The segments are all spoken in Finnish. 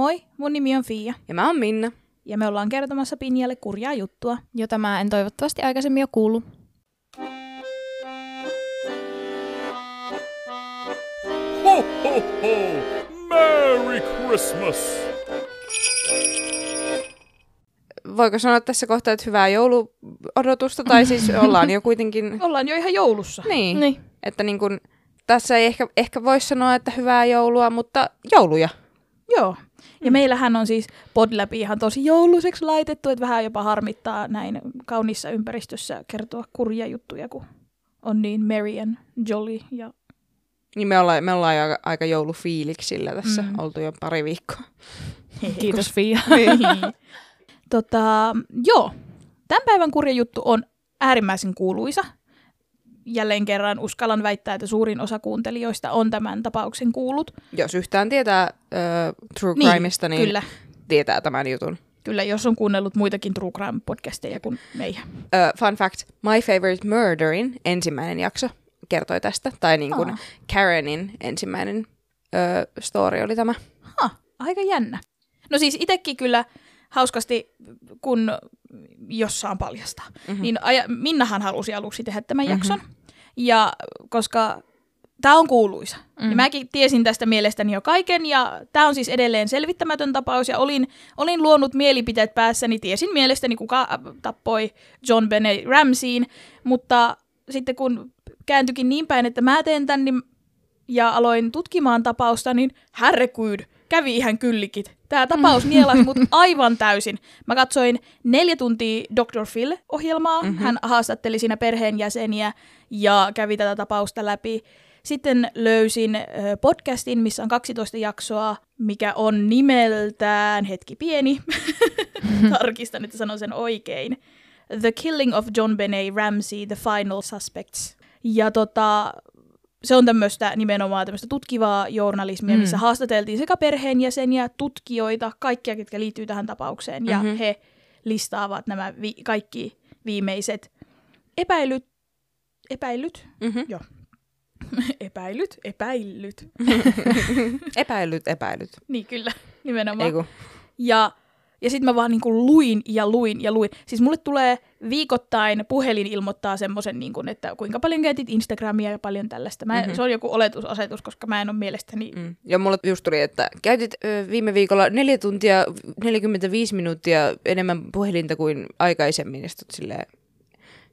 Moi, mun nimi on Fia. Ja mä oon Minna. Ja me ollaan kertomassa Pinjalle kurjaa juttua. Jota mä en toivottavasti aikaisemmin jo kuulu. Ho, ho, ho! Merry Christmas! Voiko sanoa tässä kohtaa, että hyvää jouluodotusta, tai siis ollaan jo kuitenkin... Ollaan jo ihan joulussa. Niin, Niin. että niin kun, tässä ei ehkä, ehkä voisi sanoa, että hyvää joulua, mutta jouluja. Joo. Ja meillähän on siis Podläpi ihan tosi jouluseksi laitettu, että vähän jopa harmittaa näin kaunissa ympäristössä kertoa kurjia juttuja, kun on niin merry and jolly. Ja... Niin me ollaan, me ollaan jo aika, aika joulufiiliksillä tässä, Mm. mm. oltu jo pari viikkoa. Kiitos Fia. tota, joo. Tämän päivän kurja juttu on äärimmäisen kuuluisa. Jälleen kerran uskallan väittää, että suurin osa kuuntelijoista on tämän tapauksen kuullut. Jos yhtään tietää äh, True Niin, Crimeista, niin, Kyllä, tietää tämän jutun. kyllä, jos on kuunnellut muitakin True Crime-podcasteja kuin meidän. Uh, fun fact, My Favorite Murderin ensimmäinen jakso kertoi tästä, tai niin kuin Aa. Karenin ensimmäinen uh, story oli tämä. Ha, aika jännä. No siis itsekin kyllä hauskasti, kun jossain paljasta, mm-hmm. niin aja, Minnahan halusi aluksi tehdä tämän mm-hmm. jakson. Ja koska tämä on kuuluisa, mm. niin mäkin tiesin tästä mielestäni jo kaiken, ja tämä on siis edelleen selvittämätön tapaus, ja olin, olin luonut mielipiteet päässäni, tiesin mielestäni, kuka äh, tappoi John Benet Ramseyin, mutta sitten kun kääntyikin niin päin, että mä teen tän, niin ja aloin tutkimaan tapausta, niin herregud, kävi ihan kyllikit. Tämä tapaus nielasi mut aivan täysin. Mä katsoin neljä tuntia Dr. Phil-ohjelmaa. Mm-hmm. Hän haastatteli siinä perheenjäseniä ja kävi tätä tapausta läpi. Sitten löysin podcastin, missä on 12 jaksoa, mikä on nimeltään, hetki pieni, tarkistan, että sanon sen oikein. The Killing of John Benet Ramsey, The Final Suspects. Ja tota, se on tämmöistä nimenomaan tämmöistä tutkivaa journalismia, Mm. missä haastateltiin sekä perheenjäseniä, tutkijoita, kaikkia, ketkä liittyy tähän tapaukseen. Ja Mhm. he listaavat nämä vi- kaikki viimeiset epäilyt, epäilyt, Mm-hmm. joo, epäilyt, epäilyt. epäilyt, epäilyt. Niin kyllä, nimenomaan. Ei kun. Ja, ja sitten mä vaan niinku luin ja luin ja luin. Siis mulle tulee viikoittain puhelin ilmoittaa semmoisen, niinku, että kuinka paljon käytit Instagramia ja paljon tällaista. Mä, Mhm. mm-hmm. Se on joku oletusasetus, koska mä en ole mielestäni... Mm. Ja mulle just tuli, että käytit ö, viime viikolla 4 tuntia 45 minuuttia enemmän puhelinta kuin aikaisemmin. Ja silleen,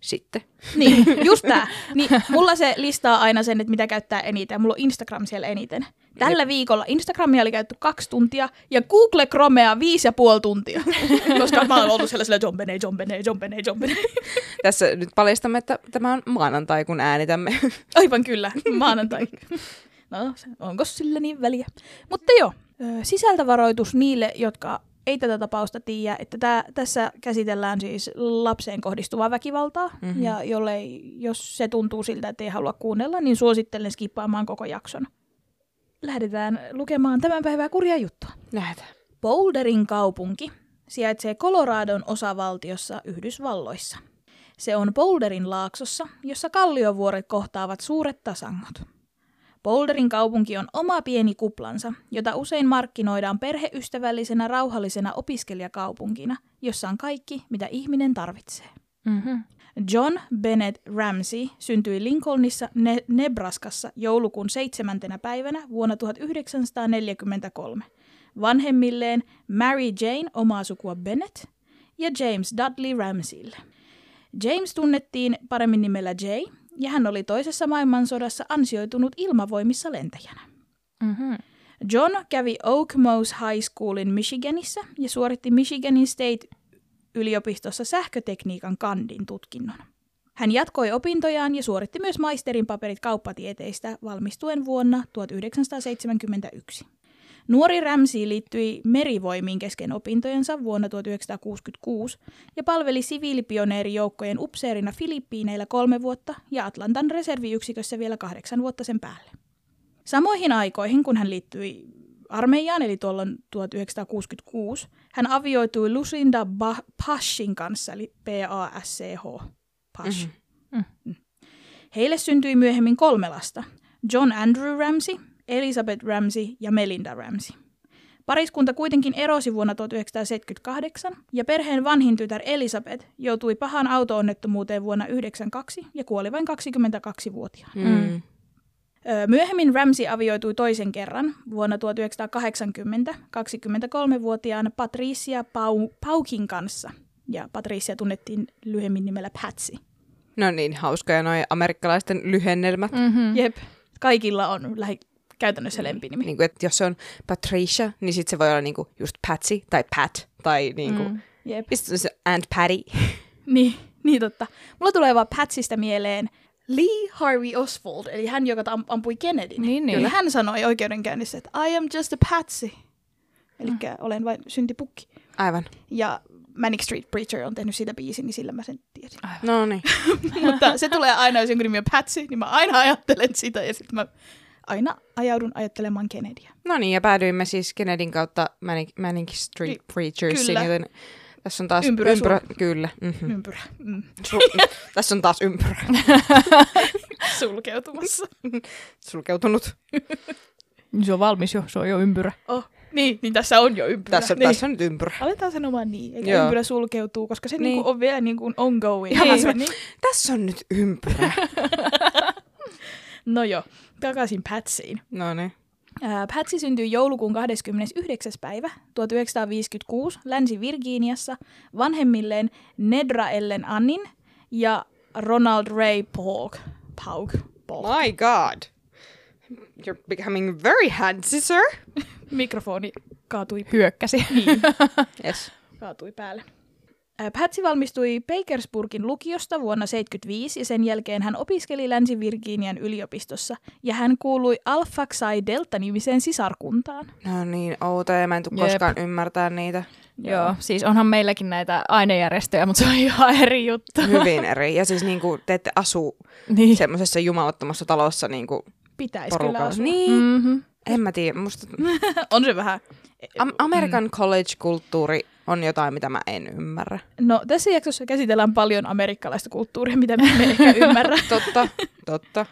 sitten. Niin, just tää. Niin, mulla se listaa aina sen, että mitä käyttää eniten. Mulla on Instagram siellä eniten. Tällä viikolla Instagramia oli käytetty kaksi tuntia ja Google Chromea viisi ja puoli tuntia. Koska mä oon ollut Benet, John Benet, John Benet. Tässä nyt paljastamme, että tämä on maanantai, kun äänitämme. Aivan kyllä, maanantai. No, onko sillä niin väliä? Mutta joo, sisältövaroitus niille, jotka ei tätä tapausta tiedä, että tää, tässä käsitellään siis lapseen kohdistuvaa väkivaltaa, Mhm. mm-hmm. ja jollei, jos se tuntuu siltä, että ei halua kuunnella, niin suosittelen skippaamaan koko jakson. Lähdetään lukemaan tämän päivää kurjaa juttua. Lähdetään. Boulderin kaupunki sijaitsee Coloradon osavaltiossa Yhdysvalloissa. Se on Boulderin laaksossa, jossa kalliovuoret kohtaavat suuret tasangot. Boulderin kaupunki on oma pieni kuplansa, jota usein markkinoidaan perheystävällisenä rauhallisena opiskelijakaupunkina, jossa on kaikki, mitä ihminen tarvitsee. Mm-hmm. John Bennett Ramsey syntyi Lincolnissa, ne- Nebraskassa joulukuun 7. päivänä vuonna 1943. Vanhemmilleen Mary Jane omaa sukua Bennett ja James Dudley Ramseylle. James tunnettiin paremmin nimellä Jay, ja hän oli toisessa maailmansodassa ansioitunut ilmavoimissa lentäjänä. Mm-hmm. John kävi Oakmose High Schoolin Michiganissa ja suoritti Michiganin State yliopistossa sähkötekniikan kandin tutkinnon. Hän jatkoi opintojaan ja suoritti myös maisterin paperit kauppatieteistä valmistuen vuonna 1971. Nuori Ramsey liittyi merivoimiin kesken opintojensa vuonna 1966 ja palveli siviilipioneerijoukkojen upseerina Filippiineillä kolme vuotta ja Atlantan reserviyksikössä vielä kahdeksan vuotta sen päälle. Samoihin aikoihin, kun hän liittyi armeijaan, eli tuolloin 1966, hän avioitui Lucinda ba- Pashin kanssa, eli P-A-S-C-H. Pash. Mhm. Mm. Heille syntyi myöhemmin kolme lasta. John Andrew Ramsey, Elizabeth Ramsey ja Melinda Ramsey. Pariskunta kuitenkin erosi vuonna 1978 ja perheen vanhin tytär Elisabeth joutui pahaan auto-onnettomuuteen vuonna 1992 ja kuoli vain 22-vuotiaana. Mm. Myöhemmin Ramsey avioitui toisen kerran vuonna 1980 23-vuotiaan Patricia Pau- Paukin kanssa. Ja Patricia tunnettiin lyhyemmin nimellä Patsy. No niin, hauskoja noi amerikkalaisten lyhennelmät. Mm. Mm-hmm. Jep, kaikilla on lähi- käytännössä lempinimi. Niin kuin, että jos se on Patricia, niin sitten se voi olla niinku just Patsy tai Pat tai niinku, mm. Jep. Se Aunt Patty. Niin, niin totta. Mulla tulee vaan Patsystä mieleen Lee Harvey Oswald, eli hän, joka am- ampui Kennedyn. Niin, niin. Kyllä hän sanoi oikeudenkäynnissä, että I am just a Patsy. Eli Mm. olen vain syntipukki. Aivan. Ja Manic Street Preacher on tehnyt siitä biisin, niin sillä mä sen tiesin. No niin. Mutta se tulee aina, jos jonkun nimi on Patsy, niin mä aina ajattelen sitä ja sitten mä aina ajaudun ajattelemaan Kennedyä. No niin, ja päädyimme siis Kennedyn kautta Manic, Manic Street Preachersiin, kyllä. joten tässä on taas Ympyrä ympyrä kyllä. Mm-hmm. Ympyrä. Mm. Su- tässä on taas ympyrä Sulkeutumassa. sulkeutunut. Se on valmis jo, se on jo ympyrä. Oh, niin, niin tässä on jo ympyrä. Tässä, niin. tässä on nyt ympyrä. Aletaan sanomaan niin, eikä Joo. ympyrä sulkeutuu, koska se Niin. niin. niinku on vielä niinku ongoing. Ihan Niin. se- niin. Tässä on nyt ympyrä. No joo, takaisin Patsyin. no niin. Ää, Patsy syntyi joulukuun 29. päivä 1956 Länsi-Virginiassa vanhemmilleen Nedra Ellen Annin ja Ronald Ray Paug. Paug. Paug. My god. You're becoming very handsy, sir. Mikrofoni kaatui, Hyökkäsi. niin, Yes. kaatui päälle. Patsy valmistui Bakersburgin lukiosta vuonna 1975 ja sen jälkeen hän opiskeli Länsi-Virginian yliopistossa ja hän kuului Alpha Psi Delta-nimiseen sisarkuntaan. No niin, outoja. Mä en tule Jep. koskaan ymmärtää niitä. Joo, siis onhan meilläkin näitä ainejärjestöjä, mutta se on ihan eri juttu. Hyvin eri. Ja siis niinku, te ette asu Niin. semmoisessa jumalattomassa talossa niinku Pitäisi kyllä asua. Niin. Mm-hmm. En mä tiedä. Musta On se vähän. Am- American college-kulttuuri on jotain, mitä mä en ymmärrä. No tässä jaksossa käsitellään paljon amerikkalaista kulttuuria, mitä me emme ehkä ymmärrä. Totta, totta.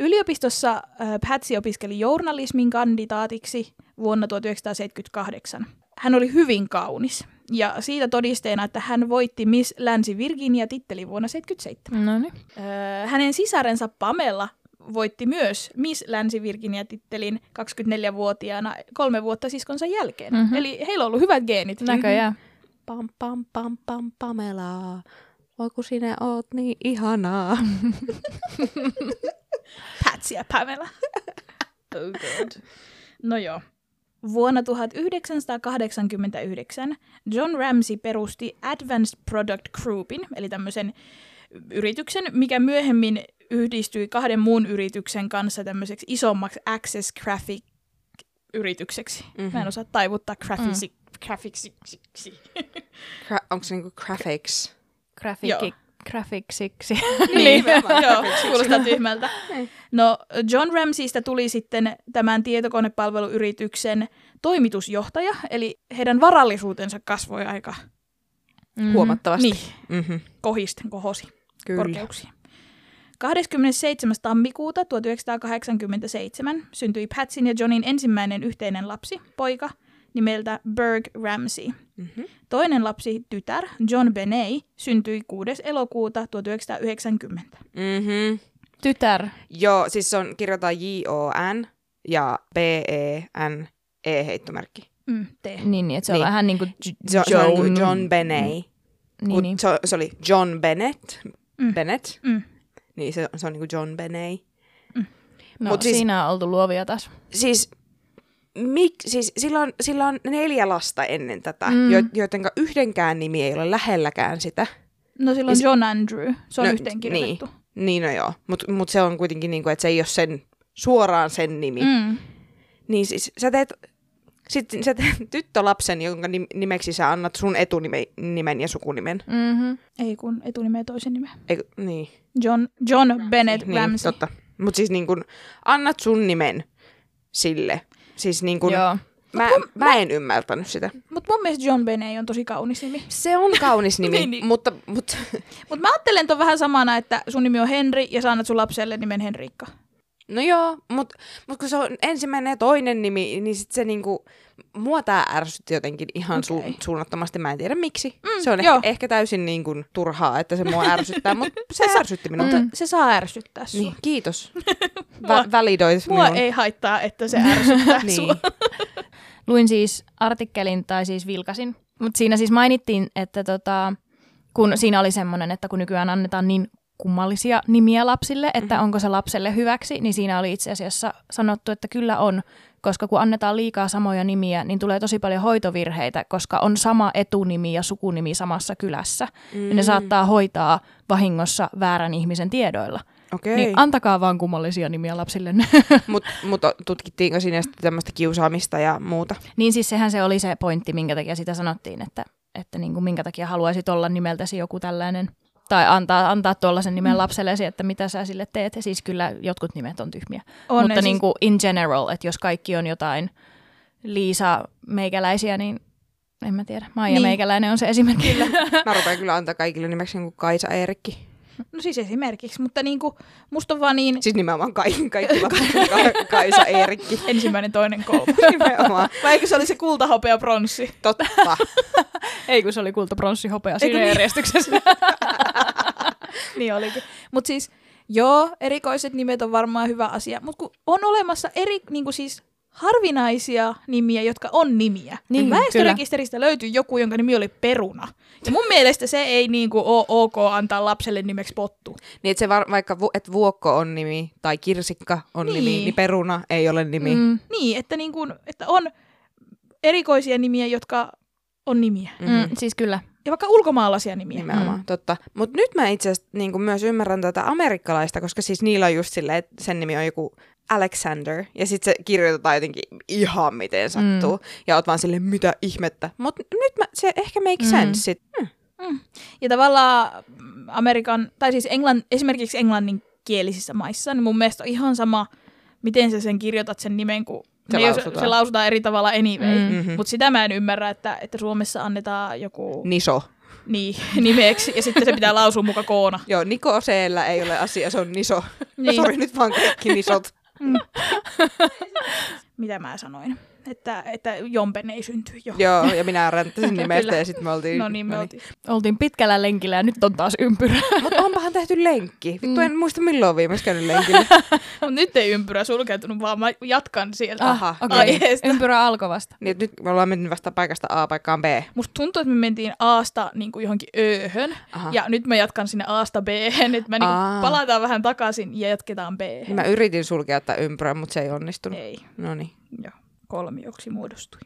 Yliopistossa äh, Patsy opiskeli journalismin kandidaatiksi vuonna 1978. Hän oli hyvin kaunis ja siitä todisteena, että hän voitti Miss Länsi-Virginia-titteli vuonna 1977. No niin. Äh, hänen sisarensa Pamela voitti myös Miss Länsi-Virginia-tittelin 24-vuotiaana kolme vuotta siskonsa jälkeen. Mhm. Eli heillä on ollut hyvät geenit. Näköjään. Pam, pam, pam, pam, Pamela. Voi kun sinä oot niin ihanaa. Ja Pamela. oh god. No joo. Vuonna 1989 John Ramsey perusti Advanced Product Groupin, eli tämmöisen yrityksen, mikä myöhemmin yhdistyi kahden muun yrityksen kanssa tämmöiseksi isommaksi Access Graphic yritykseksi. Mm-hmm. Mä en osaa taivuttaa graphics, mm. graphicsiksi. Gra- onko se niinku graphics? Joo. Grafiikki, grafiksiksi. Niin, Joo, kuulostaa tyhmältä. No, John Ramseystä tuli sitten tämän tietokonepalveluyrityksen toimitusjohtaja, eli heidän varallisuutensa kasvoi aika Mm-hmm. Huomattavasti. niin, Mm-hmm. kohisten kohosi Kyllä. korkeuksia. 27. tammikuuta 1987 syntyi Patsin ja Johnin ensimmäinen yhteinen lapsi, poika, nimeltä Berg Ramsey. Mm-hmm. Toinen lapsi, tytär, John Benay, syntyi 6. elokuuta 1990. Mm-hmm. Tytär. Joo, siis se on, kirjoitetaan J-O-N ja B-E-N E heittomerkki. Mm, T. Niin, niin että se on Niin. vähän niin kuin on niinku John Benay. Niin, Mut niin. Se, se oli John Bennett. Mm. Bennett. Mm. Niin se, se on niinku John Benay. No, Mut siis- siinä on oltu luovia taas. Siis, mik, siis sillä, on, sillä on neljä lasta ennen tätä, Mm. mm. jo, joidenka yhdenkään nimi ei ole lähelläkään sitä. No silloin se- John Andrew. Se on No, yhteen kirjoitettu. Niin no joo, mutta mut se on kuitenkin niinku, että se ei ole sen, suoraan sen nimi. Mm. Mm. Niin siis sä teet, sitten sä teet tyttölapsen, jonka nim- nimeksi sä annat sun etunimen ja sukunimen. Mm-hmm. Ei kun etunimeä toisen nimen. Eikö, niin, John, John Bennett niin Ramsey. totta. Mutta siis niin kun, annat sun nimen sille. Siis niin kun, Joo. mä, mä en ymmärtänyt sitä. Mutta mun mielestä John Benay on tosi kaunis nimi. Se on kaunis nimi, Niin, niin. mutta, mutta Mutta mä ajattelen ton vähän samana, että sun nimi on Henri ja sä annat sun lapselle nimen Henriikka. No joo, mutta mut kun se on ensimmäinen ja toinen nimi, niin sit se niinku, mua tää ärsytti jotenkin ihan okay. su- suunnattomasti. Mä en tiedä miksi. Mm, se on joo. ehkä, ehkä täysin niin kuin turhaa, että se mua ärsyttää, mutta se ärsytti minua. Mutta Mm. se saa ärsyttää sua. Niin, kiitos. Vä- validoit Mua minun. ei haittaa, että se ärsyttää niin. sua. Luin siis artikkelin, tai siis vilkasin, mutta siinä siis mainittiin, että tota, kun siinä oli semmoinen, että kun nykyään annetaan niin kummallisia nimiä lapsille, että Mhm. onko se lapselle hyväksi, niin siinä oli itse asiassa sanottu, että kyllä on, koska kun annetaan liikaa samoja nimiä, niin tulee tosi paljon hoitovirheitä, koska on sama etunimi ja sukunimi samassa kylässä. Mm. Ja ne saattaa hoitaa vahingossa väärän ihmisen tiedoilla. Okei. Niin antakaa vaan kummallisia nimiä lapsillenne. Mutta mut, tutkittiinko siinä sitten tämmöistä kiusaamista ja muuta? Niin siis sehän se oli se pointti, minkä takia sitä sanottiin, että, että niin kuin minkä takia haluaisit olla nimeltäsi joku tällainen, tai antaa, antaa tuollaisen nimen Mm. lapsellesi, että mitä sä sille teet. Ja siis kyllä jotkut nimet on tyhmiä. On Mutta niin siis- kuin in general, että jos kaikki on jotain Liisa meikäläisiä, niin en mä tiedä. Maija niin. meikäläinen on se esimerkki. Kyllä. Mä rupean kyllä antaa kaikille nimeksi niin kuin Kaisa Eerikki. No siis esimerkiksi, mutta niinku, musta on vaan niin Siis nimenomaan kaikki, kaikki Ka- Kaisa Eerikki. ensimmäinen, toinen, kolmas. Nimenomaan. Vai eikö se oli se kulta, hopea, pronssi? Totta. Ei kun se oli kulta, pronssi, hopea siinä niin? järjestyksessä. niin olikin. Mutta siis, joo, erikoiset nimet on varmaan hyvä asia. Mutta kun on olemassa eri, niinku siis harvinaisia nimiä, jotka on nimiä. Niin, Väestörekisteristä löytyy joku, jonka nimi oli Peruna. Ja mun mielestä se ei niinku ole ok antaa lapselle nimeksi Pottu. Niin, että se var, vaikka vu, et vuokko on nimi tai kirsikka on Niin. nimi, niin peruna ei ole nimi. Mm. Mm. Niin, että, niinku, että on erikoisia nimiä, jotka on nimiä. Mm, siis kyllä. Ja vaikka ulkomaalaisia nimiä. Nimenomaan, mm. totta. Mutta nyt mä itse asiassa niin myös ymmärrän tätä amerikkalaista, koska siis niillä on just silleen, että sen nimi on joku Alexander, ja sitten se kirjoitetaan jotenkin ihan miten sattuu, mm. ja oot vaan silleen, mitä ihmettä. Mutta nyt mä, se ehkä make Mm. sense sit. Mm. Ja tavallaan mm, Amerikan, tai siis Englann, esimerkiksi englanninkielisissä maissa, niin mun mielestä on ihan sama, miten sä sen kirjoitat sen nimen, kun Se jos- lausutaan. se lausutaan eri tavalla anyway. Mm. Mhm. Mutta sitä mä en ymmärrä, että, että Suomessa annetaan joku Niso. niin, nimeksi, ja sitten se pitää lausua muka koona. Joo, Niko Seellä ei ole asia, se on Niso. Niin. Niin. Sori nyt vaan kaikki Nisot. Mitä mä sanoin? Että, että Jompen ei synty jo. Joo, ja minä ränttäsin nimestä ja sitten me oltiin... No niin, me oltiin. Oltiin pitkällä lenkillä ja nyt on taas ympyrä. Mutta onpahan tehty lenkki. Vittu Mm. en muista milloin on viimeksi käynyt lenkillä. Mut nyt ei ympyrä sulkeutunut, vaan mä jatkan sieltä Aha, okei. aiheesta. Ympyrä alkoi vasta. Niin, nyt me ollaan mennyt vasta paikasta A paikkaan B. Musta tuntuu, että me mentiin Aasta niin kuin johonkin Öhön, Aha. ja nyt mä jatkan sinne Aasta B, että mä niin Aa. palataan vähän takaisin ja jatketaan B. Niin mä yritin sulkea ympyrää, mutta se ei onnistunut. Ei, No niin. joo, kolmioksi muodostui.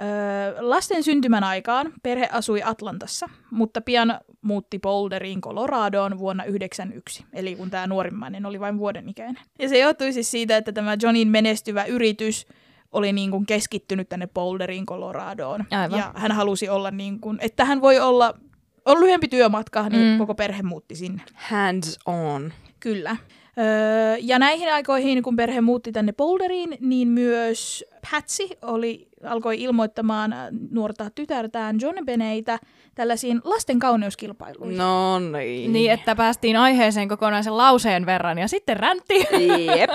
Öö, lasten syntymän aikaan perhe asui Atlantassa, mutta pian muutti Boulderiin Coloradoon vuonna 1991, eli kun tämä nuorimmainen oli vain vuoden ikäinen. Ja se johtui siis siitä, että tämä Johnin menestyvä yritys oli niin kuin keskittynyt tänne Boulderiin Coloradoon. Aivan. Ja hän halusi olla niin kuin, että hän voi olla, on lyhyempi työmatka, niin Mm. koko perhe muutti sinne. Hands on. Kyllä. Öö, ja näihin aikoihin, kun perhe muutti tänne Boulderiin, niin myös Patsy oli, alkoi ilmoittamaan äh, nuorta tytärtään John Beneitä tällaisiin lasten kauneuskilpailuihin. No niin. Niin, että päästiin aiheeseen kokonaisen lauseen verran ja sitten räntti. Jep.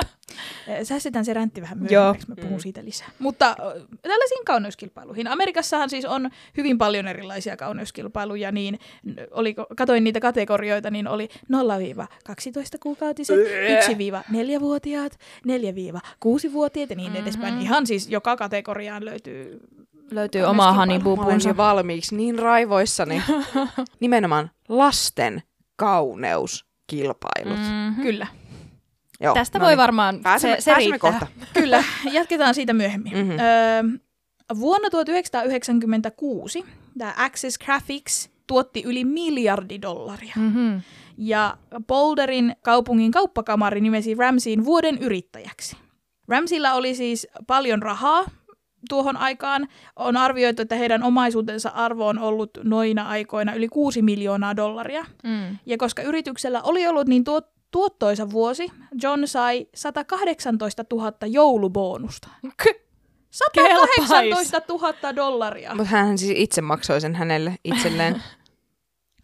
Ö, Säästetään se räntti vähän myöhemmin, mä puhun siitä lisää. Mutta ö, tällaisiin kauneuskilpailuihin. Amerikassahan siis on hyvin paljon erilaisia kauneuskilpailuja, niin oli, katoin niitä kategorioita, niin oli 0-12 kuukautiset, 1-4-vuotiaat, 4-6-vuotiaat ja niin edespäin. Ihan siis joka kategoriaan löytyy Löytyy oma Kauneuskilpailu. honey Mä valmiiksi niin raivoissani. Nimenomaan lasten kauneuskilpailut. Mm. Mm-hmm. Kyllä, Joo, Tästä no voi niin. varmaan Pääsemme, se, se pääsemme riittää. kohta. kyllä. Jatketaan siitä myöhemmin. Mhm. Öö, vuonna 1996 tämä Access Graphics tuotti yli miljardi dollaria. Mm-hmm. Ja Boulderin kaupungin kauppakamari nimesi Ramseyin vuoden yrittäjäksi. Ramsilla oli siis paljon rahaa tuohon aikaan. On arvioitu, että heidän omaisuutensa arvo on ollut noina aikoina yli 6 miljoonaa dollaria. Mm. Ja koska yrityksellä oli ollut niin tuot, tuottoisa vuosi, John sai 118 000 joulubonusta. 118 000 dollaria. Mutta hän siis itse maksoi sen hänelle itselleen.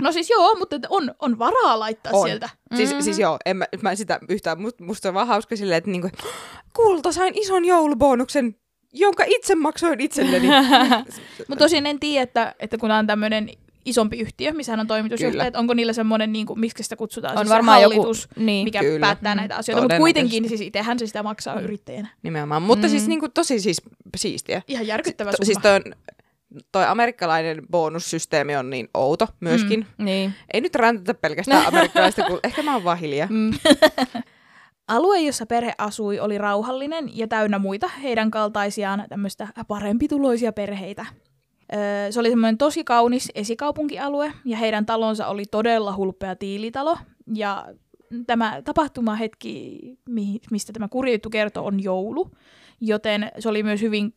No siis joo, mutta on, on varaa laittaa On. sieltä. Siis, siis joo, en mä, mä sitä yhtään, must, musta on vaan hauska silleen, että niinku, kulta sain ison joulubonuksen, jonka itse maksoin itselleni. Mutta tosin en tiedä, että, että kun on tämmöinen isompi yhtiö, missä on toimitusjohtajat, onko niillä semmoinen, niin kuin, miksi sitä kutsutaan, On siis varmaan se joku- hallitus, niin. mikä Kyllä. päättää näitä asioita. Mutta kuitenkin siis itsehän se sitä maksaa yrittäjänä. Nimenomaan, mutta Mm. siis niinku, tosi siis siistiä. Ihan järkyttävä To, summa. siis toi, on, toi amerikkalainen bonussysteemi on niin outo myöskin. Mm. Niin. Ei nyt räntitä pelkästään amerikkalaista, kun ehkä mä oon vaan hiljaa. Mm. Alue, jossa perhe asui, oli rauhallinen ja täynnä muita heidän kaltaisiaan tämmöistä parempituloisia perheitä. Öö, Se oli semmoinen tosi kaunis esikaupunkialue ja heidän talonsa oli todella hulppea tiilitalo. Ja tämä tapahtumahetki, mi- mistä tämä kurjittu kertoo, on joulu, joten se oli myös hyvin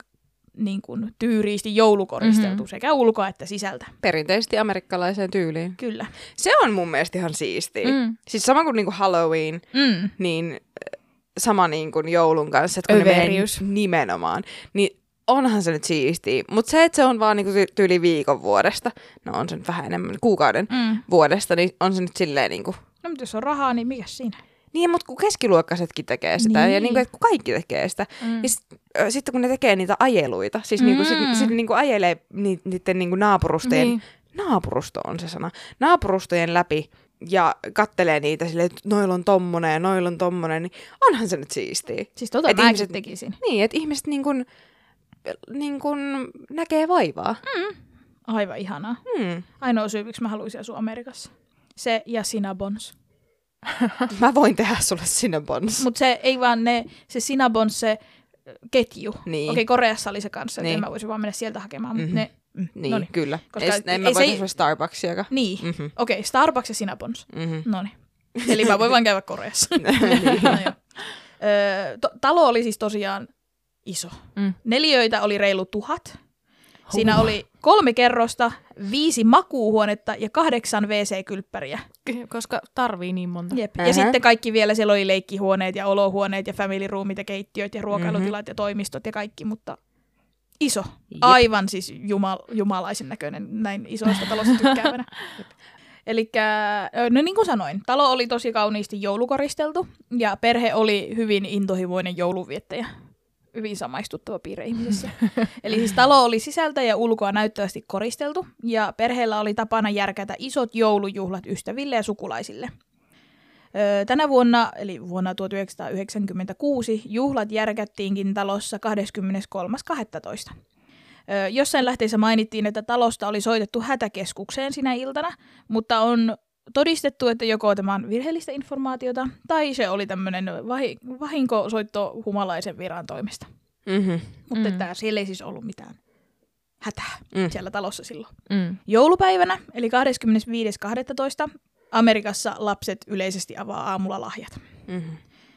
niin kuin, tyyriisti joulukoristeltu Mhm. mm-hmm. sekä ulkoa että sisältä. Perinteisesti amerikkalaiseen tyyliin. Kyllä. Se on mun mielestä ihan siistiä. Mm. Siis sama kuin niinku Halloween, Mm. niin äh, sama niin kuin joulun kanssa, että kun ne Överius. nimenomaan, niin onhan se nyt siistiä. Mutta se, että se on vaan niinku ty- tyyli viikon vuodesta, no on se nyt vähän enemmän, kuukauden Mm. vuodesta, niin on se nyt silleen niinku... No mutta jos on rahaa, niin mikä siinä? Niin, mutta kun keskiluokkaisetkin tekee sitä, niin. ja Niin. niinku, että kun kaikki tekee sitä, Mm. ja sit, ö, sitten kun ne tekee niitä ajeluita, siis mm. niinku, sit, Mm. sit niinku ajelee ni, niiden niinku naapurustojen, Niin. naapurusto on se sana, naapurustojen läpi, ja kattelee niitä silleen, että noilla on tommonen ja noilla on tommonen, niin onhan se nyt siistiä. Siis tota Et ihmiset- tekisin. Niin, että ihmiset niin kuin, niin kuin näkee vaivaa. Aivan ihanaa. Hmm. Ainoa syy, miksi mä haluaisin asua Amerikassa. Se ja Cinnabons. Mä voin tehdä sulle Cinnabons. Mutta se ei vaan ne, se Cinnabons, se ö, ketju. Niin. Okei, Koreassa oli se kanssa, Niin. niin. mä voisin vaan mennä sieltä hakemaan, mutta Mhm. ne... Mm, Niin, noniin. kyllä. Koska Koska en, en mä ei voi se- Starbucksiakaan. Niin, Mhm. okei, Starbucks ja Cinnabons. Mhm. No niin. Eli mä voin vaan käydä Koreassa. no, joo. Ö, to, talo oli siis tosiaan iso. Mm. Neliöitä oli reilu tuhat. Siinä oli kolme kerrosta, viisi makuuhuonetta ja kahdeksan WC-kylppäriä. Koska tarvii niin monta. Jep. Ähä. Ja sitten kaikki vielä, siellä oli leikkihuoneet ja olohuoneet ja family roomit ja keittiöt ja ruokailutilat ja toimistot ja kaikki, mutta iso. Aivan siis jumal, jumalaisen näköinen näin isoista talosta tykkäävänä. Eli no niin kuin sanoin, talo oli tosi kauniisti joulukoristeltu ja perhe oli hyvin intohimoinen joulunviettäjä. Hyvin samaistuttava piirre ihmisessä. Eli siis talo oli sisältä ja ulkoa näyttävästi koristeltu ja perheellä oli tapana järkätä isot joulujuhlat ystäville ja sukulaisille. Tänä vuonna, eli vuonna 1996, juhlat järkättiinkin talossa 23.12. Öö, Jossain lähteessä mainittiin, että talosta oli soitettu hätäkeskukseen sinä iltana, mutta on todistettu, että joko tämä on virheellistä informaatiota, tai se oli tämmöinen vahi- vahinkosoitto humalaisen viran toimesta. Mhm. Mutta Mm. että siellä ei siis ollut mitään hätää Mm. siellä talossa silloin. Mm. Joulupäivänä, eli 25.12. Amerikassa lapset yleisesti avaa aamulla lahjat. Mhm.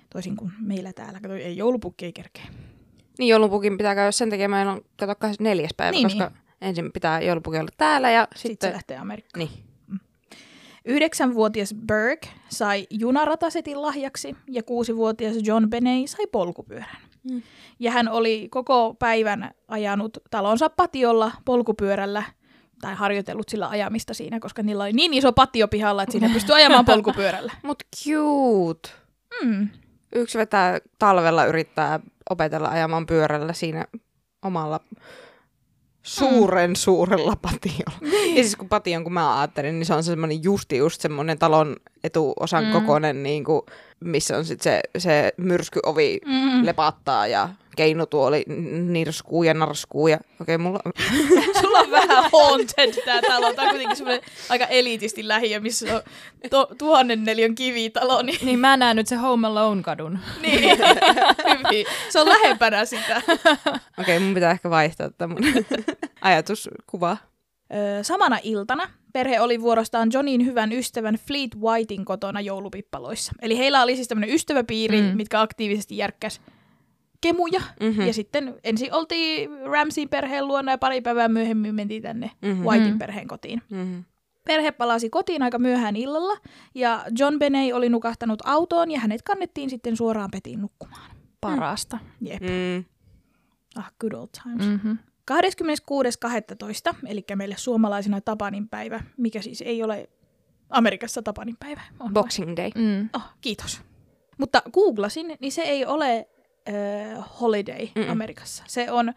Toisin kuin meillä täällä. Kato, ei joulupukki ei kerkeä. Niin joulupukin pitää käydä sen takia, meillä on kato 24. päivä, Niin, koska ensin pitää joulupukin olla täällä ja Sitten sitten... se lähtee Amerikkaan. Niin. Yhdeksänvuotias Burke sai junaratasetin lahjaksi ja kuusivuotias John Beney sai polkupyörän. Mm. Ja hän oli koko päivän ajanut talonsa patiolla polkupyörällä tai harjoitellut sillä ajamista siinä, koska niillä oli niin iso patio pihalla, että siinä pystyi ajamaan polkupyörällä. Mut cute. Mm. Yksi vetää talvella yrittää opetella ajamaan pyörällä siinä omalla suuren suurella patiolla. Ja siis kun patio, kun mä ajattelin, niin se on semmoinen justi just semmoinen talon etuosan Mm. mm. kokoinen, niin kuin, missä on sit se, se myrskyovi Mm. lepattaa ja keinutuoli n- nirskuu ja narskuu. Ja, okei, mulla Sulla on vähän haunted tää talo. Tää on kuitenkin semmoinen aika elitisti lähiö, missä on to, tuhannen neliön kivitalo. Niin, Niin mä näen nyt se Home Alone-kadun. niin. hyvin. Se on lähempänä sitä. Okei, mun pitää ehkä vaihtaa tämä ajatuskuva. Öö, samana iltana perhe oli vuorostaan Johnin hyvän ystävän Fleet Whitein kotona joulupippaloissa. Eli heillä oli siis tämmöinen ystäväpiiri, Mm. mm. mitkä aktiivisesti järkkäs kemuja. Mhm. Mm. Ja sitten ensin oltiin Ramsin perheen luona ja pari päivää myöhemmin mentiin tänne Mhm. mm. Whitein Mm. perheen kotiin. Mhm. Perhe palasi kotiin aika myöhään illalla ja John Beney oli nukahtanut autoon ja hänet kannettiin sitten suoraan petiin nukkumaan. Parasta. Jep. Mm. Ah, good old times. Mm. Mm-hmm. 26.12., eli meille suomalaisena Tapanin päivä, mikä siis ei ole Amerikassa Tapanin päivä. On vai? Boxing Day. Mm. Oh, kiitos. Mutta googlasin, niin se ei ole äh, holiday Mm-mm. Amerikassa. Se on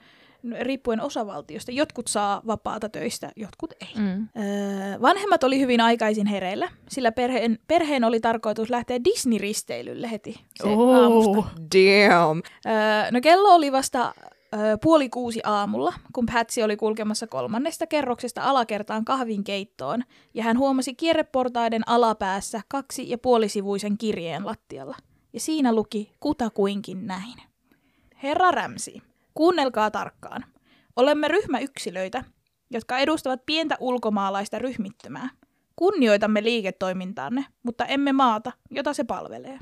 riippuen osavaltiosta. Jotkut saa vapaata töistä, jotkut ei. Mm. Öö, vanhemmat oli hyvin aikaisin hereillä, sillä perheen, perheen oli tarkoitus lähteä Disney-risteilylle heti Oh. aamusta. Damn. Öö, no kello oli vasta öö, puoli kuusi aamulla, kun Patsy oli kulkemassa kolmannesta kerroksesta alakertaan kahvin keittoon, ja hän huomasi kierreportaiden alapäässä kaksi ja puolisivuisen kirjeen lattialla. Ja siinä luki kutakuinkin näin. Herra Rämsi, kuunnelkaa tarkkaan. Olemme ryhmäyksilöitä, jotka edustavat pientä ulkomaalaista ryhmittymää. Kunnioitamme liiketoimintaanne, mutta emme maata, jota se palvelee.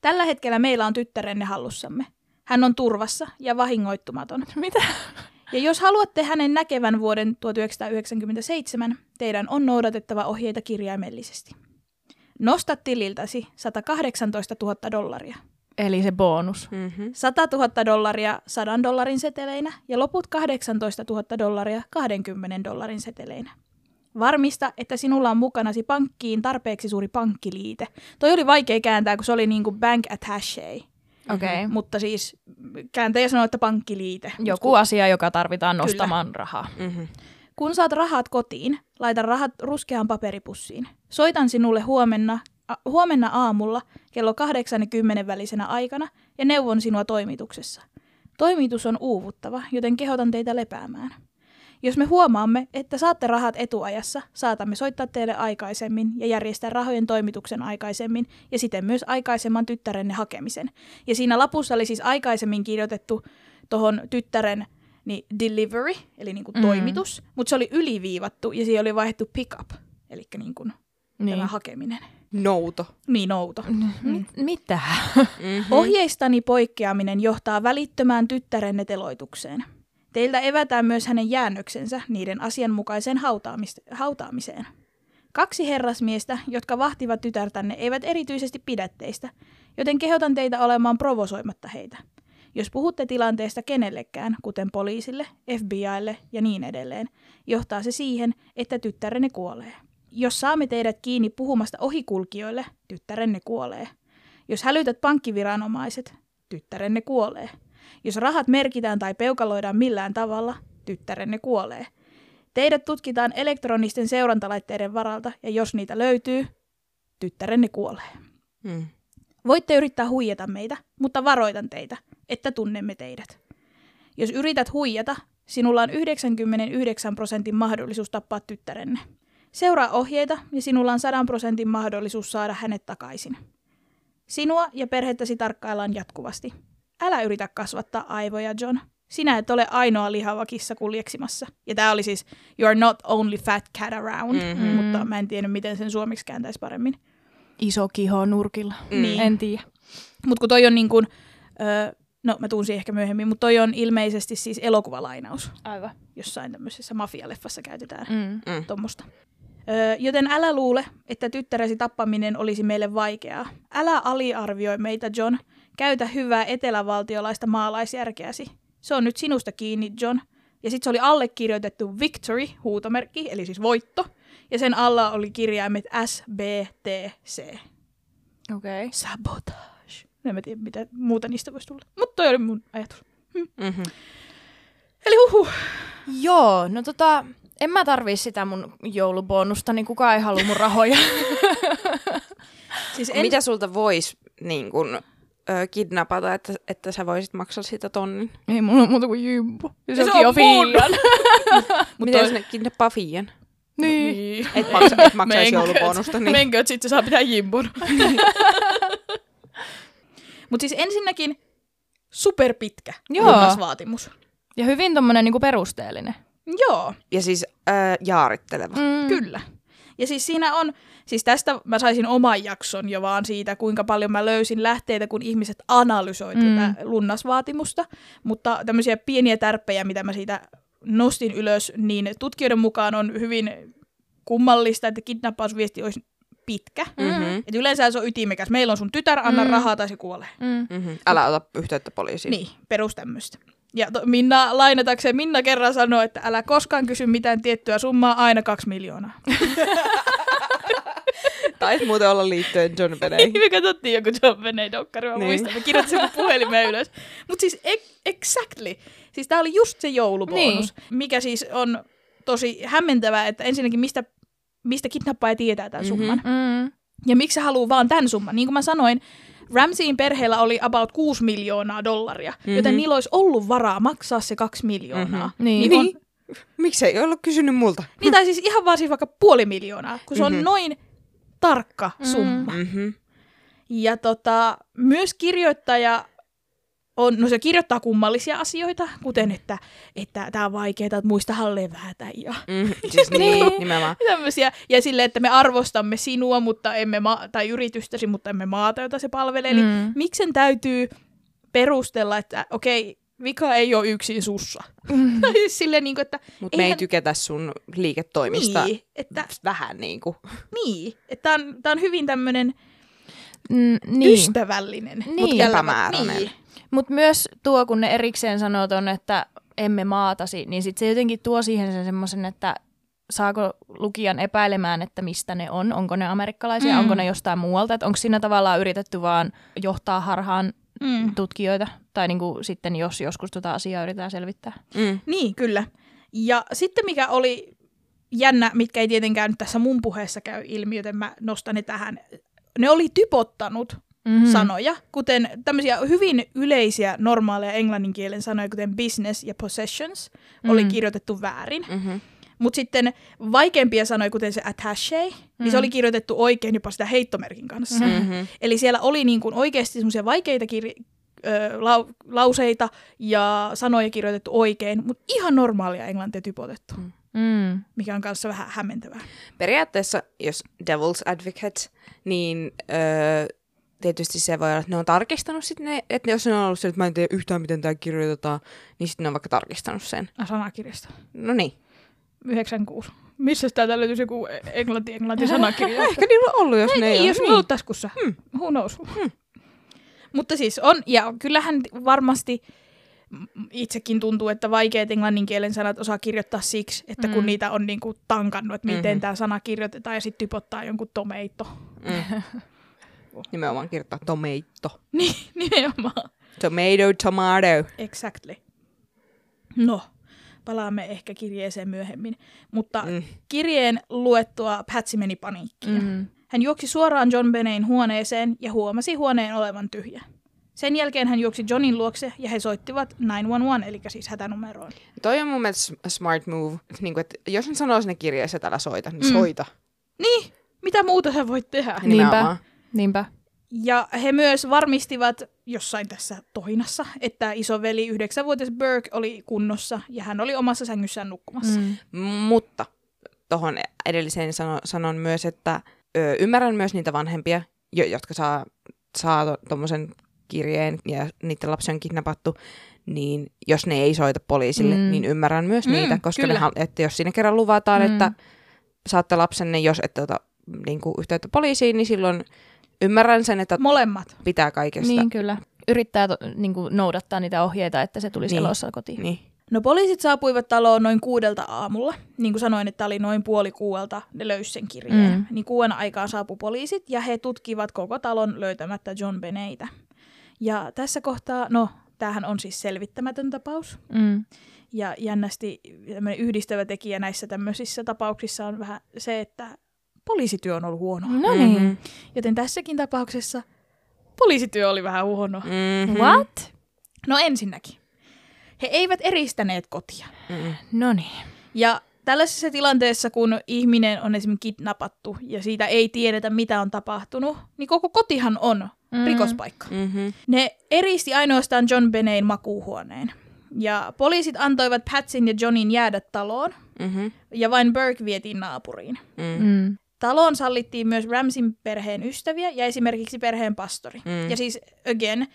Tällä hetkellä meillä on tyttärenne hallussamme. Hän on turvassa ja vahingoittumaton. Mitä? Ja jos haluatte hänen näkevän vuoden 1997, teidän on noudatettava ohjeita kirjaimellisesti. Nosta tililtäsi 118 000 dollaria. Eli se bonus. Mm-hmm. 100 000 dollaria 100 dollarin seteleinä ja loput 18 000 dollaria 20 dollarin seteleinä. Varmista, että sinulla on mukanasi pankkiin tarpeeksi suuri pankkiliite. Toi oli vaikea kääntää, kun se oli niinku bank attaché. Okei. Okay. Mutta siis kääntäjä sanoi, että pankkiliite. Joku kun, asia, joka tarvitaan Kyllä. nostamaan rahaa. Mm-hmm. Kun saat rahat kotiin, laita rahat ruskeaan paperipussiin. Soitan sinulle huomenna, a, huomenna aamulla kello 8 ja 10 välisenä aikana ja neuvon sinua toimituksessa. Toimitus on uuvuttava, joten kehotan teitä lepäämään. Jos me huomaamme, että saatte rahat etuajassa, saatamme soittaa teille aikaisemmin ja järjestää rahojen toimituksen aikaisemmin ja siten myös aikaisemman tyttärenne hakemisen. Ja siinä lapussa oli siis aikaisemmin kirjoitettu tuohon tyttären niin delivery, eli niin kuin Mm. toimitus, mutta se oli yliviivattu ja siihen oli vaihdettu pick up, eli niin kuin Niin. tämä hakeminen. Nouto. Niin outo. Mit, mitä? Mm-hmm. Ohjeistani poikkeaminen johtaa välittömään tyttärenne teloitukseen. Teiltä evätään myös hänen jäännöksensä niiden asianmukaiseen hautaamis- hautaamiseen. Kaksi herrasmiestä, jotka vahtivat tytärtänne, eivät erityisesti pidä teistä, joten kehotan teitä olemaan provosoimatta heitä. Jos puhutte tilanteesta kenellekään, kuten poliisille, FBIlle ja niin edelleen, johtaa se siihen, että tyttärenne kuolee. Jos saamme teidät kiinni puhumasta ohikulkijoille, tyttärenne kuolee. Jos hälytät pankkiviranomaiset, tyttärenne kuolee. Jos rahat merkitään tai peukaloidaan millään tavalla, tyttärenne kuolee. Teidät tutkitaan elektronisten seurantalaitteiden varalta ja jos niitä löytyy, tyttärenne kuolee. Mm. Voitte yrittää huijata meitä, mutta varoitan teitä, että tunnemme teidät. Jos yrität huijata, sinulla on 99 prosentin mahdollisuus tappaa tyttärenne. Seuraa ohjeita ja sinulla on 100 prosentin mahdollisuus saada hänet takaisin. Sinua ja perhettäsi tarkkaillaan jatkuvasti. Älä yritä kasvattaa aivoja, John. Sinä et ole ainoa lihava kissa kuljeksimassa. Ja tämä oli siis You are not only fat cat around, Mhm. mm-hmm. mutta mä en tiedä, miten sen suomeksi kääntäisi paremmin. Iso kiho nurkilla. Mm. Niin. En tiedä. Mutta kun toi on niin kuin, öö, no mä tunsin ehkä myöhemmin, mutta toi on ilmeisesti siis elokuvalainaus. Aivan. Jossain tämmöisessä mafialeffassa käytetään Mm. Mm. tuommoista. Öö, joten älä luule, että tyttäresi tappaminen olisi meille vaikeaa. Älä aliarvioi meitä, John. Käytä hyvää etelävaltiolaista maalaisjärkeäsi. Se on nyt sinusta kiinni, John. Ja sitten se oli allekirjoitettu Victory, huutomerkki, eli siis voitto. Ja sen alla oli kirjaimet S, B, T, C. Okei. Okay. Sabotage. En mä tiedä, mitä muuta niistä voisi tulla. Mutta toi oli mun ajatus. Mm-hmm. Eli huhu. Joo, no tota, en mä tarvii sitä mun joulubonusta, niin kukaan ei halua mun rahoja. Siis En... Mitä sulta voisi niin kun, ö, kidnapata, että, että sä voisit maksaa siitä tonnin? ei mulla ole muuta kuin jympo. Ja se se on mun. fiilan. Miten toi- sinne kidnappaa Fian? Niin. Et, maksa, et maksaisi joulubonusta. Niin. Menkööt, sit se saa pitää jimbun. Mutta siis ensinnäkin superpitkä lounasvaatimus. Ja hyvin tommonen niinku perusteellinen. Joo, Ja siis ö, jaaritteleva. Mm. kyllä. Ja siis siinä on, siis tästä mä saisin oman jakson jo vaan siitä, kuinka paljon mä löysin lähteitä, kun ihmiset analysoi Mm. tätä lunnasvaatimusta. Mutta tämmöisiä pieniä tärppejä, mitä mä siitä nostin ylös, niin tutkijoiden mukaan on hyvin kummallista, että kidnappausviesti olisi pitkä. Mm-hmm. Et yleensä se on ytimekäs. Meillä on sun tytär, anna Mm. rahaa tai se kuolee. Mm. Mm-hmm. Älä ota yhteyttä poliisiin. Niin, perus tämmöistä. Ja to, Minna lainatakseen, Minna kerran sanoi, että älä koskaan kysy mitään tiettyä summaa, aina kaksi miljoonaa. Taisi muuten olla liittyen John Beneihin. me katsottiin joku John Benet dokkari, mä Niin. muistan, me kirjoitin sen puhelimeen ylös. Mutta siis e- exactly, siis tää oli just se joulubonus, niin. mikä siis on tosi hämmentävää, että ensinnäkin mistä, mistä kidnappaaja tietää tämän Mhm. summan. Mm. Ja miksi se haluaa vaan tämän summan. Niin kuin mä sanoin, Ramseyin perheellä oli about 6 miljoonaa dollaria, mm-hmm. joten niillä olisi ollut varaa maksaa se 2 miljoonaa. Mhm. Niin. on, Niin. Miksi ei ollut kysynyt multa? niin tai siis ihan vaan siis vaikka puoli miljoonaa, kun se on Mhm. noin tarkka summa. Mm-hmm. Ja tota, myös kirjoittaja on, no se kirjoittaa kummallisia asioita, kuten että että tämä on vaikeaa, että muistahan levätä ja Mm, siis niin, nimenomaan. tämmöisiä. Ja sille, että me arvostamme sinua mutta emme ma- tai yritystäsi, mutta emme maata, jota se palvelee. Eli Mm. miksen täytyy perustella, että okei, vika ei ole yksin sussa. Mm. Siis silleen, niin kuin, että Mutta me ei eihän- tykätä sun liiketoimista niin, että, vähän niin kuin. niin, että tämä on, tää on hyvin tämmöinen Mm, niin. niin. ystävällinen. Niin. mut elävä- Epämääräinen. Niin. Mutta myös tuo, kun ne erikseen sanoo ton, että emme maatasi, niin sit se jotenkin tuo siihen sen semmoisen, että saako lukijan epäilemään, että mistä ne on, onko ne amerikkalaisia, Mm. mm. onko ne jostain muualta, että onko siinä tavallaan yritetty vaan johtaa harhaan Mm. tutkijoita, tai niinku sitten jos joskus tota asiaa yritetään selvittää. Mm. Niin, kyllä. Ja sitten mikä oli jännä, mitkä ei tietenkään nyt tässä mun puheessa käy ilmi, joten mä nostan ne tähän. Ne oli typottanut Mm-hmm. sanoja, kuten tämmöisiä hyvin yleisiä normaaleja englannin kielen sanoja, kuten business ja possessions, oli Mm. kirjoitettu väärin. Mm-hmm. Mutta sitten vaikeampia sanoja, kuten se attaché, niin se oli kirjoitettu oikein jopa sitä heittomerkin kanssa. Mm-hmm. Eli siellä oli niin kuin oikeasti semmoisia vaikeita kir- ö, lau- lauseita ja sanoja kirjoitettu oikein, mutta ihan normaalia englantia typotettu, Mm. Mm. mikä on kanssa vähän hämmentävää. Periaatteessa, jos devil's advocate, niin öö, tietysti se voi olla, että ne on tarkistanut sitten ne, että jos ne on ollut se, että mä en tiedä yhtään, miten tämä kirjoitetaan, niin sitten ne on vaikka tarkistanut sen. Ah, sanakirjasta. No niin. 96. Missä täältä löytyisi joku englanti-englanti sanakirja? Ehkä niillä on ollut, jos ne ei niin, ole. jos niin. ollut taskussa. Hmm. Who knows? Hmm. Mutta siis on, ja kyllähän varmasti mm, itsekin tuntuu, että vaikeat englannin kielen sanat osaa kirjoittaa siksi, että kun Mm. niitä on niinku tankannut, että miten Mhm. mm-hmm. tämä sana kirjoitetaan ja sitten typottaa jonkun tomeito. Mm. Nimenomaan kirjoittaa tomato. Niin, nimenomaan. Tomato, tomato. Exactly. No, palaamme ehkä kirjeeseen myöhemmin. Mutta mm. Kirjeen luettua Patsy meni paniikkiin. Mm. Hän juoksi suoraan John Benein huoneeseen ja huomasi huoneen olevan tyhjä. Sen jälkeen hän juoksi Johnin luokse ja he soittivat 911, eli siis hätänumeroon. Toi on mun mielestä smart move. Niin kuin, että jos ne sanoo sinne kirjeessä, että älä soita, niin Mm. soita. Niin, mitä muuta sä voit tehdä? Niinpä. Nimenomaan. Niinpä. Ja he myös varmistivat jossain tässä tohinassa, että isoveli yhdeksänvuotias Burke oli kunnossa ja hän oli omassa sängyssään nukkumassa. Mm. Mutta tuohon edelliseen sano, sanon myös, että ö, ymmärrän myös niitä vanhempia, jo, jotka saa, saa tuommoisen kirjeen ja niiden lapsi on kidnappattu, niin jos ne ei soita poliisille, Mm. niin ymmärrän myös Mm, niitä, koska kyllä. ne, hal- että jos siinä kerran luvataan, Mm. mm. että saatte lapsenne, jos ette ota niin kuin, yhteyttä poliisiin, niin silloin ymmärrän sen, että Molemmat. pitää kaikesta. Niin kyllä. Yrittää to, niin kuin noudattaa niitä ohjeita, että se tulisi Niin. elossa kotiin. Niin. No poliisit saapuivat taloon noin kuudelta aamulla. Niin kuin sanoin, että oli noin puoli kuuelta, ne löysi sen kirjeen. Mm. Mm. Niin kuuden aikaan saapui poliisit ja he tutkivat koko talon löytämättä John Beneitä. Ja tässä kohtaa, no tämähän on siis selvittämätön tapaus. Mm. Ja jännästi tämmöinen yhdistävä tekijä näissä tämmöisissä tapauksissa on vähän se, että poliisityö on ollut huono. No niin. Mhm. Joten tässäkin tapauksessa poliisityö oli vähän huono. Mhm. What? No ensinnäkin. He eivät eristäneet kotia. Mhm. No niin. Ja tällaisessa tilanteessa, kun ihminen on esimerkiksi kidnappattu ja siitä ei tiedetä, mitä on tapahtunut, niin koko kotihan on Mm. rikospaikka. Mhm. Ne eristi ainoastaan John Benein makuuhuoneen. Ja poliisit antoivat Patsin ja Johnin jäädä taloon, Mhm. ja vain Burke vietiin naapuriin. Mhm. Mm. Taloon sallittiin myös Ramsin perheen ystäviä ja esimerkiksi perheen pastori. Mm. Ja siis, again,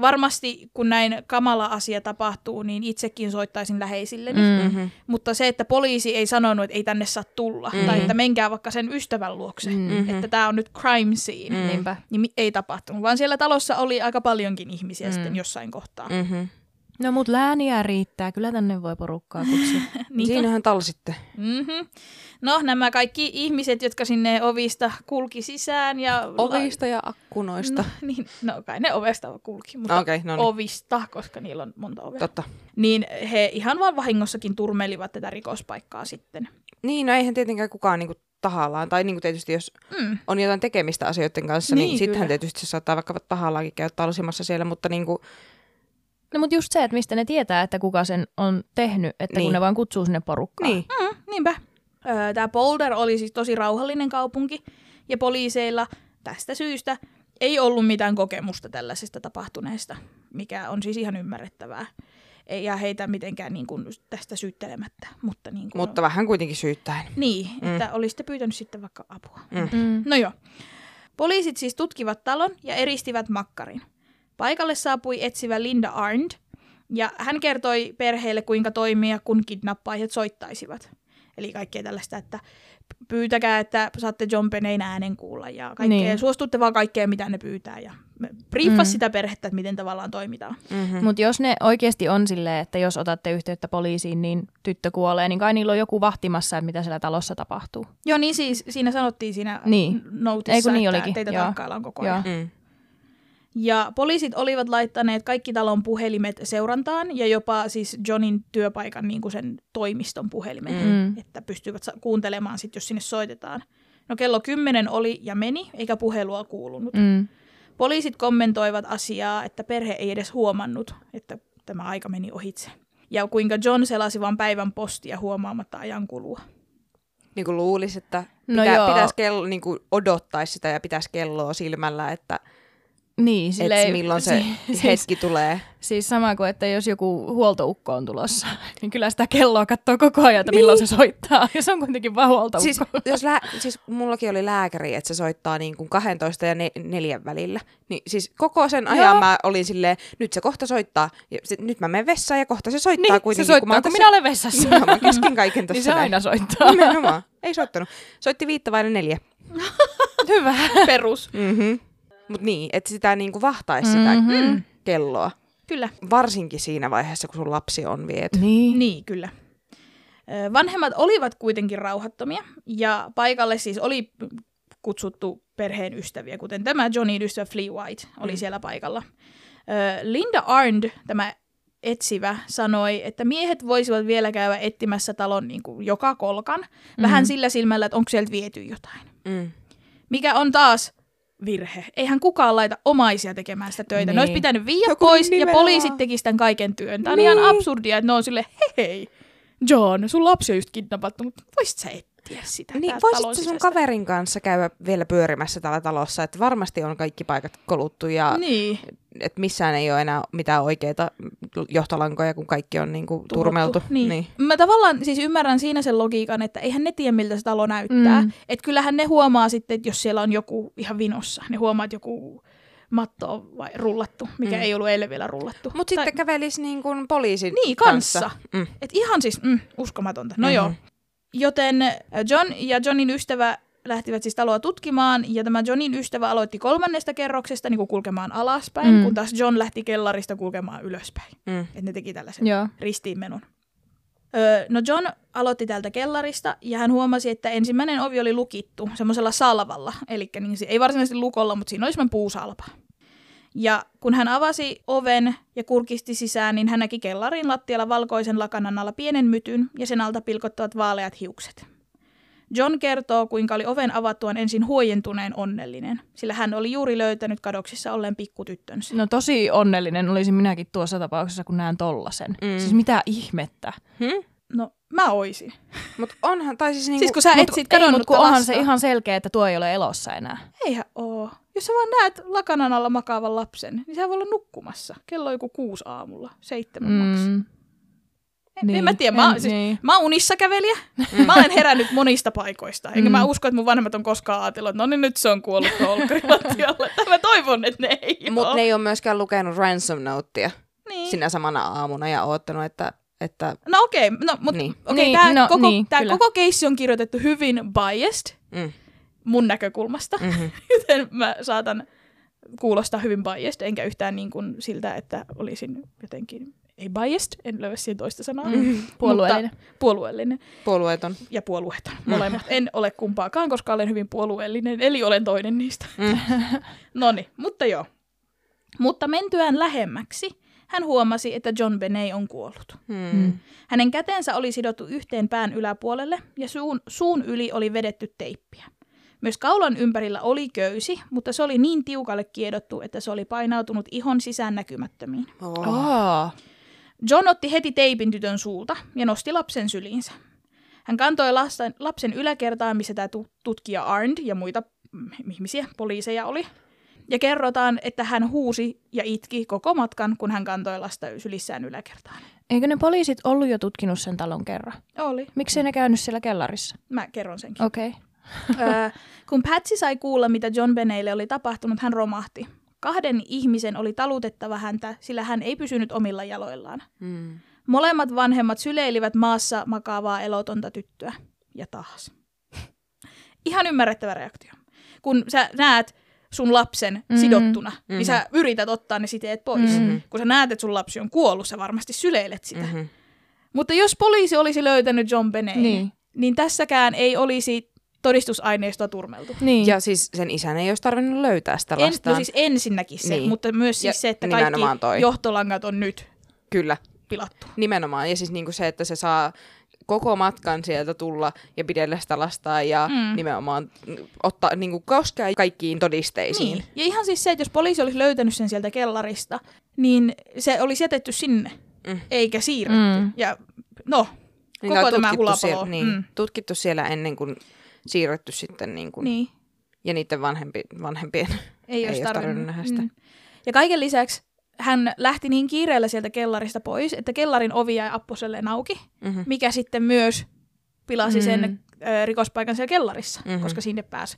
varmasti kun näin kamala asia tapahtuu, niin itsekin soittaisin läheisilleni. Mm. Mhm. Mutta se, että poliisi ei sanonut, että ei tänne saa tulla, Mhm. tai että menkää vaikka sen ystävän luokse, Mhm. että tämä on nyt crime scene, Mm. Niinpä. niin ei tapahtunut. Vaan siellä talossa oli aika paljonkin ihmisiä Mm. sitten jossain kohtaa. Mhm. No mut lääniä riittää, kyllä tänne voi porukkaa kutsua. Niin Siinähän talsitte. Mm-hmm. No nämä kaikki ihmiset, jotka sinne ovista kulki sisään ja... Ovista ja akkunoista. No, niin, no kai ne ovesta kulki, mutta okay, no niin. ovista, koska niillä on monta ovea. Totta. Niin he ihan vaan vahingossakin turmelivat tätä rikospaikkaa sitten. Niin, no eihän tietenkään kukaan niinku tahallaan, tai niinku tietysti jos Mm. on jotain tekemistä asioiden kanssa, niin, Niin, niin sittenhän tietysti se saattaa vaikka tahallaankin käydä talsimassa siellä, mutta niinku, No mut just se, että mistä ne tietää, että kuka sen on tehnyt, että niin. kun ne vaan kutsuu sinne porukkaan. niin, Mm, niinpä. Tämä Boulder oli siis tosi rauhallinen kaupunki, ja poliiseilla tästä syystä ei ollut mitään kokemusta tällaisesta tapahtuneesta, mikä on siis ihan ymmärrettävää. Ei jää heitä mitenkään niin kuin tästä syyttelemättä. Mutta, niin kuin, mutta vähän kuitenkin syyttäen. Niin, että olisitte pyytänyt sitten vaikka apua. Mm. No joo. Poliisit siis tutkivat talon ja eristivät makkarin. Paikalle saapui etsivä Linda Arndt, ja hän kertoi perheelle, kuinka toimia, kun kidnappaajat soittaisivat. Eli kaikkea tällaista, että pyytäkää, että saatte John Penein äänen kuulla ja kaikkea. Niin. Suostutte vaan kaikkeen, mitä ne pyytää. Ja briefas Mm. sitä perhettä, että miten tavallaan toimitaan. Mm-hmm. Mutta jos ne oikeasti on silleen, että jos otatte yhteyttä poliisiin, niin tyttö kuolee, niin kai niillä on joku vahtimassa, että mitä siellä talossa tapahtuu. Joo, niin siis siinä sanottiin siinä Niin. notissa, Ei kun niin että olikin, teitä joo. tarkkaillaan koko ajan. Joo. Mm. Ja poliisit olivat laittaneet kaikki talon puhelimet seurantaan ja jopa siis Johnin työpaikan niin kuin sen toimiston puhelimet, Mm. että pystyvät kuuntelemaan sit, jos sinne soitetaan. No kello 10 oli ja meni, eikä puhelua kuulunut. Mm. Poliisit kommentoivat asiaa, että perhe ei edes huomannut, että tämä aika meni ohitse. Ja kuinka John selasi vain päivän postia huomaamatta ajan kulua. Niin kuin luulisi, että No pitä, joo. pitäisi kello, niin kuin odottaisi sitä ja pitäisi kelloa silmällä, että Niin, et silleen, milloin se siis, hetki tulee. Siis sama kuin, että jos joku huoltoukko on tulossa, niin kyllä sitä kelloa katsoo koko ajan, että milloin se soittaa. Ja se on kuitenkin vaan huoltoukko. Siis, jos lää, siis mullakin oli lääkäri, että se soittaa niin kuin 12 ja ne, neljän välillä. Niin siis koko sen ajan Joo. mä olin silleen, nyt se kohta soittaa. Ja sit, nyt mä menen vessaan ja kohta se soittaa niin, se kuitenkin. soittaa, mä oon kun tässä- minä olen vessassa. Joo, mä keskin kaiken tässä. niin se näin. aina soittaa. Nimenomaan. Ei soittanut. Soitti viittä vai neljä. Hyvä. Perus. Mm-hmm. Mutta niin, että sitä niinku vahtaisi sitä Mhm. kelloa. Kyllä. Varsinkin siinä vaiheessa, kun sun lapsi on viety. Niin. Niin, kyllä. Vanhemmat olivat kuitenkin rauhattomia ja paikalle siis oli kutsuttu perheen ystäviä, kuten tämä Johnin ystävä Flea White oli Mm. siellä paikalla. Linda Arndt, tämä etsivä, sanoi, että miehet voisivat vielä käydä etsimässä talon niin kuin joka kolkan, vähän Mhm. sillä silmällä, että onko sieltä viety jotain. Mm. Mikä on taas virhe. Eihän kukaan laita omaisia tekemään sitä töitä. Niin. Ne olisi Niin. pitänyt viedä No kun pois ja nimenomaan. poliisit tekisivät tämän kaiken työn. Tämä on ihan Niin. absurdia, että ne on sille hei hei, John, sun lapsi on just kidnappattu, mutta voisit sä etsiä sitä Niin, täältä talon voisit sä sun sisästä? kaverin kanssa käydä vielä pyörimässä täällä talossa, että varmasti on kaikki paikat koluttu ja Niin, että missään ei ole enää mitään oikeita johtolankoja, kun kaikki on niinku turmeltu. turmeltu. Niin. niin. Mä tavallaan siis ymmärrän siinä sen logiikan, että eihän ne tiedä, miltä se talo näyttää. Mm. Että kyllähän ne huomaa sitten, että jos siellä on joku ihan vinossa, ne huomaa, että joku matto on vai rullattu, mikä Mm. ei ollut eilen vielä rullattu. Mutta sitten kävelis niin kuin poliisin Niin, kanssa. Mm. Et ihan siis mm, uskomatonta. No Mhm. mm-hmm. joo. Joten äh, John ja Johnin ystävä lähtivät siis taloa tutkimaan, ja tämä Johnin ystävä aloitti kolmannesta kerroksesta niin kuin kulkemaan alaspäin, Mm. kun taas John lähti kellarista kulkemaan ylöspäin. Mm. Et ne teki tällaisen Joo. ristiinmenon. Öö, no John aloitti täältä kellarista ja hän huomasi, että ensimmäinen ovi oli lukittu semmoisella salvalla. Eli niin, ei varsinaisesti lukolla, mutta siinä oli semmoinen puusalpa. Ja kun hän avasi oven ja kurkisti sisään, niin hän näki kellarin lattialla valkoisen lakanan alla pienen mytyn ja sen alta pilkottavat vaaleat hiukset. John kertoo, kuinka oli oven avattuaan ensin huojentuneen onnellinen, sillä hän oli juuri löytänyt kadoksissa olleen pikkutyttönsä. No tosi onnellinen olisin minäkin tuossa tapauksessa, kun näen tollasen. Mm. Mm. Siis mitä ihmettä. Hmm? No, mä oisin. Mutta onhan, tai siis, niinku, Siis kun sä Mut, etsit mut kun onhan lasta. se ihan selkeä, että tuo ei ole elossa enää. Eihän oo. Jos sä vaan näet lakanan alla makaavan lapsen, niin sä voi olla nukkumassa. Kello on joku kuusi aamulla, seitsemän mm. maks. Mm. En, en mä tiedä, mä, en- siis, niin. mä oon unissa kävelijä. Mä olen herännyt monista paikoista. Enkä Mm. mä usko, että mun vanhemmat on koskaan ajatellut, että no niin nyt se on kuollut. Tai mä toivon, että ne ei Mutta ne ei ole myöskään lukenut ransom notea niin. sinä samana aamuna ja oottanut, että, että No okei, okay, no, mutta Niin. okay, Niin, tämä no, koko, niin, tää koko keissi on kirjoitettu hyvin biased mm, mun näkökulmasta. mm-hmm. Joten mä saatan kuulostaa hyvin biased, enkä yhtään niin kuin siltä, että olisin jotenkin ei biased, en löydä siihen toista sanaa, Mm. Puolueellinen. mutta puolueellinen Puolueeton. ja puolueeton. Molemmat. En ole kumpaakaan, koska olen hyvin puolueellinen, eli olen toinen niistä. Mm. Noni, mutta joo. Mutta mentyään lähemmäksi, hän huomasi, että John Benet on kuollut. Hmm. Mm. Hänen kätensä oli sidottu yhteen pään yläpuolelle ja suun, suun yli oli vedetty teippiä. Myös kaulan ympärillä oli köysi, mutta se oli niin tiukalle kiedottu, että se oli painautunut ihon sisään näkymättömiin. Oh. Oh. John otti heti teipin tytön suulta ja nosti lapsen syliinsä. Hän kantoi lasten, lapsen yläkertaan, missä tämä tu- tutkija Arndt ja muita mm, ihmisiä, poliiseja oli. Ja kerrotaan, että hän huusi ja itki koko matkan, kun hän kantoi lasta sylissään yläkertaan. Eikö ne poliisit ollut jo tutkinut sen talon kerran? Oli. Miksi ne käynyt siellä kellarissa? Mä kerron senkin. Okei. Okay. Öö, kun Patsy sai kuulla, mitä John Beneille oli tapahtunut, hän romahti. Kahden ihmisen oli talutettava häntä, sillä hän ei pysynyt omilla jaloillaan. Hmm. Molemmat vanhemmat syleilivät maassa makaavaa elotonta tyttöä. Ja taas. Ihan ymmärrettävä reaktio. Kun sä näet sun lapsen Mhm. mm-hmm. sidottuna, mm-hmm. Mhm. niin sä yrität ottaa ne siteet pois. Mhm. Mm-hmm. Kun sä näet, että sun lapsi on kuollut, sä varmasti syleilet sitä. Mm-hmm. Mhm. Mutta jos poliisi olisi löytänyt John Benein, niin. Niin. niin tässäkään ei olisi todistusaineistoa turmeltu. Niin. Ja siis sen isän ei olisi tarvinnut löytää sitä En, lastaan. no siis ensinnäkin se, Niin. niin. mutta myös Ja siis se, että kaikki toi. johtolangat on nyt Kyllä, pilattu. nimenomaan. Ja siis niinku se, että se saa koko matkan sieltä tulla ja pidellä sitä lastaa ja mm. Mm. nimenomaan ottaa, niinku, koskea kaikkiin todisteisiin. Niin. Ja ihan siis se, että jos poliisi olisi löytänyt sen sieltä kellarista, niin se olisi jätetty sinne, Mm. mm. eikä siirretty. Mm. Mm. Ja no, Niin koko tämä tutkittu hulapalo. Siellä, niin, mm. Mm. tutkittu siellä ennen kuin siirretty sitten niin kuin, niin, ja niiden vanhempi, vanhempien. ei, olisi olisi tarvinnut. tarvinnut nähdä sitä. Ja kaiken lisäksi hän lähti niin kiireellä sieltä kellarista pois, että kellarin ovi jäi apposelleen auki, Mm-hmm. mikä sitten myös pilasi Mm. sen ö, rikospaikan siellä kellarissa, Mhm. mm-hmm. koska sinne pääsi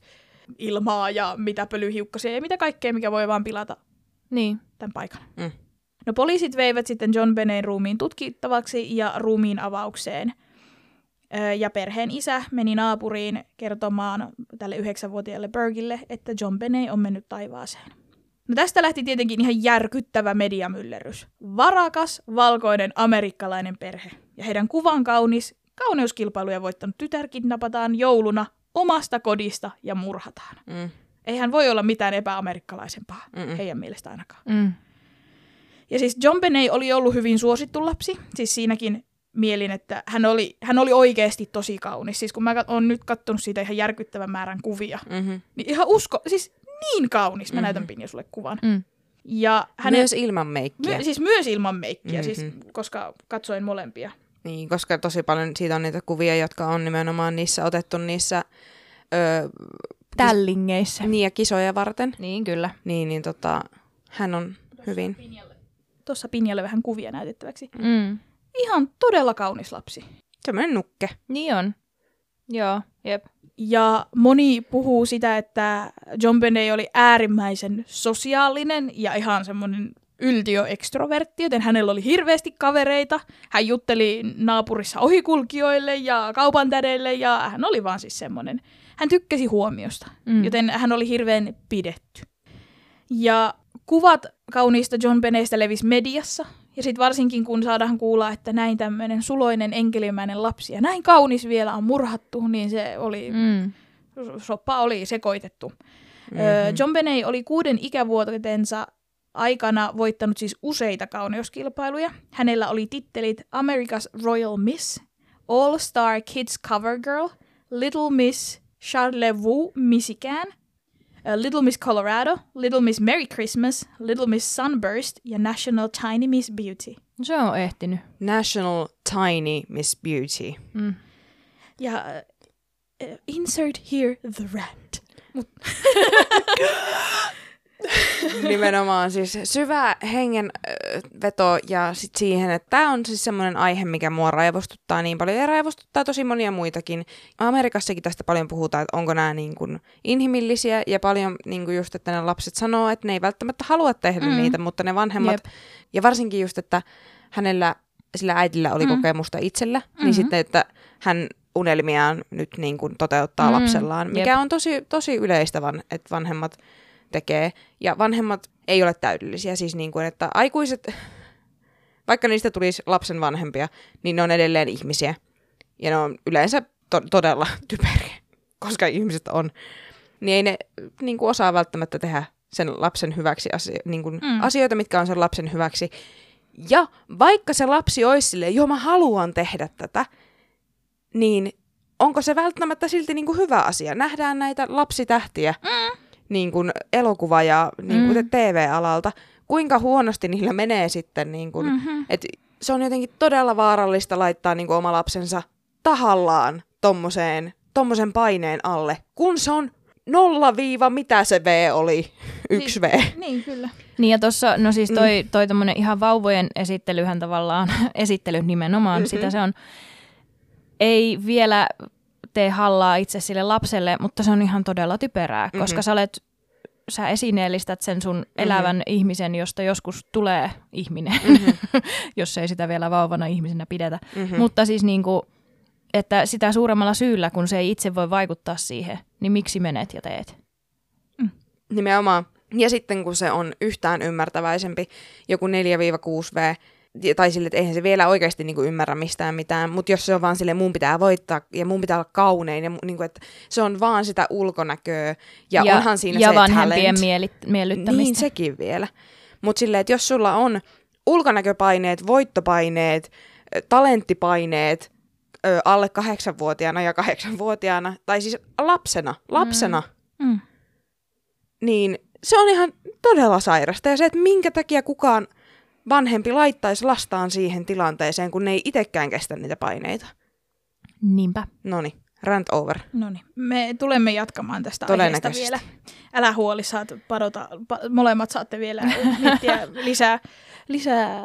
ilmaa ja mitä pölyhiukkasia ja mitä kaikkea, mikä voi vaan pilata niin. tämän paikan. Mm. No poliisit veivät sitten John Benein ruumiin tutkittavaksi ja ruumiin avaukseen. Ö, Ja perheen isä meni naapuriin kertomaan tälle yhdeksänvuotiaalle Bergille, että John Benei on mennyt taivaaseen. No tästä lähti tietenkin ihan järkyttävä mediamyllerys. Varakas, valkoinen, amerikkalainen perhe. Ja heidän kuvan kaunis, kauneuskilpailuja voittanut tytär kidnapataan jouluna omasta kodista ja murhataan. Mm. Eihän voi olla mitään epäamerikkalaisempaa, Mm-mm. heidän mielestä ainakaan. Mm. Ja siis John Benet oli ollut hyvin suosittu lapsi, siis siinäkin mielin, että hän oli, hän oli oikeasti tosi kaunis. Siis kun mä oon nyt kattonut siitä ihan järkyttävän määrän kuvia, Mm-hmm. niin ihan usko, siis niin kaunis. Mä Mhm. näytän Pinja sulle kuvan. Mm. Ja hänen, Myös ilman meikkiä. my, siis myös ilman meikkiä, Mhm. siis, koska katsoin molempia. Niin, koska tosi paljon siitä on niitä kuvia, jotka on nimenomaan niissä otettu niissä öö, Tällingeissä. niin ja kisoja varten. Niin, kyllä. Niin, niin tota, hän on hyvin. Tuossa Pinjalle vähän kuvia näytettäväksi. Mm. Ihan todella kaunis lapsi. Semmoinen nukke. Niin on. Joo, jep. Ja moni puhuu sitä, että John Benet oli äärimmäisen sosiaalinen ja ihan semmoinen yltiö-ekstrovertti, joten hänellä oli hirveästi kavereita. Hän jutteli naapurissa ohikulkijoille ja kaupantädeille ja hän oli vaan siis semmoinen. Hän tykkäsi huomiosta, mm. joten hän oli hirveän pidetty. Ja kuvat kauniista John Beneistä levisi mediassa. Ja sitten varsinkin kun saadaan kuulla, että näin tämmöinen suloinen enkelimäinen lapsi ja näin kaunis vielä on murhattu, niin se oli, mm. Soppa oli sekoitettu. Mhm. Mm-hmm. John Benet oli kuuden ikävuotensa aikana voittanut siis useita kauneuskilpailuja. Hänellä oli tittelit America's Royal Miss, All Star Kids Cover Girl, Little Miss Charlevoix Michigan, uh, Little Miss Colorado, Little Miss Merry Christmas, Little Miss Sunburst ja National Tiny Miss Beauty. Se on ehtinyt. National Tiny Miss Beauty. Mm. Ja uh, insert here the rant. Nimenomaan siis syvä hengenveto ja sit siihen, että tämä on siis semmoinen aihe, mikä mua raivostuttaa niin paljon ja raivostuttaa tosi monia muitakin. Amerikassakin tästä paljon puhutaan, että onko nämä niin kuin inhimillisiä ja paljon niin kuin just, että ne lapset sanoo, että ne ei välttämättä halua tehdä mm. Niitä, mutta ne vanhemmat Jep. ja varsinkin just, että hänellä, sillä äidillä oli Mm. kokemusta itsellä, mm-hmm. Mhm. niin sitten, että hän unelmiaan nyt niin kuin toteuttaa Mm, lapsellaan, mikä jep. on tosi, tosi yleistä, van, että vanhemmat tekee. Ja vanhemmat ei ole täydellisiä, siis niin kuin, että aikuiset, vaikka niistä tulisi lapsen vanhempia, niin ne on edelleen ihmisiä. Ja ne on yleensä to- todella typeriä, koska ihmiset on. Niin ei ne niin kuin osaa välttämättä tehdä sen lapsen hyväksi asio- niin kuin mm. asioita, mitkä on sen lapsen hyväksi. Ja vaikka se lapsi olisi silleen, joo mä haluan tehdä tätä, niin onko se välttämättä silti niin kuin hyvä asia? Nähdään näitä lapsitähtiä mm. Niin kuin elokuva- ja niin kuin Mm. TV-alalta. Kuinka huonosti niillä menee sitten, niin kuin, Mm-hmm. et se on jotenkin todella vaarallista laittaa niin kuin oma lapsensa tahallaan tommoseen, tommosen paineen alle, kun se on nolla viiva, mitä se V oli, yksi V. Niin, kyllä. Niin ja tuossa, no siis toi, toi tommonen ihan vauvojen esittelyhän tavallaan, esittely nimenomaan, Mhm. mm-hmm. sitä se on, ei vielä tee hallaa itse sille lapselle, mutta se on ihan todella typerää, mm-hmm. koska sä olet, sä esineellistät sen sun elävän mm-hmm. ihmisen, josta joskus tulee ihminen, mm-hmm. jos ei sitä vielä vauvana ihmisenä pidetä. Mm-hmm. Mutta siis niinku, että sitä suuremmalla syyllä, kun se ei itse voi vaikuttaa siihen, niin miksi menet ja teet? Nimenomaan. Ja sitten kun se on yhtään ymmärtäväisempi, joku 4-6V, tai sille, että eihän se vielä oikeasti niin kuin ymmärrä mistään mitään, mutta jos se on vaan sille, mun pitää voittaa ja mun pitää olla kaunein, ja niin kuin, että se on vaan sitä ulkonäköä, ja, ja onhan siinä ja se vanhempien talent. miellyttämistä. Niin, sekin vielä. Mutta silleen, että jos sulla on ulkonäköpaineet, voittopaineet, talenttipaineet ö, alle kahdeksanvuotiaana ja kahdeksanvuotiaana, tai siis lapsena, lapsena, Mm. niin se on ihan todella sairasta. Ja se, että minkä takia kukaan vanhempi laittaisi lastaan siihen tilanteeseen, kun ne ei itsekään kestä niitä paineita. Niinpä. Noni, rant over. No niin, me tulemme jatkamaan tästä aiheesta vielä. Älä huoli, saat padota, pa, molemmat saatte vielä miettiä lisää, lisää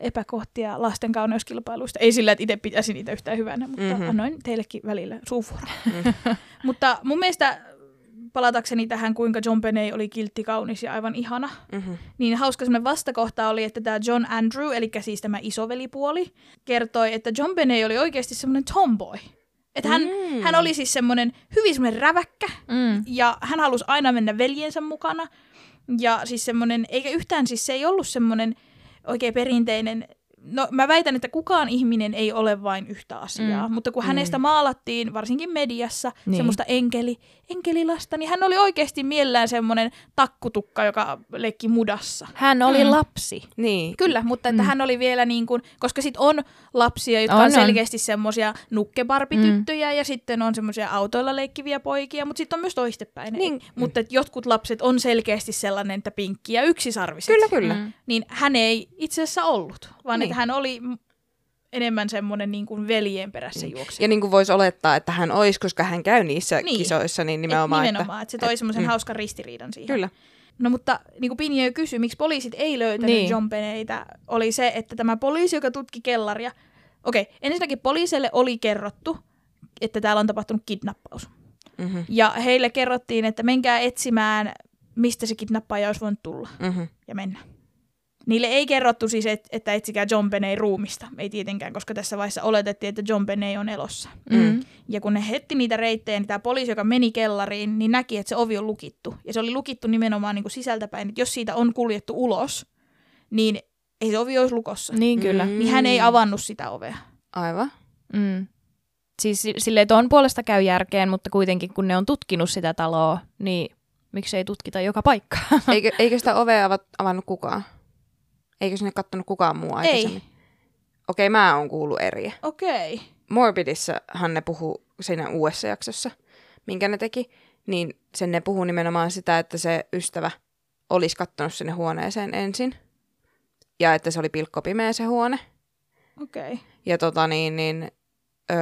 epäkohtia lasten kauneuskilpailuista. Ei sillä, että itse pitäisi niitä yhtään hyvänä, mutta Mhm. mm-hmm. annoin teillekin välillä suuvuoro. mutta mun mielestä palatakseni tähän, kuinka John Benet oli kiltti, kaunis ja aivan ihana, Mm-hmm. niin hauska semmoinen vastakohta oli, että tämä John Andrew, eli siis tämä isovelipuoli, kertoi, että John Benet oli oikeasti semmoinen tomboy. Että hän, Mm. hän oli siis semmoinen hyvin semmoinen räväkkä, Mm. ja hän halusi aina mennä veljensä mukana. Ja siis semmoinen, eikä yhtään siis se ei ollut semmoinen oikein perinteinen, no mä väitän, että kukaan ihminen ei ole vain yhtä asiaa, mm. mutta kun hänestä maalattiin, varsinkin mediassa, Niin. semmoista enkeli, enkelilasta, niin hän oli oikeasti mielellään semmoinen takkutukka, joka leikki mudassa. Hän oli Mm. lapsi. Niin. Kyllä, mutta että Mm. mm. hän oli vielä niin kuin, koska sit on lapsia, jotka On, on, selkeästi semmoisia nukkebarbityttöjä mm. ja sitten on semmoisia autoilla leikkiviä poikia, mutta sitten on myös toistepäin. Niin. Mutta että jotkut lapset on selkeästi sellainen, että pinkki ja yksisarviset. Kyllä, kyllä. Mm. Niin hän ei itse asiassa ollut, vaan Niin. Että hän oli enemmän semmoinen niin kuin veljen perässä Niin. juoksija. Ja niin kuin voisi olettaa, että hän olisi, koska hän käy niissä niin. Kisoissa, niin Et nimenomaan, nimenomaan, että, että se toi semmoisen mm. hauskan ristiriidan siihen. Kyllä. No mutta niin kuin Pinja jo kysyi, miksi poliisit ei löytänyt Niin. John Beneitä, oli se, että tämä poliisi, joka tutki kellaria, okei, ensinnäkin poliiseille oli kerrottu, että täällä on tapahtunut kidnappaus. Mm-hmm. Ja heille kerrottiin, että menkää etsimään, mistä se kidnappaaja olisi voinut tulla Mm-hmm. ja mennä. Niille ei kerrottu siis, et, että etsikää John Benet ruumista. Ei tietenkään, koska tässä vaiheessa oletettiin, että John Benet on elossa. Mm. Ja kun ne hetti niitä reittejä, niin tämä poliisi, joka meni kellariin, niin näki, että se ovi on lukittu. Ja se oli lukittu nimenomaan niin kuin sisältäpäin, että jos siitä on kuljettu ulos, niin ei se ovi olisi lukossa. Niin kyllä. Mm. Niin hän ei avannut sitä ovea. Aivan. Mm. Siis si- silleen tuon puolesta käy järkeen, mutta kuitenkin kun ne on tutkinut sitä taloa, niin miksi ei tutkita joka paikka? Eikö, eikö sitä ovea ava- avannut kukaan? Eikö sinne kattonut kukaan muu aikaisemmin? Okei, mä oon kuullut eriä. Okei. Morbidissahan ne puhuu siinä uudessa jaksossa, minkä ne teki, niin sen ne puhuu nimenomaan sitä, että se ystävä olisi kattonut sinne huoneeseen ensin. Ja että se oli pilkkopimeä se huone. Okei. Ja tota niin, niin öö,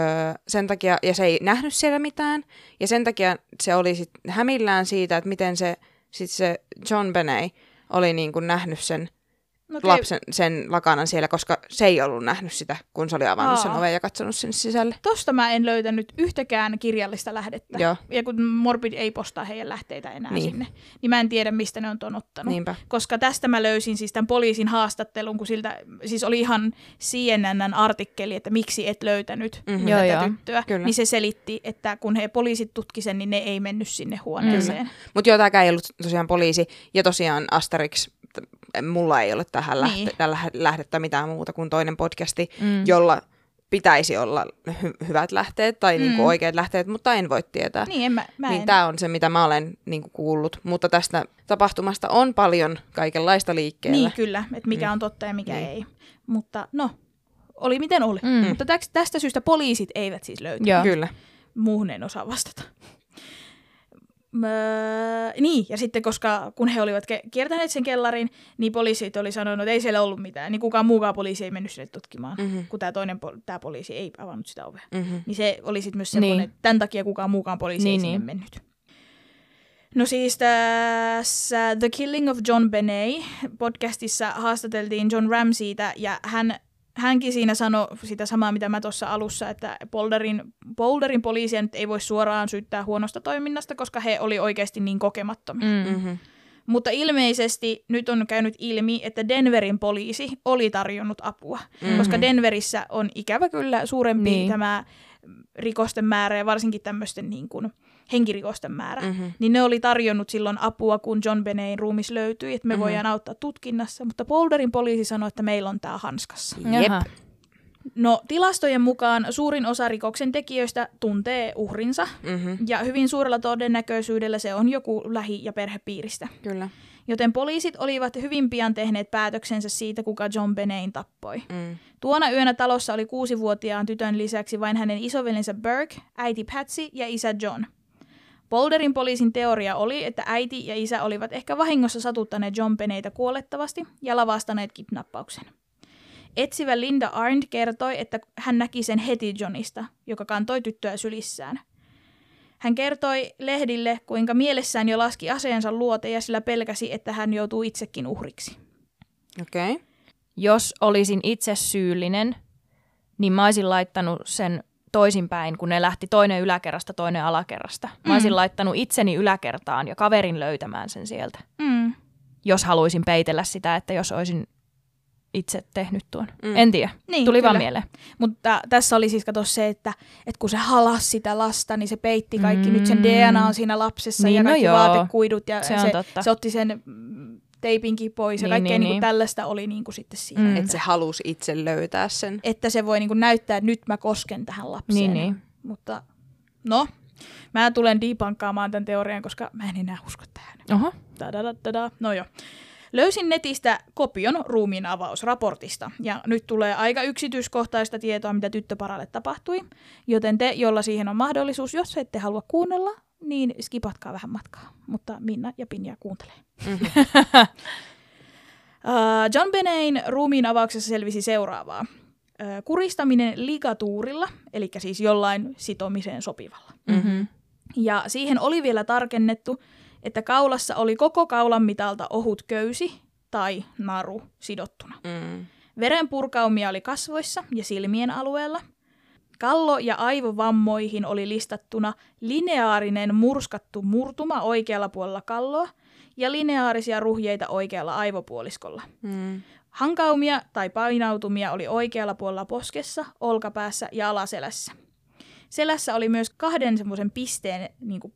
sen takia, ja se ei nähnyt siellä mitään, ja sen takia se oli sit hämillään siitä, että miten se, sit se John Benet oli niin kuin nähnyt sen Okei. lapsen, sen lakanan siellä, koska se ei ollut nähnyt sitä, kun se oli avannut sen Aa. oven ja katsonut sen sisälle. Tosta mä en löytänyt yhtäkään kirjallista lähdettä. Joo. Ja kun Morbid ei postaa heidän lähteitä enää Niin. sinne, niin mä en tiedä, mistä ne on ton ottanut. Niinpä. Koska tästä mä löysin siis tämän poliisin haastattelun, kun siltä, siis oli ihan CNNn artikkeli, että miksi et löytänyt Mhm. mm-hmm. Tätä joo. tyttöä. Kyllä. Niin se selitti, että kun he poliisit tutki sen, niin ne ei mennyt sinne huoneeseen. Mutta joo, tämäkään ei ollut tosiaan poliisi. Ja tosiaan Asterix mulla ei ole tähän lähte, Niin. tällä lähdettä mitään muuta kuin toinen podcasti, Mm. jolla pitäisi olla hy- hyvät lähteet tai mm. niinku Mm. oikeat lähteet, mutta en voi tietää. Niin, en mä, mä Niin tämä on se, mitä mä olen niinku kuullut. Mutta tästä tapahtumasta on paljon kaikenlaista liikkeellä. Niin, kyllä, että mikä on totta ja mikä Niin. ei. Mutta no, oli miten oli. Mm. Mutta tästä syystä poliisit eivät siis löytäneet. Joo. Kyllä. Muuhun en osaa vastata. Öö, niin, ja sitten koska kun he olivat ke- kiertäneet sen kellarin, niin poliisit oli sanonut, että ei siellä ollut mitään. Niin kukaan muukaan poliisi ei mennyt sinne tutkimaan, Mhm. mm-hmm. kun tämä toinen pol- tää poliisi ei avannut sitä ovea. Mm-hmm. Niin se oli sitten myös semmoinen, Niin. että tämän takia kukaan muukaan poliisi Niin, ei sinne niin. mennyt. No siis tässä The Killing of John Benet podcastissa haastateltiin John Ramseytä ja hän, hänkin siinä sanoi sitä samaa, mitä mä tuossa alussa, että Boulderin, Boulderin poliisia nyt ei voi suoraan syyttää huonosta toiminnasta, koska he oli oikeasti niin kokemattomia. Mm. Mm-hmm. Mutta ilmeisesti nyt on käynyt ilmi, että Denverin poliisi oli tarjonnut apua, mm-hmm. koska Denverissä on ikävä kyllä suurempi Niin. niin. tämä rikosten määrä ja varsinkin tämmöisten niin kuin henkirikosten määrä. Mhm. Mm-hmm. Niin ne oli tarjonnut silloin apua, kun John Benein ruumis löytyi, että me mm-hmm. voidaan auttaa tutkinnassa, mutta Boulderin poliisi sanoi, että meillä on tämä hanskassa. Jaha. No tilastojen mukaan suurin osa rikoksen tekijöistä tuntee uhrinsa Mm-hmm. ja hyvin suurella todennäköisyydellä se on joku lähi- ja perhepiiristä. Kyllä. Joten poliisit olivat hyvin pian tehneet päätöksensä siitä, kuka John Benein tappoi. Mm. Tuona yönä talossa oli kuusivuotiaan tytön lisäksi vain hänen isoveljensä Burke, äiti Patsy ja isä John. Boulderin poliisin teoria oli, että äiti ja isä olivat ehkä vahingossa satuttaneet John Beneitä kuolettavasti ja lavastaneet kidnappauksen. Etsivä Linda Arndt kertoi, että hän näki sen heti Johnista, joka kantoi tyttöä sylissään. Hän kertoi lehdille, kuinka mielessään jo laski aseensa luoteja, sillä pelkäsi, että hän joutuu itsekin uhriksi. Okei. Okay. Jos olisin itse syyllinen, niin mä olisin laittanut sen toisinpäin, kun ne lähti toinen yläkerrasta, toinen alakerrasta. Mä olisin laittanut itseni yläkertaan ja kaverin löytämään sen sieltä, Mm. jos haluaisin peitellä sitä, että jos olisin itse tehnyt tuon. Mm. Mm. En tiedä, Niin, tuli vaan kyllä. mieleen. Mutta tässä oli siis kato se, että, että kun se halasi sitä lasta, niin se peitti kaikki. Mm. Nyt sen DNA on siinä lapsessa Niin, ja no kaikki joo. vaatekuidut. Ja Se se, totta. se otti sen mm, teipinkin pois ja Niin, kaikkea niin, niin, niin tällaista oli niin kuin sitten siinä. Mm. Että se halusi itse löytää sen. Että se voi niin kuin näyttää, että nyt mä kosken tähän lapseen. Niin, niin. Mutta no, mä tulen debankkaamaan tämän teorian, koska mä en enää usko tähän. Oho. Tadadadada. No joo. Löysin netistä kopion ruumiin avausraportista, ja nyt tulee aika yksityiskohtaista tietoa, mitä tyttöparalle tapahtui, joten te, jolla siihen on mahdollisuus, jos ette halua kuunnella, niin skipatkaa vähän matkaa, mutta Minna ja Pinja kuuntelee. Mm-hmm. Uh, John Benein ruumiin avauksessa selvisi seuraavaa. Uh, kuristaminen ligatuurilla, eli siis jollain sitomiseen sopivalla. Mm-hmm. Ja siihen oli vielä tarkennettu, että kaulassa oli koko kaulan mitalta ohut köysi tai naru sidottuna. Mm. Verenpurkaumia oli kasvoissa ja silmien alueella. Kallo- ja aivovammoihin oli listattuna lineaarinen murskattu murtuma oikealla puolella kalloa ja lineaarisia ruhjeita oikealla aivopuoliskolla. Mm. Hankaumia tai painautumia oli oikealla puolella poskessa, olkapäässä ja alaselässä. Selässä oli myös kahden semmoisen pisteen niin kuin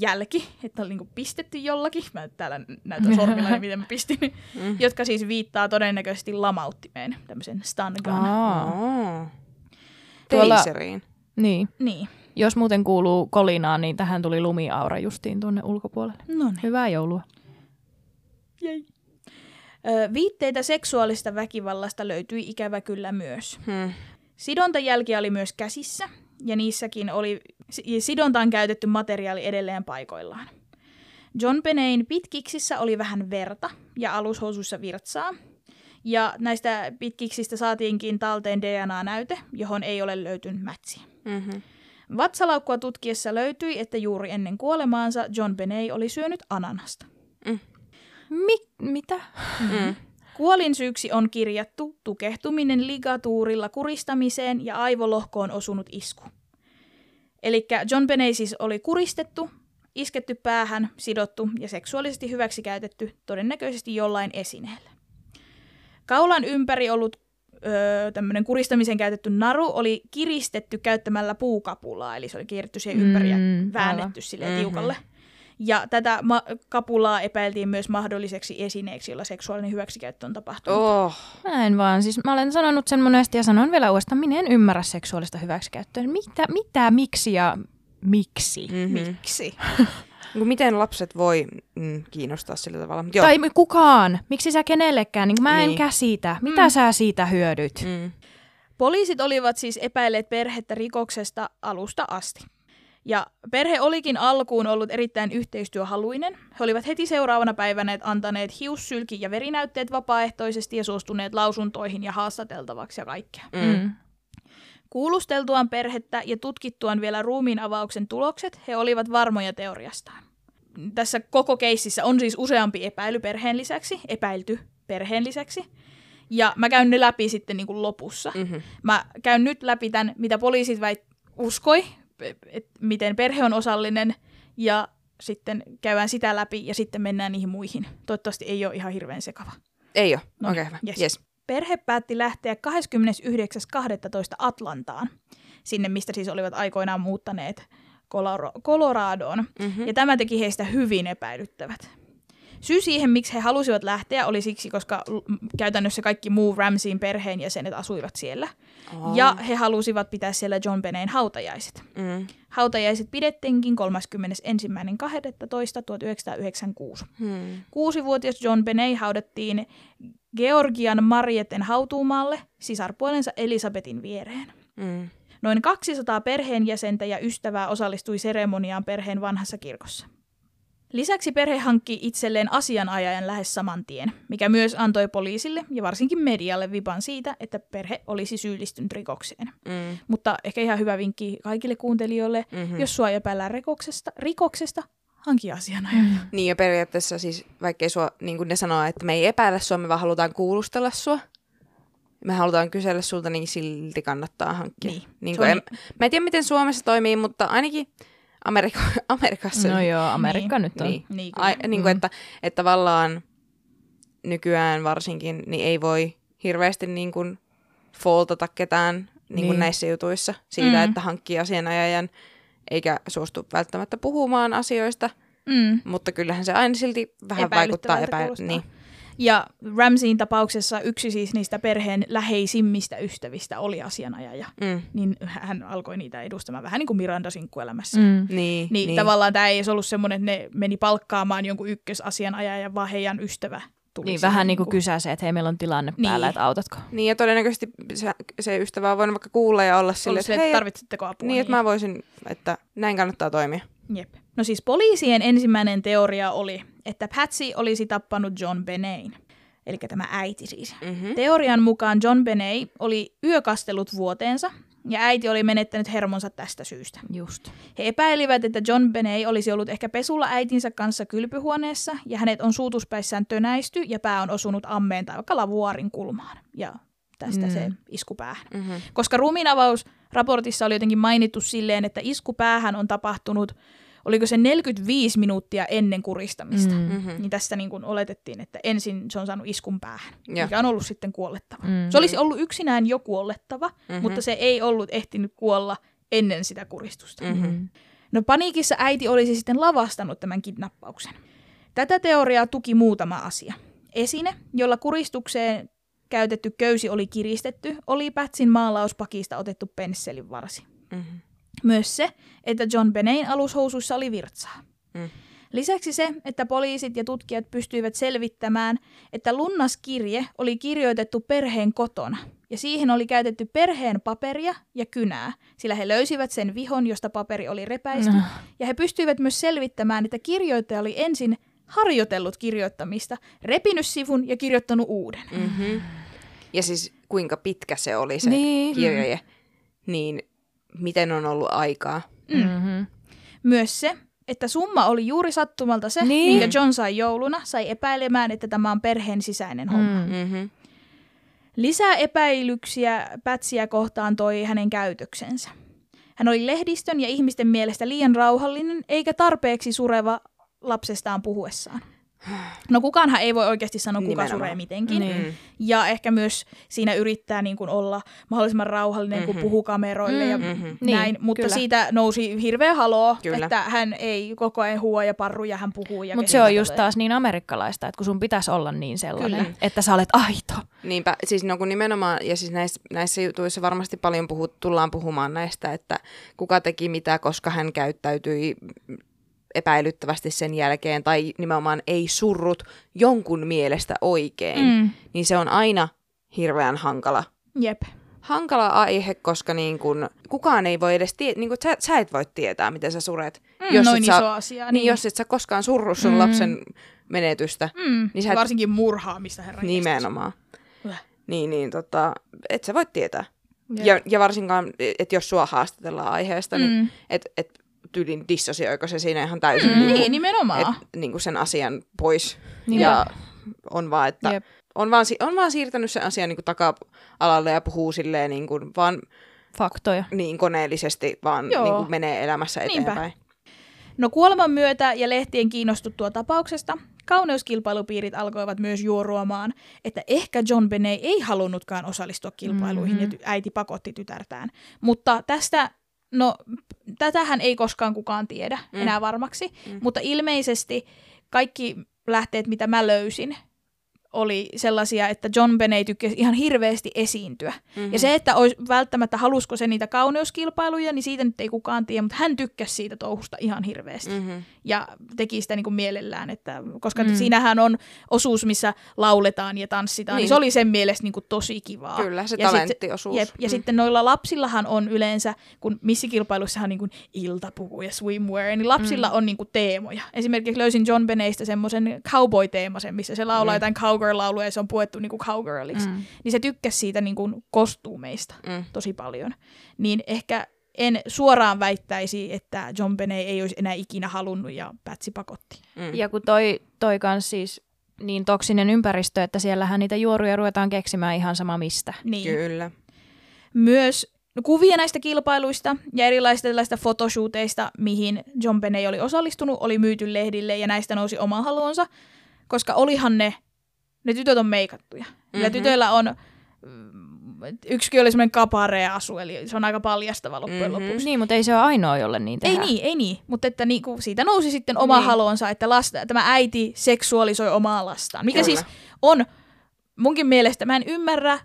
jälki, että oli niin kuin pistetty jollakin. Mä täällä näytän sormilla, miten mä pistin. Mm. jotka siis viittaa todennäköisesti lamauttimeen, tämmöisen stun gun. Oh. Tuolla- Teiseriin. Niin. Niin, Jos muuten kuuluu kolinaa, niin tähän tuli lumiaura justiin tuonne ulkopuolelle. no niin. Hyvää joulua. Jei. Ö, viitteitä seksuaalista väkivallasta löytyi ikävä kyllä myös. Hmm. Sidontajälkiä oli myös käsissä, ja niissäkin oli si- sidontaan käytetty materiaali edelleen paikoillaan. John Benein pitkiksissä oli vähän verta ja alushousuissa virtsaa. Ja näistä pitkiksistä saatiinkin talteen DNA-näyte, johon ei ole löytynyt mätsiä. Mm-hmm. Vatsalaukkua tutkiessa löytyi, että juuri ennen kuolemaansa John Benet oli syönyt ananasta. Mi- mitä? Mm. Kuolinsyyksi on kirjattu tukehtuminen ligatuurilla kuristamiseen ja aivolohkoon osunut isku. Eli John Benet siis oli kuristettu, isketty päähän, sidottu ja seksuaalisesti hyväksikäytetty todennäköisesti jollain esineellä. Kaulan ympäri ollut öö, tämmöinen kuristamiseen käytetty naru oli kiristetty käyttämällä puukapulaa, eli se oli kierretty siihen ympäri ja Mm, väännetty silleen Mhm. tiukalle. Ja tätä ma- kapulaa epäiltiin myös mahdolliseksi esineeksi, jolla seksuaalinen hyväksikäyttö on tapahtunut. Oh. Mä en vaan, siis mä olen sanonut sen monesti ja sanon vielä uudestaan, minä en ymmärrä seksuaalista hyväksikäyttöä. Mitä, mitä, miksi ja miksi? Mm. Mm-hmm. Miksi? Niin miten lapset voi mm, kiinnostaa sillä tavalla? Mut Joo. Tai kukaan, miksi sä kenellekään, niin mä en Niin. käsitä. Mitä Mm. sä siitä hyödyt? Mm. Poliisit olivat siis epäilleet perhettä rikoksesta alusta asti. Ja perhe olikin alkuun ollut erittäin yhteistyöhaluinen. He olivat heti seuraavana päivänä antaneet hiussylki- ja verinäytteet vapaaehtoisesti ja suostuneet lausuntoihin ja haastateltavaksi ja kaikkea. Mm. Kuulusteltuaan perhettä ja tutkittuaan vielä ruumiin avauksen tulokset, he olivat varmoja teoriastaan. Tässä koko keississä on siis useampi epäily perheen lisäksi, epäilty perheen lisäksi. Ja mä käyn ne läpi sitten niin kuin lopussa. Mhm. Mä käyn nyt läpi tämän, mitä poliisit väit, uskoi, että miten perhe on osallinen, ja sitten käydään sitä läpi, ja sitten mennään niihin muihin. Toivottavasti ei ole ihan hirveän sekava. Ei ole. No, Okei, okay, hyvä. yes. Yes. Perhe päätti lähteä 29.12. Atlantaan, sinne mistä siis olivat aikoinaan muuttaneet Coloro- Coloradoon, Mm-hmm. ja tämä teki heistä hyvin epäilyttävät. Syy siihen, miksi he halusivat lähteä, oli siksi, koska käytännössä kaikki muu Ramseyn perheenjäsenet asuivat siellä. Oh. Ja he halusivat pitää siellä John Beneyn hautajaiset. Mm. Hautajaiset pidettiinkin 31.12.1996. Hmm. Kuusivuotias John Beney haudattiin Georgian Marietten hautuumaalle sisarpuolensa Elisabetin viereen. Mm. Noin 200 perheenjäsentä ja ystävää osallistui seremoniaan perheen vanhassa kirkossa. Lisäksi perhe hankki itselleen asianajajan lähes saman tien, mikä myös antoi poliisille ja varsinkin medialle vipan siitä, että perhe olisi syyllistynyt rikokseen. Mm. Mutta ehkä ihan hyvä vinkki kaikille kuuntelijoille, Mhm. mm-hmm. jos sua epäillään rikoksesta, rikoksesta hanki asianajaja. Mm. Niin ja periaatteessa siis, vaikkei sua, niin kuin ne sanoo, että me ei epäillä sua, me vaan halutaan kuulustella sua. Me halutaan kysellä sulta, niin silti kannattaa hankkia. Niin. Niin kuin, en, mä en tiedä, miten Suomessa toimii, mutta ainakin Amerika, Amerikassa. No joo, Amerikka Niin. nyt on. Niin. Niin, kyllä. Ai, niin kuin, että, että tavallaan nykyään varsinkin niin ei voi hirveästi niin kuin faultata ketään niin kuin Niin. näissä jutuissa siitä, Mm. että hankkii asianajajan eikä suostu välttämättä puhumaan asioista, Mm. mutta kyllähän se aina silti vähän vaikuttaa Epäilyttävältä epä... kuulostaa. Niin. Ja Ramseyin tapauksessa yksi siis niistä perheen läheisimmistä ystävistä oli asianajaja. Mm. Niin hän alkoi niitä edustamaan vähän niin kuin Miranda sinkkuelämässä. Mm. Niin, Niin, niin. tavallaan tämä ei edes ollut semmoinen, että ne meni palkkaamaan jonkun ykkösasianajajan, vaan heidän ystävä tuli Niin vähän niin kuin niinku- kysäsee, että hei meillä on tilanne päällä, Niin. että autatko? Niin, ja todennäköisesti se, se ystävä on voinut vaikka kuulla ja olla silleen, että hei, tarvitsetteko apua. niin, että mä voisin, että näin kannattaa toimia. Jep. No siis poliisien ensimmäinen teoria oli, että Patsy olisi tappanut John Beneyn. Eli tämä äiti siis. Mm-hmm. Teorian mukaan John Beney oli yökastellut vuoteensa ja äiti oli menettänyt hermonsa tästä syystä. Just. He epäilivät, että John Beney olisi ollut ehkä pesulla äitinsä kanssa kylpyhuoneessa ja hänet on suutuspäissään tönäisty ja pää on osunut ammeen tai vaikka lavuaarin kulmaan. Ja tästä Mm. se isku päähän. Mm-hmm. Koska ruumiinavausraportissa oli jotenkin mainittu silleen, että isku päähän on tapahtunut, oliko se 45 minuuttia ennen kuristamista. Mm. Mm. Mm-hmm. Niin tästä niin kuin oletettiin, että ensin se on saanut iskun päähän, Joo. mikä on ollut sitten kuolettava. Mm. Se olisi ollut yksinään jo kuolettava, Mhm. mm-hmm. mutta se ei ollut ehtinyt kuolla ennen sitä kuristusta. Mhm. Mm. No paniikissa äiti olisi sitten lavastanut tämän kidnappauksen. Tätä teoriaa tuki muutama asia. Esine, jolla kuristukseen käytetty köysi oli kiristetty, oli Pätsin maalauspakista otettu pensselin varsi. Mm-hmm. Myös se, että John Beneyn alushousuissa oli virtsaa. Mm. Lisäksi se, että poliisit ja tutkijat pystyivät selvittämään, että lunnaskirje oli kirjoitettu perheen kotona, ja siihen oli käytetty perheen paperia ja kynää, sillä he löysivät sen vihon, josta paperi oli repäisty, No. ja he pystyivät myös selvittämään, että kirjoittaja oli ensin harjoitellut kirjoittamista, repinyt sivun ja kirjoittanut uuden. Mm-hmm. Ja siis kuinka pitkä se oli se Niin. kirje, niin miten on ollut aikaa. Mm-hmm. Myös se, että summa oli juuri sattumalta se, Niin. minkä John sai jouluna, sai epäilemään, että tämä on perheen sisäinen homma. Mm. Mm-hmm. Lisää epäilyksiä Pätsiä kohtaan toi hänen käytöksensä. Hän oli lehdistön ja ihmisten mielestä liian rauhallinen eikä tarpeeksi sureva lapsestaan puhuessaan. No kukaanhan ei voi oikeasti sanoa, kuka Nimenomaan. suree mitenkin. Niin. Mm. Ja ehkä myös siinä yrittää niin kuin olla mahdollisimman rauhallinen, mm-hmm. kun puhuu kameroille ja Mhm. näin. Niin, Mutta kyllä. siitä nousi hirveä haloo, Kyllä. että hän ei koko ajan huua ja parru ja hän puhuu. ja Mutta se on just tulee. taas niin amerikkalaista, että kun sun pitäisi olla niin sellainen, Kyllä. että sä olet aito. Niinpä, siis no kun nimenomaan, ja siis näissä, näissä jutuissa varmasti paljon puhut, tullaan puhumaan näistä, että kuka teki mitä, koska hän käyttäytyi epäilyttävästi sen jälkeen, tai nimenomaan ei surrut jonkun mielestä oikein, Mm. niin se on aina hirveän hankala. Jep. Hankala aihe, koska niin kun, kukaan ei voi edes tietää, niin kun, sä, sä et voi tietää, miten sä suret. Mm, noin et iso sä, asia. niin, jos et sä koskaan surru sun Mm. lapsen menetystä, mm, niin sä et- Varsinkin murhaamista, herran nimenomaan. Äh. Niin, niin tota, et sä voi tietää. Jep. Ja, ja varsinkaan, että jos sua haastatellaan aiheesta, mm. niin Mm. et, et tyylin dissosioiko se siinä ihan täysin Mm, niin, niin, nimenomaan. et, niin kuin sen asian pois. Niinpä. Ja on vaan, että Jep. on vaan, on vaan siirtänyt sen asian niin kuin taka-alalle ja puhuu silleen niin kuin vaan Faktoja. niin koneellisesti, vaan Joo. niin kuin menee elämässä Niinpä. eteenpäin. No kuoleman myötä ja lehtien kiinnostuttua tapauksesta, kauneuskilpailupiirit alkoivat myös juoruamaan, että ehkä John Benet ei halunnutkaan osallistua kilpailuihin mm-hmm. ja äiti pakotti tytärtään. Mutta tästä, no tätähän ei koskaan kukaan tiedä mm. enää varmaksi, mm. mutta ilmeisesti kaikki lähteet, mitä mä löysin, oli sellaisia, että John Benet tykkäsi ihan hirveästi esiintyä. Mm-hmm. Ja se, että olisi välttämättä halusko se niitä kauneuskilpailuja, niin siitä nyt ei kukaan tiedä, mutta hän tykkäsi siitä touhusta ihan hirveästi. Mm-hmm. Ja teki sitä niin kuin mielellään, että, koska mm. siinähän on osuus, missä lauletaan ja tanssitaan, niin, Niin. se oli sen mielestä niin kuin tosi kivaa. Kyllä, se Ja sit- talenttiosuus. Jep, ja Mm. sitten noilla lapsillahan on yleensä, kun missikilpailuissahan on niin kuin iltapuku ja swimwear, niin lapsilla mm. on niin kuin teemoja. Esimerkiksi löysin John Beneistä semmoisen cowboy-teemasen, missä se laulaa mm. jotain cowgirl-lauluja ja se on puettu niin kuin cowgirliksi. Mm. Niin se tykkäsi siitä niin kuin kostuumeista Mm. tosi paljon. Niin ehkä en suoraan väittäisi, että John Benet ei olisi enää ikinä halunnut ja Pätsi pakotti. Mm. Ja kun toi, toi kans siis niin toksinen ympäristö, että siellähän niitä juoruja ruvetaan keksimään ihan sama mistä. Niin. Kyllä. Myös kuvia näistä kilpailuista ja erilaisista tällaista fotoshooteista, mihin John Benet oli osallistunut, oli myyty lehdille ja näistä nousi oma halonsa, koska olihan ne, ne tytöt on meikattuja. Mm-hmm. Ja Mhm. tytöillä on, yksikin oli semmoinen kapare-asu, eli se on aika paljastava loppujen Mhm. lopuksi. Niin, mutta ei se ole ainoa, jolle niin Ei tehdään. niin, ei niin, mutta että niinku siitä nousi sitten oma niin. halonsa, että lasta, tämä äiti seksuaalisoi omaa lastaan. Mikä Kyllä. siis on munkin mielestä, mä en ymmärrä,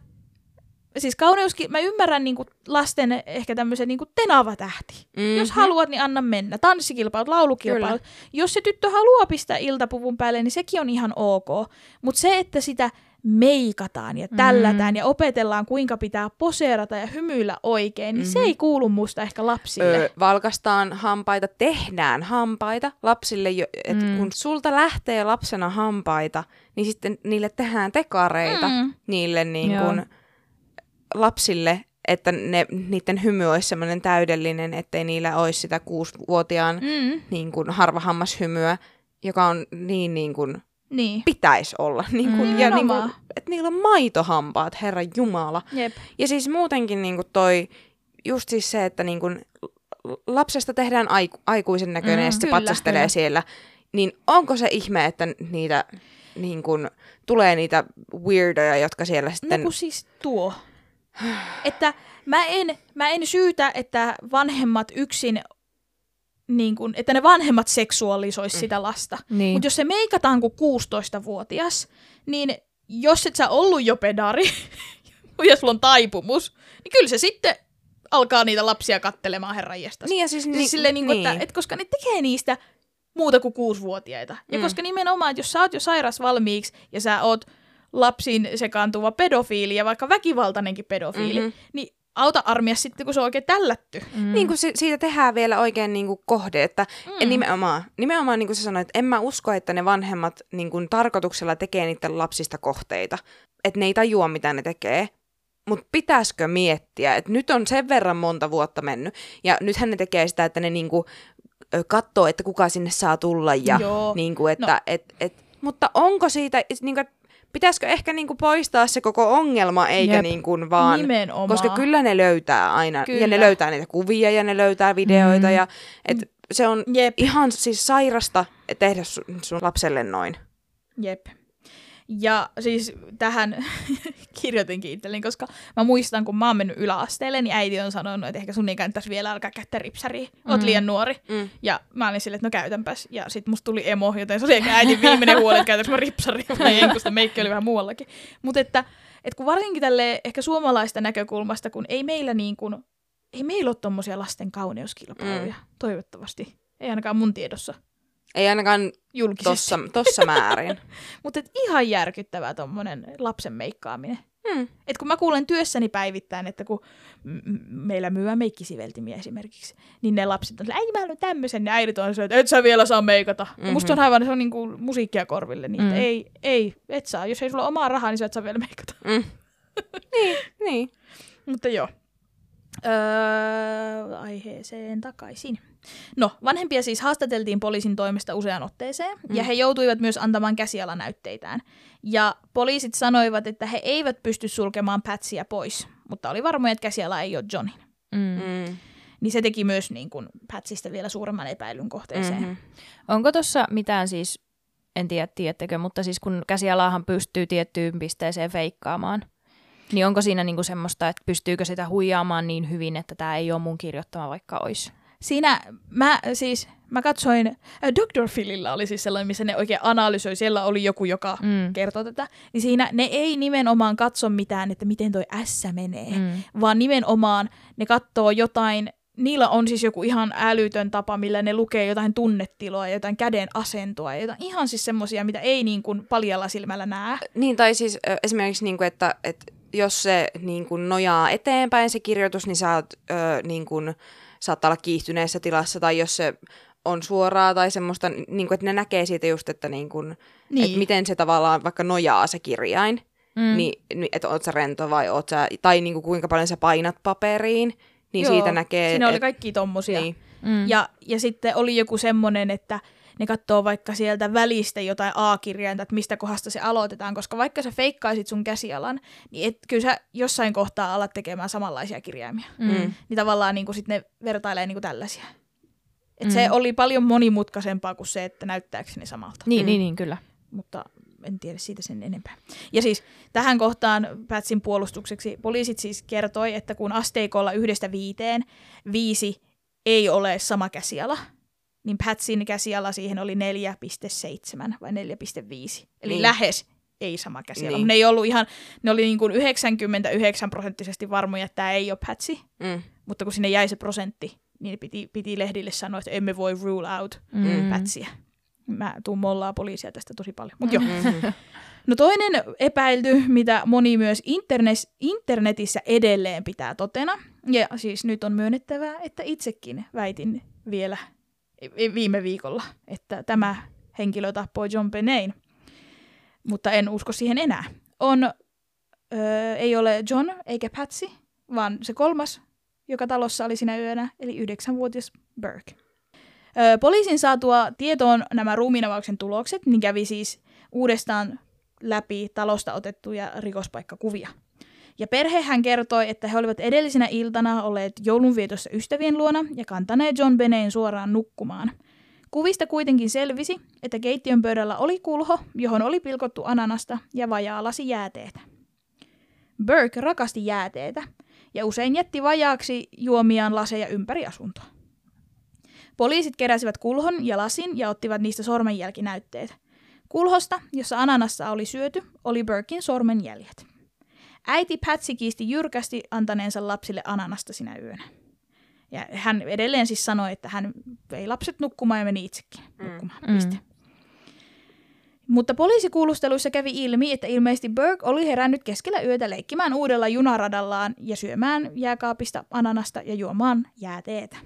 siis kauneuskin, mä ymmärrän niinku lasten ehkä tämmöisen niinku tenava-tähti. Mm-hmm. Jos haluat, niin anna mennä. Tanssikilpailut, laulukilpailut. Kyllä. Jos se tyttö haluaa pistää iltapuvun päälle, niin sekin on ihan ok. Mutta se, että sitä meikataan ja tällätään mm. ja opetellaan, kuinka pitää poseerata ja hymyillä oikein, niin mm-hmm. se ei kuulu musta ehkä lapsille. Öö, valkastaan hampaita, tehdään hampaita lapsille, jo, että mm. kun sulta lähtee lapsena hampaita, niin sitten niille tehdään tekareita Mm. niille niin kun, lapsille, että ne, niiden hymy olisi semmoinen täydellinen, ettei niillä olisi sitä kuusivuotiaan Mm. niin kun, harvahammashymmyä, joka on niin, niin kuin Niin. pitäisi olla. Niin kun, Mm, ja niin nimenomaan. että niillä on maitohampaat, herra Jumala. Jep. Ja siis muutenkin niin toi, just siis se, että niin kun lapsesta tehdään aiku, aikuisen näköinen Mm, ja sit se kyllä, patsastelee kyllä. siellä, niin onko se ihme, että niitä niin kun, tulee niitä weirdoja, jotka siellä No sitten... kun siis tuo. Että mä en, mä en syytä, että vanhemmat yksin, niin kun, että ne vanhemmat seksuaalisois mm. sitä lasta. Niin. Mutta jos se meikataan kuin 16-vuotias, niin jos et sä ollut jo pedari ja sulla on taipumus, niin kyllä se sitten alkaa niitä lapsia kattelemaan herran jestas. Niin ja siis, Siis niin, silleen, niin kuin, niin. että, että koska ne tekee niistä muuta kuin kuusivuotiaita. Ja Mm. koska nimenomaan, että jos sä oot jo sairas valmiiksi ja sä oot lapsiin sekaantuva pedofiili ja vaikka väkivaltainenkin pedofiili, Mhm. mm-hmm. niin auta armia sitten, kun se on oikein tällätty. Mm. Niin kuin se, siitä tehdään vielä oikein niin kuin kohde, että mm. nimenomaan, nimenomaan niin kuin sä sanoit, en mä usko, että ne vanhemmat niin kuin tarkoituksella tekee niiden lapsista kohteita. Että ne ei tajua, mitä ne tekee. Mutta pitäisikö miettiä, että nyt on sen verran monta vuotta mennyt, ja nythän ne tekee sitä, että ne niinku, katsoo, että kuka sinne saa tulla, ja Joo. niinku, että, no. et, et, mutta onko siitä, niinku, et pitäisikö ehkä niinku poistaa se koko ongelma, eikä Jep. niinku vaan, Nimenomaan. koska kyllä ne löytää aina, Kyllä. ja ne löytää niitä kuvia, ja ne löytää videoita, Mm. ja et se on Jep. ihan siis sairasta tehdä sun, sun lapselle noin. Jep. Ja siis tähän kirjoitinkin itselleni, koska mä muistan, kun mä oon mennyt yläasteelle, niin äiti on sanonut, että ehkä sun ei kannattaisi vielä alkaa käyttää ripsaria. Oot Mm. liian nuori. Mm. Ja mä olin silleen, että no käytänpäs. Ja sit musta tuli emo, joten se oli ehkä äitin viimeinen huoli, että käytänkö mä ripsaria vai en, kun sitä meikki oli vähän muuallakin. Mutta että, että kun varsinkin tälle ehkä suomalaista näkökulmasta, kun ei meillä niin kuin, ei meillä ole tommosia lasten kauneuskilpailuja, Mm. toivottavasti. Ei ainakaan mun tiedossa Ei ainakaan julkisesti. tossa, tossa määrin. Mutta ihan järkyttävää tommonen lapsen meikkaaminen. Hmm. Et kun mä kuulen työssäni päivittäin, että kun meillä myyä meikkisiveltimiä esimerkiksi, niin ne lapset on sillä, äiti mä haluan tämmöisen, ja äidit on sillä, että et sä vielä saa meikata. Mm-hmm. Musta se on aivan, se on niinku musiikkia korville, niin Mm. ei, ei, et saa. Jos ei sulla ole omaa rahaa, niin sä et saa vielä meikata. Mm. niin, niin. Mutta joo. Öö, aiheeseen takaisin. No, vanhempia siis haastateltiin poliisin toimesta useaan otteeseen, mm. ja he joutuivat myös antamaan käsialanäytteitään. Ja poliisit sanoivat, että he eivät pysty sulkemaan Patsia pois, mutta oli varmoja, että käsiala ei ole Johnin. Mm. Mm. Niin se teki myös niin kuin, Patsista vielä suuremman epäilyn kohteeseen. Mm-hmm. Onko tuossa mitään siis, en tiedä tiedättekö, mutta siis kun käsialaahan pystyy tiettyyn pisteeseen feikkaamaan, niin onko siinä niinku semmoista, että pystyykö sitä huijaamaan niin hyvin, että tämä ei ole mun kirjoittama vaikka olisi? Siinä mä siis, mä katsoin, äh, Dr. Philillä oli siis sellainen, missä ne oikein analysoi, siellä oli joku, joka Mm. kertoo tätä, niin siinä ne ei nimenomaan katso mitään, että miten toi S menee, Mm. vaan nimenomaan ne katsoo jotain, niillä on siis joku ihan älytön tapa, millä ne lukee jotain tunnetiloa, jotain käden asentoa, ja jotain ihan siis semmosia, mitä ei niin kuin paljalla silmällä näe. Niin, tai siis esimerkiksi, niin kuin, että, että jos se niin kuin, nojaa eteenpäin se kirjoitus, niin sä oot, ö, niin kuin, saattaa olla kiihtyneessä tilassa, tai jos se on suoraa tai semmoista, niin kuin, että ne näkee siitä just, että, niin kuin, Niin. että miten se tavallaan vaikka nojaa se kirjain, Mm. niin, että oot sä rento vai oot sä, tai niin kuin, kuinka paljon sä painat paperiin, niin Joo, siitä näkee. Siinä oli et- kaikki tommosia. Niin. Mm. Ja, ja sitten oli joku semmoinen, että ne katsoo vaikka sieltä välistä jotain A-kirjainta, että mistä kohdasta se aloitetaan, koska vaikka sä feikkaisit sun käsialan, niin et, kyllä sä jossain kohtaa alat tekemään samanlaisia kirjaimia. Mm. Niin tavallaan niin sit ne vertailee niin tällaisia. Et Mm. Se oli paljon monimutkaisempaa kuin se, että näyttääkö ne samalta. Niin, Mm. niin, niin, kyllä. Mutta en tiedä siitä sen enempää. Ja siis tähän kohtaan Patsin puolustukseksi poliisit siis kertoi, että kun asteikolla yhdestä viiteen viisi ei ole sama käsiala, niin Patsin käsiala siihen oli 4,7 vai 4,5. Eli Niin. lähes ei sama käsiala. Niin. Ne ei ollut ihan, ne oli niin kuin 99 prosenttisesti varmoja, että tämä ei ole Patsi, Mm. mutta kun sinne jäi se prosentti, niin piti, piti lehdille sanoa, että emme voi rule out Mm. Patsiä. Mä tuun mollaa poliisia tästä tosi paljon. Mutta joo. Mm-hmm. No toinen epäilty, mitä moni myös internet, internetissä edelleen pitää totena, ja siis nyt on myönnettävää, että itsekin väitin vielä vi- viime viikolla, että tämä henkilö tappoi John Benayn, mutta en usko siihen enää. On, öö, ei ole John eikä Patsy, vaan se kolmas, joka talossa oli sinä yönä, eli yhdeksänvuotias Burke. Öö, poliisin saatua tietoon nämä ruumiinavauksen tulokset, niin kävi siis uudestaan läpi talosta otettuja rikospaikkakuvia. Ja perhehän kertoi, että he olivat edellisenä iltana olleet joulunvietossa ystävien luona ja kantaneet John Beneyn suoraan nukkumaan. Kuvista kuitenkin selvisi, että keittiön pöydällä oli kulho, johon oli pilkottu ananasta ja vajaa lasi jääteetä. Burke rakasti jääteetä ja usein jätti vajaaksi juomiaan laseja ympäri asuntoa. Poliisit keräsivät kulhon ja lasin ja ottivat niistä sormenjälkinäytteet. Kulhosta, jossa ananassa oli syöty, oli Burkin sormenjäljet. Äiti Patsy kiisti jyrkästi antaneensa lapsille ananasta sinä yönä. Ja hän edelleen siis sanoi, että hän vei lapset nukkumaan ja meni itsekin nukkumaan. Mm. Piste. Mutta poliisikuulusteluissa kävi ilmi, että ilmeisesti Burke oli herännyt keskellä yötä leikkimään uudella junaradallaan ja syömään jääkaapista ananasta ja juomaan jääteetä.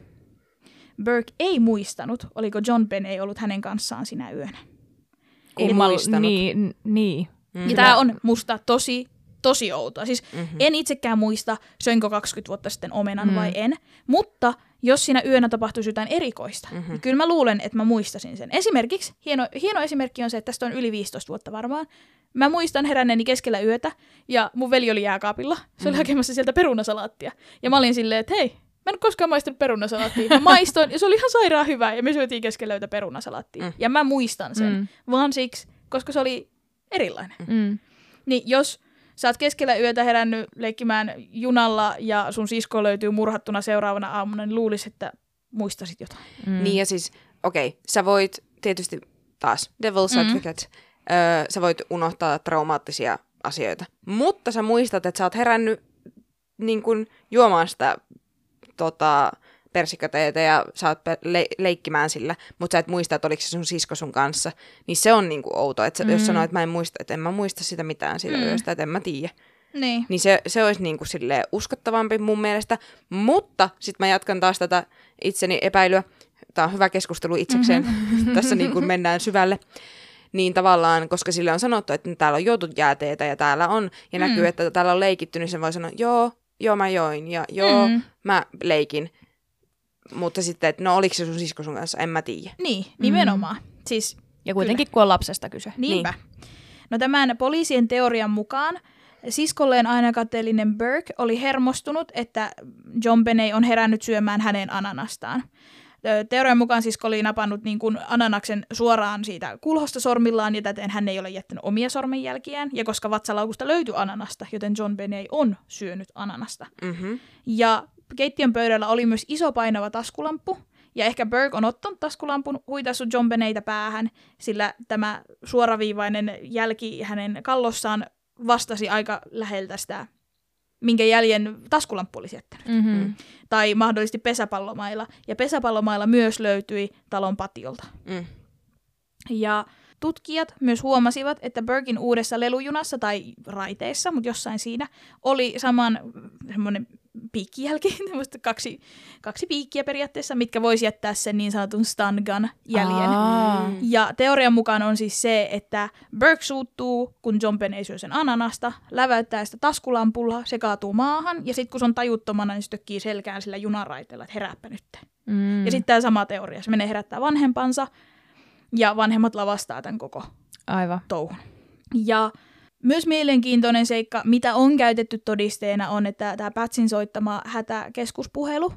Burke ei muistanut, oliko John Benny ollut hänen kanssaan sinä yönä. Ei Kummal- muistanut. Niin, niin. Mm. Ja tämä on musta tosi, tosi outoa. Siis Mhm. en itsekään muista, söinkö 20 vuotta sitten omenan Mm. vai en. Mutta jos siinä yönä tapahtuisi jotain erikoista, Mhm. niin kyllä mä luulen, että mä muistasin sen. Esimerkiksi, hieno, hieno esimerkki on se, että tästä on yli 15 vuotta varmaan. Mä muistan heränneeni keskellä yötä ja mun veli oli jääkaapilla. Se oli Mhm. hakemassa sieltä perunasalaattia. Ja mä olin silleen, että hei, mä en koskaan maistanut perunasalaattia. Mä maistoin ja se oli ihan sairaan hyvä ja me syötiin keskellä yötä perunasalaattia. Mm. Ja mä muistan sen. Mm. Vaan siksi, koska se oli erilainen. Mm. Niin jos sä oot keskellä yötä herännyt leikkimään junalla ja sun sisko löytyy murhattuna seuraavana aamuna, niin luulisi, että muistasit jotain. Mm. Niin ja siis, okei, okay, sä voit tietysti taas, devil's advocate, mm. öö, sä voit unohtaa traumaattisia asioita. Mutta sä muistat, että sä oot herännyt niin kun, juomaan sitä tota, persikkateetä ja sä oot pe- le- leikkimään sillä, mutta sä et muista, että oliko se sun sisko sun kanssa. Niin se on niinku outo, että mm. jos sanoo, että mä en muista, että en mä muista sitä mitään siitä mm. yöstä, että en mä tiedä. Niin. Niin se, se olisi niin kuin silleen uskottavampi mun mielestä. Mutta sitten mä jatkan taas tätä itseni epäilyä. Tämä on hyvä keskustelu itsekseen. Mm-hmm. Tässä niin kuin mennään syvälle. Niin tavallaan, koska sille on sanottu, että täällä on juotu jääteitä ja täällä on, ja mm. näkyy, että täällä on leikitty, niin se voi sanoa, joo, joo mä join, ja joo, mm. mä leikin. Mutta sitten, että no oliko se sun sisko sun kanssa, en mä tiedä. Niin, nimenomaan. Mm. Siis Ja kuitenkin, kun on lapsesta kyse. Niinpä. No tämän poliisien teorian mukaan siskolleen aina kateellinen Burke oli hermostunut, että John Beney on herännyt syömään hänen ananastaan. Teorian mukaan sisko oli napannut niin kuin ananaksen suoraan siitä kulhosta sormillaan, ja täten hän ei ole jättänyt omia sormenjälkiään. Ja koska vatsalaukusta löytyi ananasta, joten John Beney on syönyt ananasta. Mm-hmm. Ja keittiön pöydällä oli myös iso painava taskulamppu, ja ehkä Burke on ottanut taskulampun, huitassut John Beneitä päähän, sillä tämä suoraviivainen jälki hänen kallossaan vastasi aika läheltä sitä, minkä jäljen taskulamppu olisi jättänyt. Mm-hmm. Tai mahdollisesti pesäpallomailla. Ja pesäpallomailla myös löytyi talon patiolta. Mm. Ja tutkijat myös huomasivat, että Burkin uudessa lelujunassa tai raiteissa, mutta jossain siinä, oli saman semmoinen piikkijälki, kaksi, kaksi piikkiä periaatteessa, mitkä voisi jättää sen niin sanotun stun gun jäljen. Aa. Mm. Ja teorian mukaan on siis se, että Burke suuttuu, kun John Penn ei syö sen ananasta, läväyttää sitä taskulampulla, se kaatuu maahan, ja sitten kun se on tajuttomana, niin se tökkii selkään sillä junaraiteella, että herääpä nyt. Mm. Ja sitten tämä sama teoria, se menee herättää vanhempansa, ja vanhemmat lavastaa tämän koko Aivan. touhun. Ja myös mielenkiintoinen seikka, mitä on käytetty todisteena, on, että tämä Patsin soittama hätäkeskuspuhelu.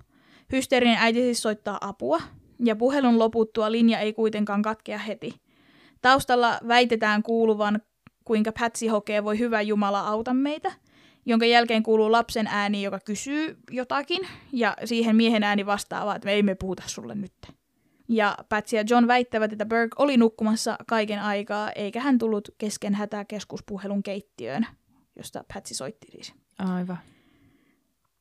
Hysteerinen äiti siis soittaa apua, ja puhelun loputtua linja ei kuitenkaan katkea heti. Taustalla väitetään kuuluvan, kuinka Patsi hokee voi hyvä Jumala auta meitä, jonka jälkeen kuuluu lapsen ääni, joka kysyy jotakin, ja siihen miehen ääni vastaa vaan, että me ei me puhuta sulle nyt. Ja Patsy ja John väittävät, että Burke oli nukkumassa kaiken aikaa, eikä hän tullut kesken hätäkeskuspuhelun keittiöön, josta Patsy soitti siis. Aivan.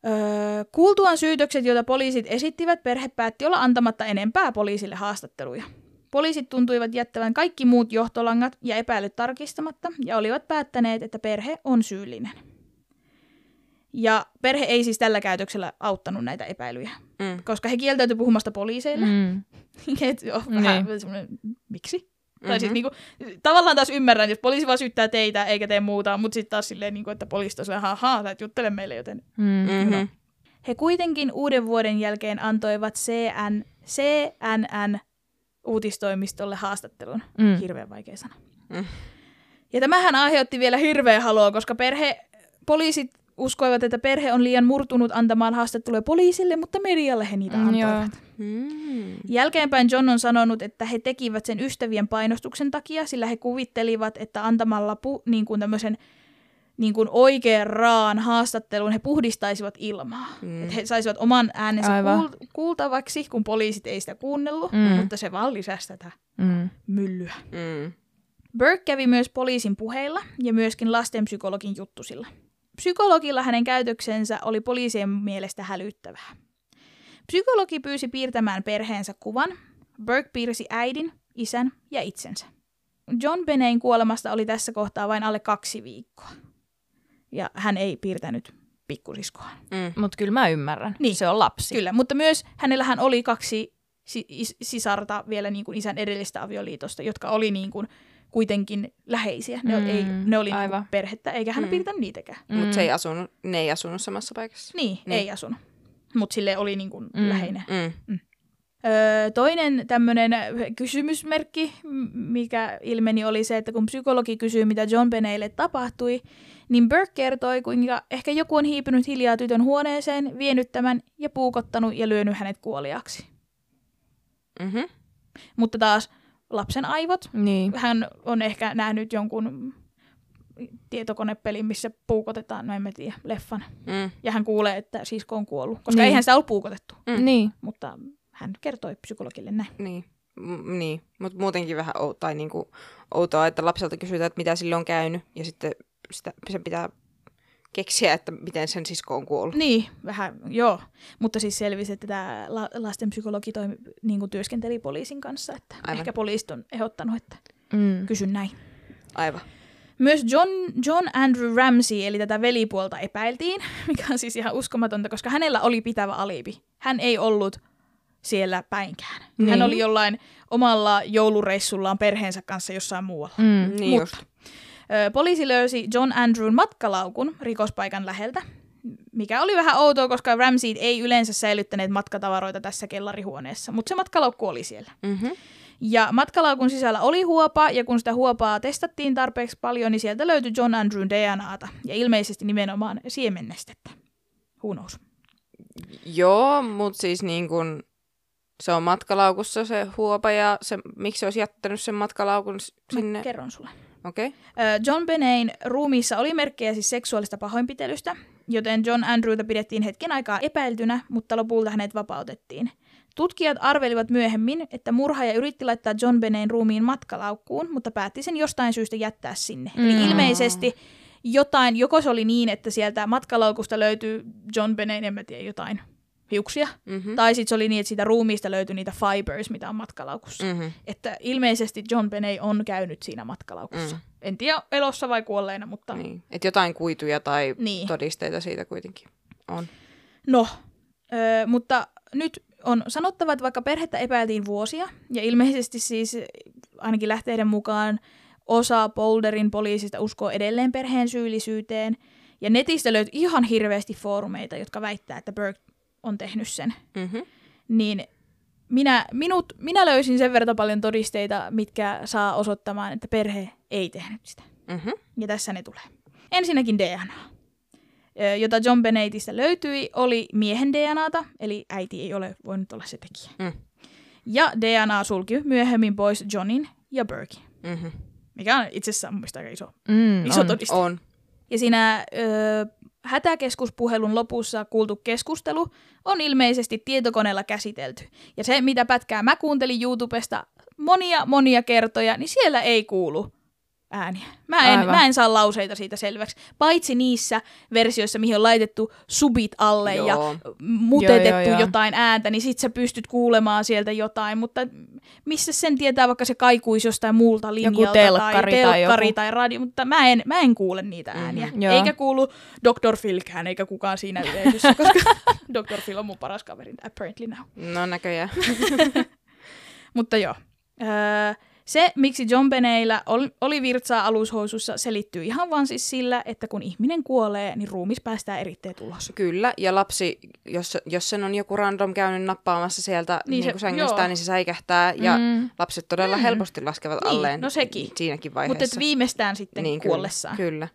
Öö, kuultuaan syytökset, joita poliisit esittivät, perhe päätti olla antamatta enempää poliisille haastatteluja. Poliisit tuntuivat jättävän kaikki muut johtolangat ja epäilyt tarkistamatta ja olivat päättäneet, että perhe on syyllinen. Ja perhe ei siis tällä käytöksellä auttanut näitä epäilyjä, Mm. koska he kieltäytyi puhumasta poliiseille. Mm. Et joo, Niin. vähän semmoinen, miksi? Mm-hmm. Tai siis Mhm. niinku, tavallaan taas ymmärrän, jos poliisi vaan syyttää teitä eikä tee muuta, mutta sitten taas silleen, niinku, että poliisi tosiaan, haha, sä et juttele meille, joten... Mm. Mm-hmm. He kuitenkin uuden vuoden jälkeen antoivat CN, CNN uutistoimistolle haastattelun. Mm. Hirveän vaikea sana. Mm. Ja tämähän aiheutti vielä hirveä haloa, koska perhe, poliisit uskoivat, että perhe on liian murtunut antamaan haastatteluja poliisille, mutta medialle he niitä Mm, antoivat. joo. Mm. Jälkeenpäin John on sanonut, että he tekivät sen ystävien painostuksen takia, sillä he kuvittelivat, että antamalla pu, niin kuin tämmöisen niin kuin oikean raan haastattelun he puhdistaisivat ilmaa. Mm. Mm. Että he saisivat oman äänensä Aivan. kuul- kuultavaksi, kun poliisit ei sitä kuunnellut, Mm. mm. mutta se vaan lisäsi tätä Mm. myllyä. Mm. Burke kävi myös poliisin puheilla ja myöskin lastenpsykologin juttusilla. Psykologilla hänen käytöksensä oli poliisien mielestä hälyttävää. Psykologi pyysi piirtämään perheensä kuvan. Burke piirsi äidin, isän ja itsensä. John Benein kuolemasta oli tässä kohtaa vain alle kaksi viikkoa. Ja hän ei piirtänyt pikkusiskoaan. Mm. Mutta kyllä mä ymmärrän. Niin. Se on lapsi. Kyllä, mutta myös hänellähän oli kaksi si- is- sisarta vielä niin kuin isän edellistä avioliitosta, jotka oli niin kuin kuitenkin läheisiä. Ne, Mm, ei, ne oli niin aivan. kuin perhettä, eikä hän Mm. mm. piirtänyt niitäkään. Mm. Mutta se ei asunut, ne ei asunut samassa paikassa. Niin, Niin. ei asunut. Mutta sille oli niin kuin Mm. mm. läheinen. Mm. Öö, toinen tämmöinen kysymysmerkki, mikä ilmeni, oli se, että kun psykologi kysyi, mitä John Beneille tapahtui, niin Burke kertoi, kuinka ehkä joku on hiipynyt hiljaa tytön huoneeseen, vienyt tämän ja puukottanut ja lyönyt hänet kuoliaksi. Mm-hmm. Mutta taas lapsen aivot. Niin. Hän on ehkä nähnyt jonkun tietokonepelin, missä puukotetaan, no en mä tiedä, leffan. Mm. Ja hän kuulee, että sisko on kuollut, koska Niin. eihän sitä ollut puukotettu. Mm. Niin. Mutta hän kertoi psykologille näin. Niin. M- niin, mutta muutenkin vähän ou- tai niinku outoa, että lapselta kysytään, että mitä sille on käynyt, ja sitten sitä, sen pitää keksiä, että miten sen sisko on kuollut. Niin, vähän, joo. Mutta siis selvisi, että tämä la- lastenpsykologi toimi, niin kuin työskenteli poliisin kanssa, että Aivan. ehkä poliisit on ehdottanut, että Mm. kysyn näin. Aivan. Myös John, John Andrew Ramsey, eli tätä velipuolta epäiltiin, mikä on siis ihan uskomatonta, koska hänellä oli pitävä alibi. Hän ei ollut siellä päinkään. Niin. Hän oli jollain omalla joulureissullaan perheensä kanssa jossain muualla. Mm. Niin Mutta- just. Poliisi löysi John Andrewn matkalaukun rikospaikan läheltä, mikä oli vähän outoa, koska Ramsey ei yleensä säilyttäneet matkatavaroita tässä kellarihuoneessa, mutta se matkalaukku oli siellä. Mm-hmm. Ja matkalaukun sisällä oli huopa, ja kun sitä huopaa testattiin tarpeeksi paljon, niin sieltä löytyi John Andrewn DNAta, ja ilmeisesti nimenomaan siemennestettä. Who knows? Joo, mutta siis niin kun se on matkalaukussa se huopa ja se, miksi se olisi jättänyt sen matkalaukun s- Mä sinne? kerron sulle. Okay. John Benein ruumiissa oli merkkejä siis seksuaalista pahoinpitelystä, joten John Andrewta pidettiin hetken aikaa epäiltynä, mutta lopulta hänet vapautettiin. Tutkijat arvelivat myöhemmin, että murhaaja yritti laittaa John Benein ruumiin matkalaukkuun, mutta päätti sen jostain syystä jättää sinne. Mm. Eli ilmeisesti jotain, joko se oli niin, että sieltä matkalaukusta löytyy John Benein, en mä tiedä, jotain hiuksia, Mm-hmm. tai sitten se oli niin, että siitä ruumiista löytyi niitä fibers, mitä on matkalaukussa. Mm-hmm. Että ilmeisesti John Benay on käynyt siinä matkalaukussa. Mm. En tiedä elossa vai kuolleena, mutta. Niin. Et jotain kuituja tai Niin. todisteita siitä kuitenkin on. no. Öö, mutta nyt on sanottava, että vaikka perhettä epäiltiin vuosia, ja ilmeisesti siis ainakin lähteiden mukaan osa Boulderin poliisista uskoo edelleen perheen syyllisyyteen, ja netistä löytyy ihan hirveästi foorumeita, jotka väittää, että Burke on tehnyt sen. Mm-hmm. niin minä, minut, minä löysin sen verran paljon todisteita, mitkä saa osoittamaan, että perhe ei tehnyt sitä. Mm-hmm. Ja tässä ne tulee. Ensinnäkin DNA, jota John Benneitistä löytyi, oli miehen DNAta, eli äiti ei ole voinut olla se tekijä. Mm. Ja DNA sulki myöhemmin pois Johnin ja Burkin, Mm-hmm. mikä on itse asiassa mun mielestä aika iso, Mm, iso on. todiste. On. Ja siinä ö, hätäkeskuspuhelun lopussa kuultu keskustelu on ilmeisesti tietokoneella käsitelty. Ja se, mitä pätkää mä kuuntelin YouTubesta monia, monia kertoja, niin siellä ei kuulu ääniä. Mä en, Aivan. mä en saa lauseita siitä selväksi. Paitsi niissä versioissa, mihin on laitettu subit alle Joo. ja mutetettu Joo, joo, joo. jotain ääntä, niin sit sä pystyt kuulemaan sieltä jotain. Mutta missä sen tietää, vaikka se kaikuisi jostain muulta linjalta telkkari tai, tai telkkari joku. tai radio, mutta mä en, mä en kuule niitä ääniä. Mhm, joo. Eikä kuulu Dr. Philkään, eikä kukaan siinä yleisössä, koska Dr. Phil on mun paras kaveri, apparently now. No näköjään. Mutta joo. Öö, se, miksi John Beneillä oli, virtsaa alushousussa, selittyy ihan vaan siis sillä, että kun ihminen kuolee, niin ruumis päästää eritteet ulos. Kyllä, ja lapsi, jos, jos sen on joku random käynyt nappaamassa sieltä Niin niin se- niin sängystä, joo. niin se säikähtää, ja Mm. lapset todella Mm. helposti laskevat Niin, alleen no sekin. siinäkin Mutta vaiheessa. et viimeistään sitten niin, kyllä, kuollessaan. Kyllä.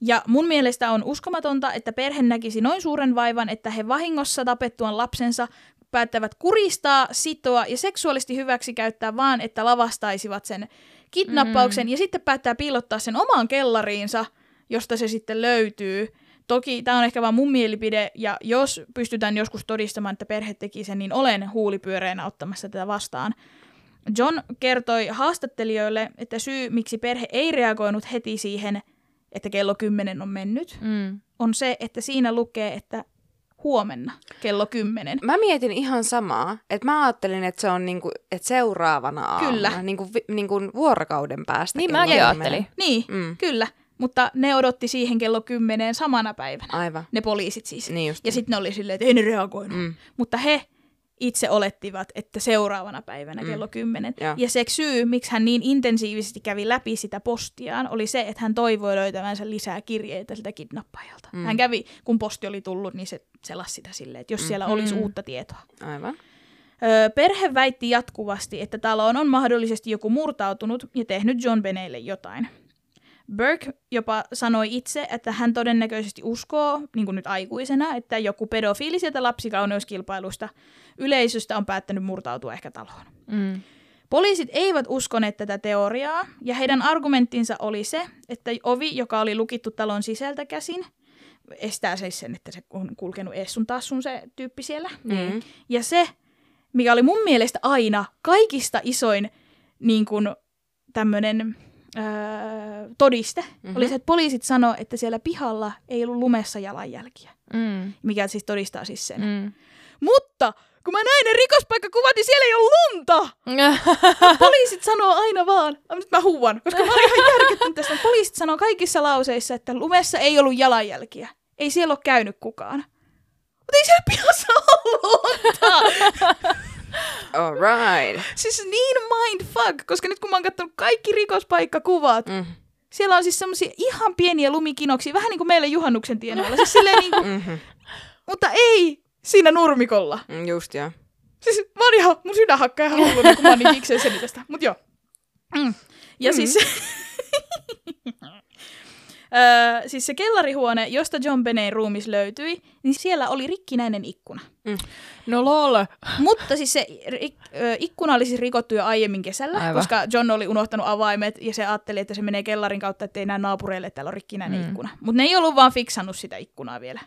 Ja mun mielestä on uskomatonta, että perhe näkisi noin suuren vaivan, että he vahingossa tapettuaan lapsensa päättävät kuristaa, sitoa ja seksuaalisesti hyväksikäyttää vaan, että lavastaisivat sen kidnappauksen mm. ja sitten päättää piilottaa sen omaan kellariinsa, josta se sitten löytyy. Toki tämä on ehkä vaan mun mielipide, ja jos pystytään joskus todistamaan, että perhe teki sen, niin olen huulipyöreänä ottamassa tätä vastaan. John kertoi haastattelijoille, että syy, miksi perhe ei reagoinut heti siihen, että kello 10 on mennyt, Mm. on se, että siinä lukee, että huomenna kello 10. Mä mietin ihan samaa, että mä ajattelin, että se on niinku, että seuraavana aamuna, Kyllä. Niinku, vi- niinku vuorokauden päästä. Niin kymmenen. ajattelin. Niin, Mm. kyllä. Mutta ne odotti siihen kello 10 samana päivänä. Aivan. Ne poliisit siis. Niin just. Ja sitten ne oli silleen, että ei ne reagoinut. Mm. Mutta he itse olettivat, että seuraavana päivänä Mm. kello 10. Joo. Ja se syy, miksi hän niin intensiivisesti kävi läpi sitä postiaan, oli se, että hän toivoi löytävänsä lisää kirjeitä siltä kidnappajalta. Mm. Hän kävi, kun posti oli tullut, niin se selasi sitä silleen, että jos siellä olisi Mm. uutta tietoa. Aivan. Öö, perhe väitti jatkuvasti, että taloon on mahdollisesti joku murtautunut ja tehnyt John Beneille jotain. Burke jopa sanoi itse, että hän todennäköisesti uskoo, niin kuin nyt aikuisena, että joku pedofiili sieltä lapsikauneuskilpailusta yleisöstä on päättänyt murtautua ehkä taloon. Mm. Poliisit eivät uskoneet tätä teoriaa, ja heidän argumenttinsa oli se, että ovi, joka oli lukittu talon sisältä käsin, estää siis sen, että se on kulkenut ees sun taas sun se tyyppi siellä. Mm. Ja se, mikä oli mun mielestä aina kaikista isoin niin kuin, tämmönen öö, todiste, mm-hmm. oli se, että poliisit sanoi, että siellä pihalla ei ollut lumessa jalanjälkiä. Mm. Mikä siis todistaa siis sen. Mm. Mutta kun mä näin ne rikospaikkakuvat, niin siellä ei ole lunta! Poliisit sanoo aina vaan, nyt mä huuan, koska mä olen ihan järkyttynyt tästä. Poliisit sanoo kaikissa lauseissa, että lumessa ei ollut jalanjälkiä. Ei siellä ole käynyt kukaan. Mutta ei siellä pihassa ollut lunta! Alright. siis niin mindfuck, koska nyt kun mä oon katsonut kaikki rikospaikkakuvat, Mm. siellä on siis semmosia ihan pieniä lumikinoksia, vähän niin kuin meille juhannuksen tienoilla. Siis silleen niin kuin, Mhm. mutta ei siinä nurmikolla. Mm, Just joo. Siis mä oon ihan, mun sydän hakkaa ihan hulluna, kun mä oon niin kikseissä tästä. Mut joo. Mm. Ja mm. siis... Öö, siis se kellarihuone, josta John Beneyn ruumis löytyi, niin siellä oli rikkinäinen ikkuna. No lol. Mutta siis se ri- ö, ikkuna oli siis rikottu jo aiemmin kesällä, Aivan. koska John oli unohtanut avaimet ja se ajatteli, että se menee kellarin kautta, ettei näe naapureille, että täällä on rikkinäinen mm. ikkuna. Mutta ne ei ollut vaan fiksannut sitä ikkunaa vielä.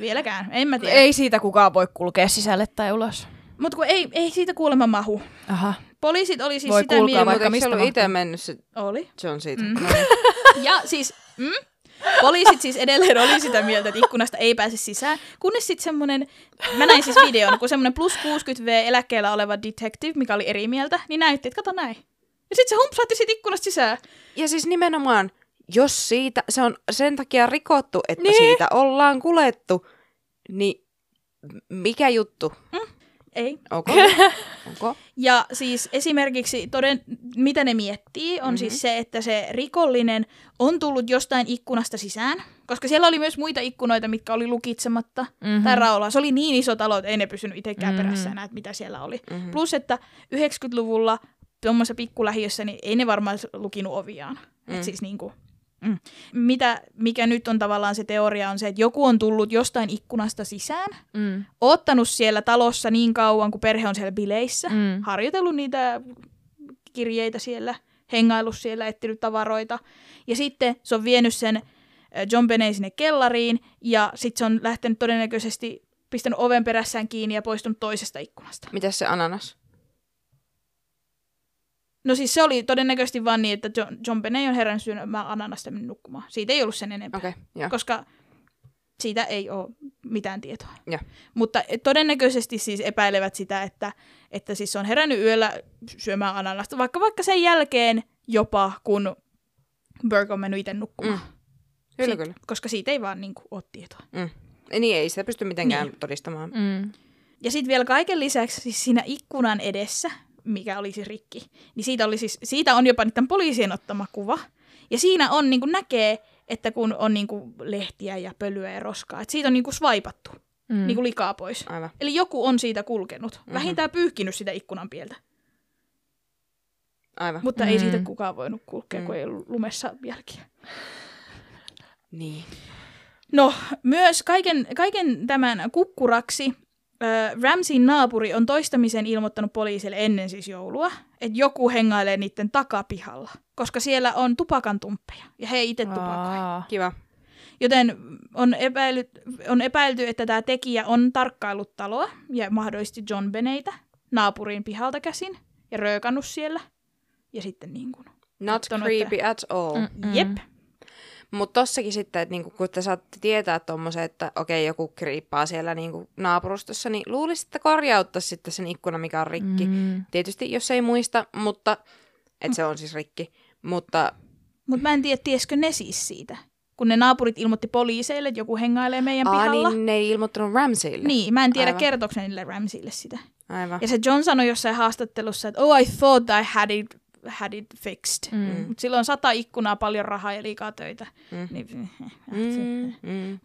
Vieläkään, en mä tiedä. Ei siitä kukaan voi kulkea sisälle tai ulos. Mutta kun ei, ei siitä kuulemma mahu. Aha. Poliisit oli siis Voi sitä kuulkaa mieltä... vaikka mistä ollut itse mennyt se Oli. John siitä? Mm. Mm. Ja siis, mm, poliisit siis edelleen oli sitä mieltä, että ikkunasta ei pääse sisään, kunnes sitten semmoinen, mä näin siis videon, kun semmoinen plus 60V eläkkeellä oleva detective, mikä oli eri mieltä, niin näytti, että kato näin. Ja sitten se humpsahti siitä ikkunasta sisään. Ja siis nimenomaan, jos siitä, se on sen takia rikottu, että Niin. siitä ollaan kulettu, niin mikä juttu? Ei. Onko? Onko? Ja siis esimerkiksi, toden, mitä ne miettii, on mm-hmm. siis se, että se rikollinen on tullut jostain ikkunasta sisään, koska siellä oli myös muita ikkunoita, mitkä oli lukitsematta mm-hmm. tai raolaa. Se oli niin iso talo, että ei ne pysynyt itsekään mm-hmm. perässä enää, että mitä siellä oli. Mm-hmm. Plus, että 90-luvulla tuommoisessa pikkulähiössä, niin ei ne varmaan lukinut oviaan. Mm. Et siis niin kuin, mm. Mitä, mikä nyt on tavallaan se teoria on se, että joku on tullut jostain ikkunasta sisään, Mm. ottanut siellä talossa niin kauan, kun perhe on siellä bileissä, Mm. harjoitellut niitä kirjeitä siellä, hengaillut siellä, etsinyt tavaroita. Ja sitten se on vienyt sen John Benet sinne kellariin, ja sitten se on lähtenyt todennäköisesti pistänyt oven perässään kiinni ja poistunut toisesta ikkunasta. Mitäs se ananas? No siis se oli todennäköisesti vaan niin, että John, John Benet on herännyt syömään ananasta mennyt nukkumaan. Siitä ei ollut sen enempää. Okay, joo. koska siitä ei ole mitään tietoa. Joo. Mutta todennäköisesti siis epäilevät sitä, että, että siis se on herännyt yöllä syömään ananasta, vaikka vaikka sen jälkeen jopa, kun Burke on mennyt itse nukkumaan. Mm. Kyllä, Siit- kyllä. Koska siitä ei vaan niin kuin, ole tietoa. Mm. Niin ei sitä pysty mitenkään niin. todistamaan. Mm. Ja sitten vielä kaiken lisäksi siis siinä ikkunan edessä, mikä oli siis rikki, niin siitä, oli siis, siitä on jopa niiden poliisien ottama kuva. Ja siinä on, niin kuin näkee, että kun on niin kuin lehtiä ja pölyä ja roskaa, että siitä on niin kuin swipattu, Mm. mm. niin kuin likaa pois. Aivan. Eli joku on siitä kulkenut, vähintään pyyhkinyt sitä ikkunan pieltä. Aivan. Mutta mm. ei Mm. siitä kukaan voinut kulkea, Mm. kun ei ollut lumessa jälkiä. Niin. No, myös kaiken, kaiken tämän kukkuraksi äh, Ramsin naapuri on toistamisen ilmoittanut poliisille ennen siis joulua, että joku hengailee niiden takapihalla, koska siellä on tupakantumppeja ja he itse tupakoi. Kiva. Joten on, epäily, on epäilty, että tämä tekijä on tarkkaillut taloa ja mahdollisesti John Beneitä naapurin pihalta käsin ja röökannut siellä. Ja sitten niin kuin, Not creepy at all. Mm. Mm. jep. Mutta tossakin sitten, että niinku, kun te saatte tietää tommosen, että okei, joku kriippaa siellä niinku naapurustossa, niin luulisin, että korjauttaisi sitten sen ikkuna, mikä on rikki. Mm. Tietysti, jos ei muista, mutta, että se on siis rikki. Mutta Mutta mä en tiedä, tiesikö ne siis siitä. Kun ne naapurit ilmoitti poliiseille, että joku hengailee meidän Aa, pihalla. niin ne ei ilmoittanut Ramseylle. Niin, mä en tiedä Aivan. kertooko ne niille Ramsille sitä. Aivan. Ja se John sanoi jossain haastattelussa, että oh I thought I had it, had it fixed. Mm. Mm. Mutta silloin sata ikkunaa, paljon rahaa ja liikaa töitä. Mm. Niin, Mm, mm.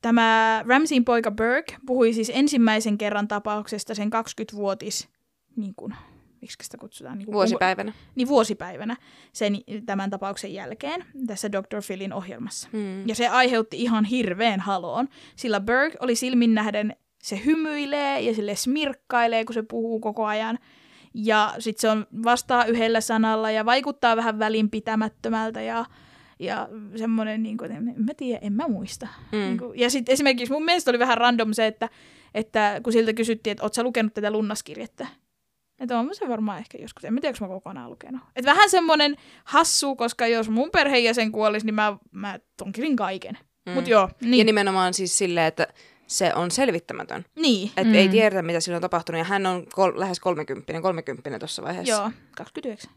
Tämä Ramsin poika Burke puhui siis ensimmäisen kerran tapauksesta sen 20-vuotis, niin kuin, miksi sitä kutsutaan? Niin kuin, Vuosipäivänä. Niin vuosipäivänä sen, tämän tapauksen jälkeen tässä Dr. Philin ohjelmassa. Mm. Ja se aiheutti ihan hirveän haloon, sillä Burke oli silmin nähden, se hymyilee ja sille smirkkailee, kun se puhuu koko ajan. Ja sitten se on vastaa yhdellä sanalla ja vaikuttaa vähän välinpitämättömältä ja, ja semmoinen, niin kuin, en mä tiedä, en mä muista. Mm. Niin kuin, ja sitten esimerkiksi mun mielestä oli vähän random se, että, että kun siltä kysyttiin, että oot sä lukenut tätä lunnaskirjettä, että on se varmaan ehkä joskus, en mä tiedä, onko mä kokonaan lukenut. Et vähän semmoinen hassu, koska jos mun perheenjäsen kuolisi, niin mä, mä tonkirin kaiken. Mm. Mut joo, Ja niin. nimenomaan siis silleen, että se on selvittämätön. niin. Että mm. ei tiedetä, mitä sillä on tapahtunut. Ja hän on kol- lähes 30, 30 tuossa vaiheessa. Joo, 29.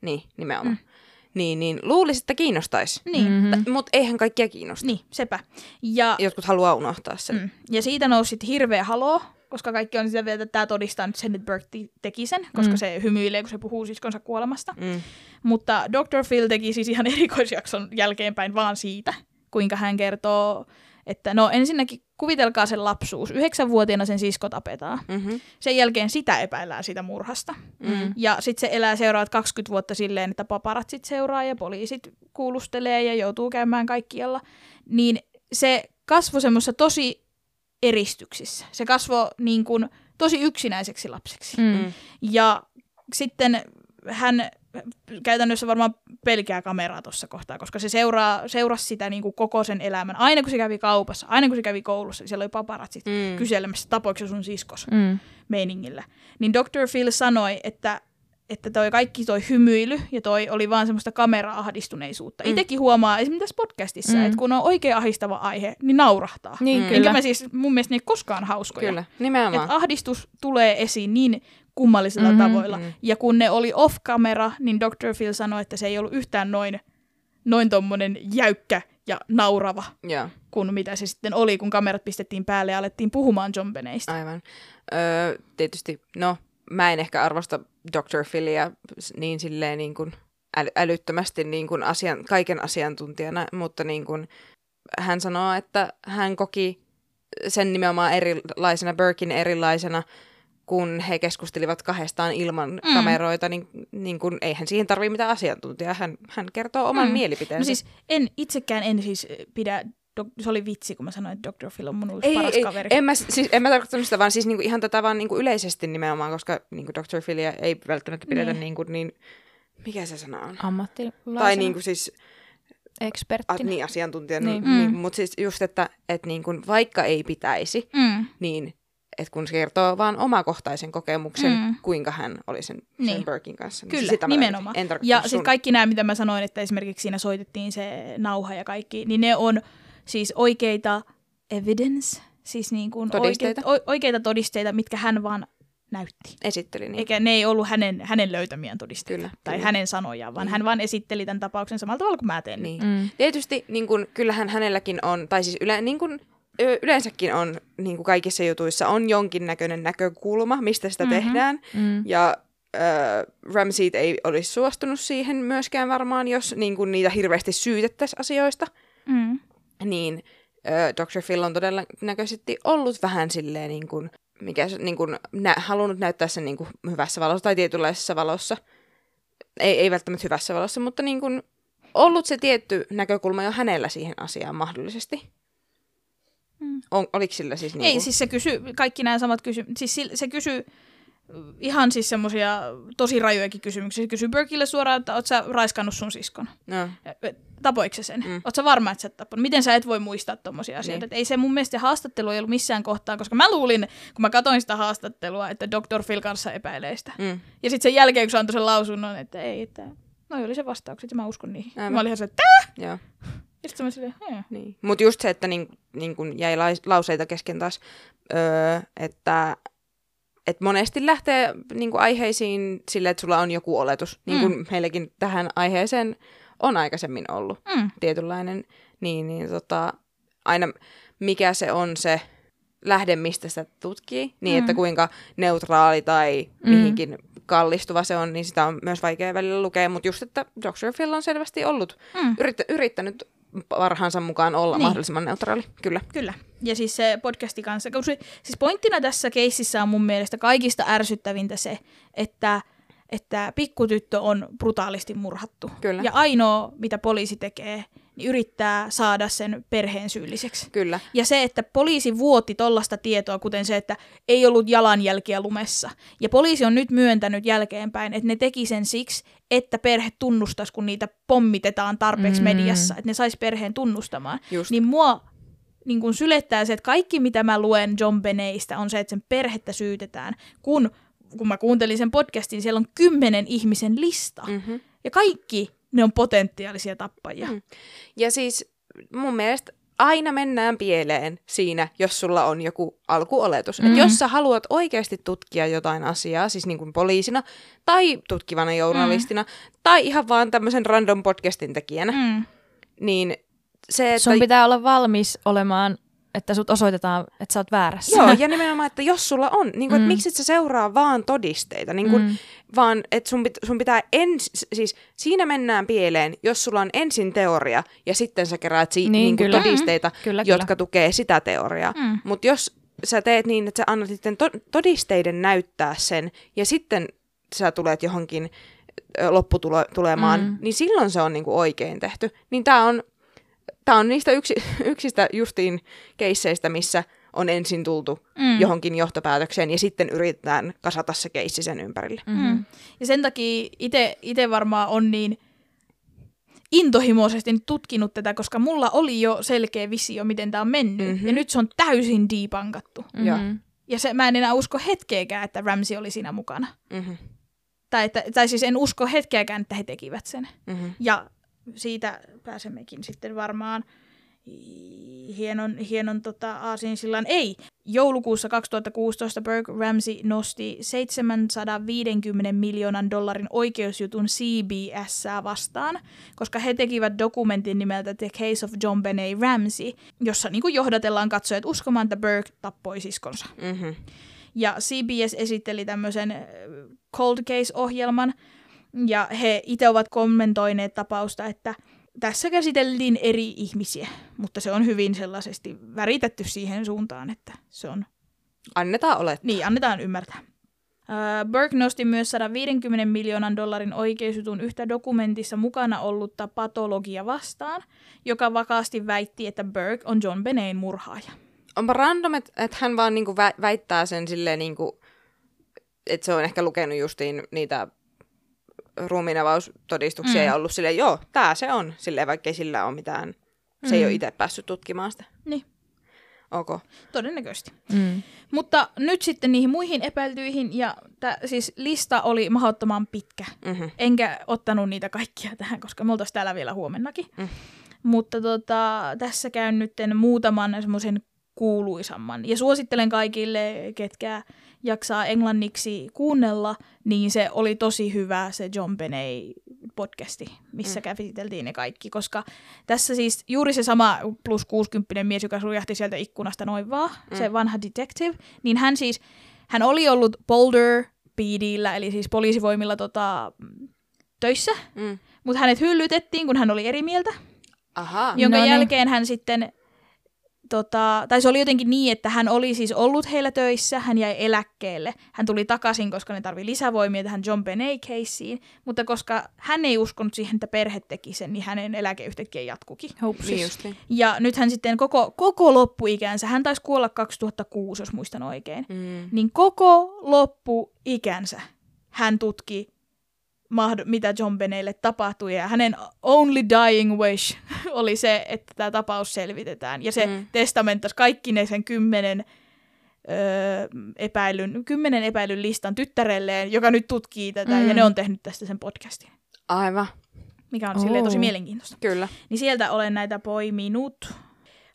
Niin, nimenomaan. Mm. Niin, niin luulisi, että kiinnostaisi. Niin, mm-hmm. Mutta eihän kaikkia kiinnosta. niin, sepä. Ja, Jotkut haluaa unohtaa sen. mm, ja siitä nousi sitten hirveä haloo, koska kaikki on sitä mieltä, että tämä todistaa nyt sen, että Burke teki sen, koska mm. se hymyilee, kun se puhuu siskonsa kuolemasta. Mm. Mutta Dr. Phil teki siis ihan erikoisjakson jälkeenpäin vaan siitä, kuinka hän kertoo, että no ensinnäkin kuvitelkaa sen lapsuus. Yhdeksänvuotiaana sen sisko tapetaan. Mm-hmm. Sen jälkeen sitä epäillään sitä murhasta. Mm. Ja sitten se elää seuraavat 20 vuotta silleen, että paparatsit seuraa ja poliisit kuulustelee ja joutuu käymään kaikkialla. Niin se kasvoi semmoisessa tosi eristyksissä. Se kasvoi niin kuin tosi yksinäiseksi lapseksi. Mm. Ja sitten hän käytännössä varmaan pelkää kameraa tuossa kohtaa, koska se seuraa, seurasi sitä niin kuin koko sen elämän. Aina kun se kävi kaupassa, aina kun se kävi koulussa, niin siellä oli paparatsit Mm. kyselemässä, tapoiko sun siskos Mm. meiningillä. Niin Dr. Phil sanoi, että että toi kaikki toi hymyily ja toi oli vaan semmoista kamera-ahdistuneisuutta. Mm. Itekin huomaa esimerkiksi tässä podcastissa, Mm. että kun on oikein ahistava aihe, niin naurahtaa. Niin, Mm. kyllä. Enkä mä siis, mun mielestä ne koskaan hauskoja. Kyllä, nimenomaan. Että ahdistus tulee esiin niin kummallisilla Mhm, mm-hmm, tavoilla. mm. Ja kun ne oli off-kamera, niin Dr. Phil sanoi, että se ei ollut yhtään noin, noin tommonen jäykkä ja naurava Joo, kuin mitä se sitten oli, kun kamerat pistettiin päälle ja alettiin puhumaan John Beneistä. aivan. Öö, tietysti, no, mä en ehkä arvosta Dr. Phillia s- niin silleen niin kuin äly- älyttömästi niin kuin asian, kaiken asiantuntijana, mutta niin kuin hän sanoo, että hän koki sen nimenomaan erilaisena, Birkin erilaisena, kun he keskustelivat kahdestaan ilman mm. Kameroita, niin, niin kun, eihän siihen tarvitse mitään asiantuntijaa. Hän, hän kertoo oman. Mm. mielipiteensä. No siis en, itsekään en siis pidä, dok, se oli vitsi, kun mä sanoin, että Dr. Phil on mun uusi ei, paras ei, kaveri. en, mä, siis, en mä tarkoittanut sitä, vaan siis niinku ihan tätä vaan niinku yleisesti nimenomaan, koska niinku Dr. Philia ei välttämättä pidetä Niin. niinku niin, mikä se sana on? Ammattilaisena, Tai niinku siis a, eksperttinä. niin asiantuntija, Niin. niin. Niin, Mm. mutta siis just, että et niinku, vaikka ei pitäisi, Mm. niin että kun se kertoo vaan omakohtaisen kokemuksen, mm. Mm. kuinka hän oli sen, sen Niin. Birkin kanssa. niin Kyllä, sitä nimenomaan. En Ja sitten sun. kaikki nämä, mitä mä sanoin, että esimerkiksi siinä soitettiin se nauha ja kaikki, niin ne on siis oikeita evidence, siis niin kuin Todisteita. Oikeita, oikeita todisteita, mitkä hän vaan näytti. esitteli. Niin. Eikä ne ei ollut hänen, hänen löytämiään todisteita Kyllä, tai kyllä. hänen sanojaan, vaan Niin. hän vaan esitteli tämän tapauksen samalla tavalla kuin mä teen. Niin. Mm. Tietysti niin kun, kyllähän hänelläkin on, tai siis yle, niin kun, ö, yleensäkin on niin kuin kaikissa jutuissa on jonkinnäköinen näkökulma, mistä sitä Mhm. mm-hmm. tehdään. Mm. Ja äh, Ramseyt ei olisi suostunut siihen myöskään varmaan, jos niin kuin niitä hirveästi syytettäisiin asioista. Mm. Niin äh, Dr. Phil on todennäköisesti ollut vähän silleen niin kuin, mikä niin kuin, nä- halunnut näyttää sen niin kuin hyvässä valossa tai tietynlaisessa valossa. Ei, ei välttämättä hyvässä valossa, mutta niin kuin, ollut se tietty näkökulma jo hänellä siihen asiaan mahdollisesti. Mm. On, oliko sillä siis niin Ei, siis se kysy kaikki nämä samat kysymykset. Siis se kysyy ihan siis semmoisia tosi rajojakin kysymyksiä. Se kysyy Burkille suoraan, että oot sä raiskannut sun siskon? No, Tapoiko se sen? Mm. Oot sä varma, että sä et tappanut? Miten sä et voi muistaa tommosia asioita? Niin. Niin. ei se mun mielestä haastattelu ei ollut missään kohtaa, koska mä luulin, kun mä katsoin sitä haastattelua, että Dr. Phil kanssa epäilee sitä. mm, Ja sitten sen jälkeen, kun se antoi sen lausunnon, että ei, että noi oli se vastaukset ja mä uskon niihin. Aivan. Mä olin ihan se, että joo. Ja sitten mä silleen, "Hee." Niin. Mutta just se, että niin, niin kun jäi lais, lauseita kesken taas, öö, että et monesti lähtee niin kun aiheisiin sille, että sulla on joku oletus. Niin kuin mm. meilläkin tähän aiheeseen on aikaisemmin ollut Mm. tietynlainen. Niin, niin tota, aina mikä se on se lähde, mistä sitä tutkii, niin että Mm. kuinka neutraali tai Mm. mihinkin kallistuva se on, niin sitä on myös vaikea välillä lukea. Mutta just, että Dr. Phil on selvästi ollut, Mm. yrittä, yrittänyt parhaansa mukaan olla Niin. mahdollisimman neutraali. Kyllä. Kyllä. Ja siis se podcasti kanssa. se- Siis pointtina tässä keississä on mun mielestä kaikista ärsyttävintä se, että, että pikkutyttö on brutaalisti murhattu. Kyllä. Ja ainoa, mitä poliisi tekee, niin yrittää saada sen perheen syylliseksi. Kyllä. Ja se, että poliisi vuoti tollasta tietoa, kuten se, että ei ollut jalanjälkiä lumessa. Ja poliisi on nyt myöntänyt jälkeenpäin, että ne teki sen siksi, että perhe tunnustaisi, kun niitä pommitetaan tarpeeksi Mm. mediassa, että ne sais perheen tunnustamaan. Just. Niin mua niin kun sylettää se, että kaikki mitä mä luen John Beneistä on se, että sen perhettä syytetään, kun kun mä kuuntelin sen podcastin, siellä on kymmenen ihmisen lista. Mm-hmm. Ja kaikki ne on potentiaalisia tappajia. Mm. Ja siis mun mielestä aina mennään pieleen siinä, jos sulla on joku alkuoletus. Mm. Mm. Että jos sä haluat oikeasti tutkia jotain asiaa, siis niin kuin poliisina tai tutkivana journalistina mm. tai ihan vaan tämmöisen random podcastin tekijänä, mm. Mm. niin se, että... Sun pitää olla valmis olemaan, että sut osoitetaan, että sä oot väärässä. Joo, ja nimenomaan, että jos sulla on, niin kuin, Mm. että miksi et sä seuraa vaan todisteita, niin kuin, Mm. vaan että sun, pit, sun pitää ens, siis siinä mennään pieleen, jos sulla on ensin teoria ja sitten sä keräät si- Niin, niin, niin kuin kyllä. todisteita, Kyllä, kyllä. jotka tukee sitä teoriaa. Mm. Mutta jos sä teet niin, että sä annat sitten to- todisteiden näyttää sen ja sitten sä tulet johonkin lopputulemaan, Mm. mm. niin silloin se on niinku oikein tehty. Niin tää on, tää on niistä yksi, yksistä justiin keisseistä, missä on ensin tultu Mm. johonkin johtopäätökseen ja sitten yritetään kasata se keissi sen ympärille. Mm. Ja sen takia itse varmaan on niin intohimoisesti tutkinut tätä, koska mulla oli jo selkeä visio, miten tämä on mennyt. Mhm. Ja nyt se on täysin debunkattu. Mm-hmm. Ja se, mä en enää usko hetkeäkään, että Ramsey oli siinä mukana. Mm-hmm. Tai, että, tai siis en usko hetkeäkään, että he tekivät sen. Mm-hmm. Ja siitä pääsemmekin sitten varmaan hienon, hienon tota, aasinsillan. Ei, joulukuussa 2016 Burke Ramsey nosti 750 miljoonan dollarin oikeusjutun CBS vastaan, koska he tekivät dokumentin nimeltä The Case of John Benet Ramsey, jossa niin kuin johdatellaan katsojat uskomaan, että Burke tappoi siskonsa. Mm-hmm. Ja CBS esitteli tämmöisen äh, cold case-ohjelman, ja he itse ovat kommentoineet tapausta, että tässä käsiteltiin eri ihmisiä, mutta se on hyvin sellaisesti väritetty siihen suuntaan, että se on, Annetaan olettaa. niin annetaan ymmärtää. Uh, Burke nosti myös 150 miljoonan dollarin oikeusjutun yhtä dokumentissa mukana ollutta patologia vastaan, joka vakaasti väitti, että Burke on John Benein murhaaja. Onpa random, että et hän vaan niinku vä- väittää sen silleen, niinku, että se on ehkä lukenut justiin niitä ruumiinavaustodistuksia Mm. ja ollut silleen, joo, tää se on, silleen vaikka ei sillä ole mitään, se ei Mm. ole itse päässyt tutkimaan sitä. Niin, Ok. todennäköisesti. Mm. Mutta nyt sitten niihin muihin epäiltyihin, ja tää, siis lista oli mahdottoman pitkä. Mm-hmm. Enkä ottanut niitä kaikkia tähän, koska me oltaisiin täällä vielä huomennakin. Mm. Mutta tota, tässä käyn nyt muutaman semmoisen kuuluisamman. Ja suosittelen kaikille, ketkä jaksaa englanniksi kuunnella, niin se oli tosi hyvä se John Benet podcasti, missä mm. käsiteltiin ne kaikki, koska tässä siis juuri se sama plus 60 mies, joka sujahti sieltä ikkunasta noin vaan, mm. se vanha detective, niin hän siis, hän oli ollut Boulder PDllä, eli siis poliisivoimilla tota, töissä, Mm. mutta hänet hyllytettiin, kun hän oli eri mieltä, Aha. jonka No niin. jälkeen hän sitten, tota, tai se oli jotenkin niin, että hän oli siis ollut heillä töissä, hän jäi eläkkeelle. Hän tuli takaisin, koska ne tarvii lisävoimia tähän John Benet-keissiin, mutta koska hän ei uskonut siihen, että perhe teki sen, niin hänen eläke yhtäkkiä jatkukin. Niin justiin. Ja nyt hän sitten koko, koko loppuikänsä, hän taisi kuolla 2006, jos muistan oikein, Mm. niin koko loppuikänsä hän tutki, mahd- mitä John Beneille tapahtui, ja hänen only dying wish oli se, että tämä tapaus selvitetään. Ja se mm. Testamentas kaikki ne sen kymmenen öö, epäilyn, kymmenen epäilyn listan tyttärelleen, joka nyt tutkii tätä, mm. ja ne on tehnyt tästä sen podcastin, Aivan. mikä on silleen tosi Oo. mielenkiintoista. Kyllä. Niin sieltä olen näitä poiminut.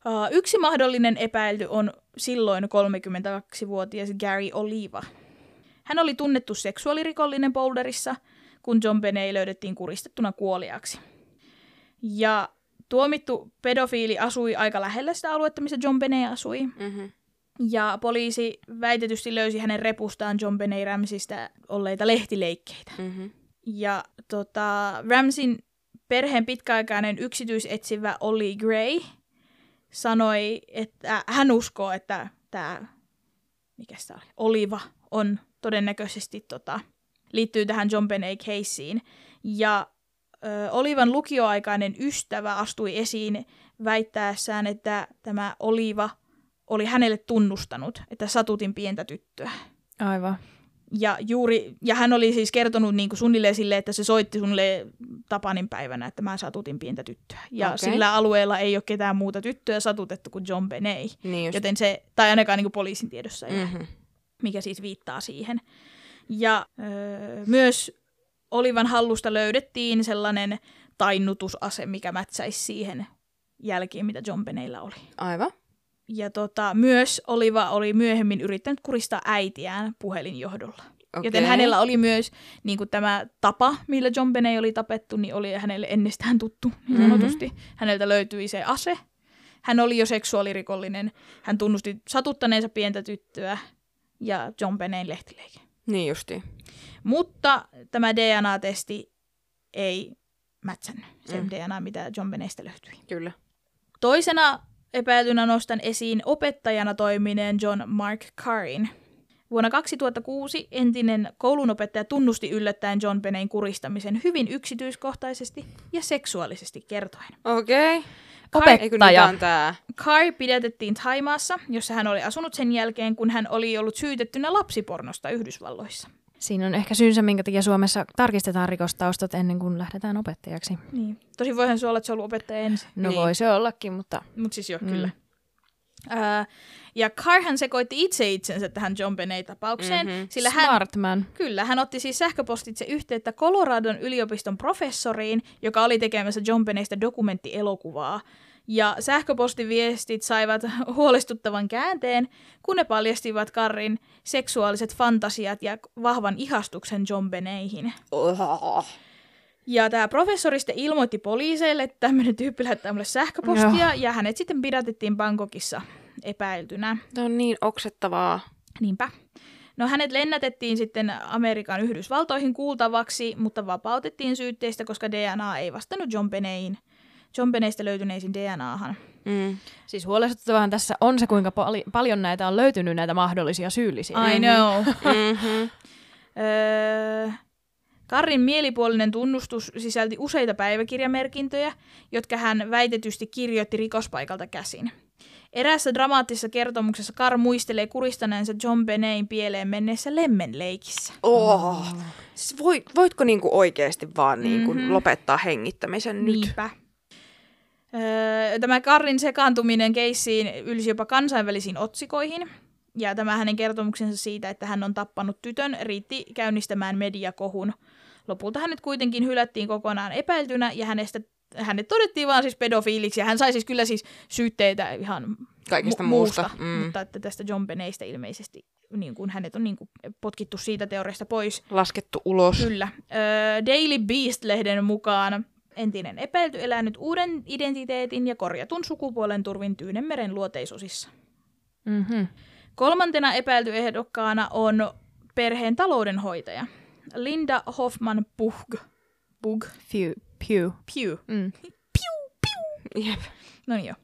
Uh, yksi mahdollinen epäilty on silloin 32-vuotias Gary Oliva. Hän oli tunnettu seksuaalirikollinen Boulderissa, kun John Benet löydettiin kuristettuna kuoliaksi. Ja tuomittu pedofiili asui aika lähellä sitä aluetta, missä John Benet asui. Mm-hmm. Ja poliisi väitetysti löysi hänen repustaan John Benet Ramsistä olleita lehtileikkeitä. Mm-hmm. Ja tota, Ramsin perheen pitkäaikainen yksityisetsivä Ollie Gray sanoi, että hän uskoo, että tämä, mikä oli, Oliva on todennäköisesti tota, liittyy tähän John Benet caseen. Ja ö, Olivan lukioaikainen ystävä astui esiin väittäessään, että tämä Oliva oli hänelle tunnustanut, että satutin pientä tyttöä. Aivan. Ja, juuri, ja hän oli siis kertonut niin kuin suunnilleen sille, että se soitti suunnilleen Tapanin päivänä, että mä satutin pientä tyttöä. Ja Okei. sillä alueella ei ole ketään muuta tyttöä satutettu kuin John Benet. Niin just. Joten se, tai ainakaan niin kuin poliisin tiedossa ei Mhm. mikä siis viittaa siihen. Ja öö, myös Olivan hallusta löydettiin sellainen tainnutusase, mikä mätsäisi siihen jälkiin, mitä John Beneillä oli. Aivan. Ja tota, myös Oliva oli myöhemmin yrittänyt kuristaa äitiään puhelinjohdolla. Okei. Joten hänellä oli myös niin kuin tämä tapa, millä John oli tapettu, niin oli hänelle ennestään tuttu niin sanotusti. Mm-hmm. Häneltä löytyi se ase. Hän oli jo seksuaalirikollinen. Hän tunnusti satuttaneensa pientä tyttöä ja John Benein lehtileike. Niin justi. Mutta tämä DNA-testi ei mätsännyt sen Mm. DNA, mitä John Beneistä löytyi. Kyllä. Toisena epäiltynä nostan esiin opettajana toimineen John Mark Carin. Vuonna 2006 entinen koulunopettaja tunnusti yllättäen John Benein kuristamisen hyvin yksityiskohtaisesti ja seksuaalisesti kertoen. Okei. Okay. Opettaja. Tää? Carr pidätettiin Taimaassa, jossa hän oli asunut sen jälkeen, kun hän oli ollut syytettynä lapsipornosta Yhdysvalloissa. Siinä on ehkä syynsä, minkä takia Suomessa tarkistetaan rikostaustat ennen kuin lähdetään opettajaksi. Niin. Tosi voihan se olla, että se on ollut opettaja ensin. No Niin. voi se ollakin, mutta Mutta siis joo, Mm. kyllä. Ää, ja Carr sekoitti itse itsensä tähän John Benet-tapaukseen, Mhm. mm-hmm. sillä hän, smart man. kyllä, hän otti siis sähköpostitse yhteyttä Coloradon yliopiston professoriin, joka oli tekemässä John Beneistä dokumenttielokuvaa. Ja sähköpostiviestit saivat huolestuttavan käänteen, kun ne paljastivat Karrin seksuaaliset fantasiat ja vahvan ihastuksen John Beneihin. Oh. Ja tämä professori sitten ilmoitti poliiseille, että tämmöinen tyyppi lähettää mulle sähköpostia, ja hänet sitten pidätettiin Bangkokissa epäiltynä. Tämä on niin oksettavaa. Niinpä. No hänet lennätettiin sitten Amerikan Yhdysvaltoihin kuultavaksi, mutta vapautettiin syytteistä, koska DNA ei vastannut John Beneyin. John Beneistä löytyneisiin DNAhan. Mm. Siis huolestuttavahan tässä on se, kuinka pali- paljon näitä on löytynyt, näitä mahdollisia syyllisiä. I know. Mm-hmm. Öö, Karrin mielipuolinen tunnustus sisälti useita päiväkirjamerkintöjä, jotka hän väitetysti kirjoitti rikospaikalta käsin. Eräässä dramaattisessa kertomuksessa Kar muistelee kuristaneensa John Benein pieleen menneessä lemmenleikissä. Oh. Siis voit, voitko niinku oikeasti vaan niinku Mhm. lopettaa hengittämisen nyt? Niinpä. Öö, tämä Karrin sekaantuminen keissiin ylsi jopa kansainvälisiin otsikoihin. Ja tämä hänen kertomuksensa siitä, että hän on tappanut tytön, riitti käynnistämään mediakohun. Lopulta hänet kuitenkin hylättiin kokonaan epäiltynä ja hänestä, hänet todettiin vaan siis pedofiiliksi. Ja hän sai siis kyllä siis syytteitä ihan Kaikesta mu- muusta. Mm. Mm. Mutta että tästä John Beneistä ilmeisesti niin kuin hänet on niin kuin potkittu siitä teoriasta pois. Laskettu ulos. Kyllä. Öö, Daily Beast-lehden mukaan entinen epäilty elää nyt uuden identiteetin ja korjatun sukupuolen turvin Tyynemeren luoteisosissa. Mm-hmm. Kolmantena epäilty ehdokkaana on perheen taloudenhoitaja Linda Hoffman Pug. Pug. Pew. Pew. Pew. Mm. Jep. No niin joo.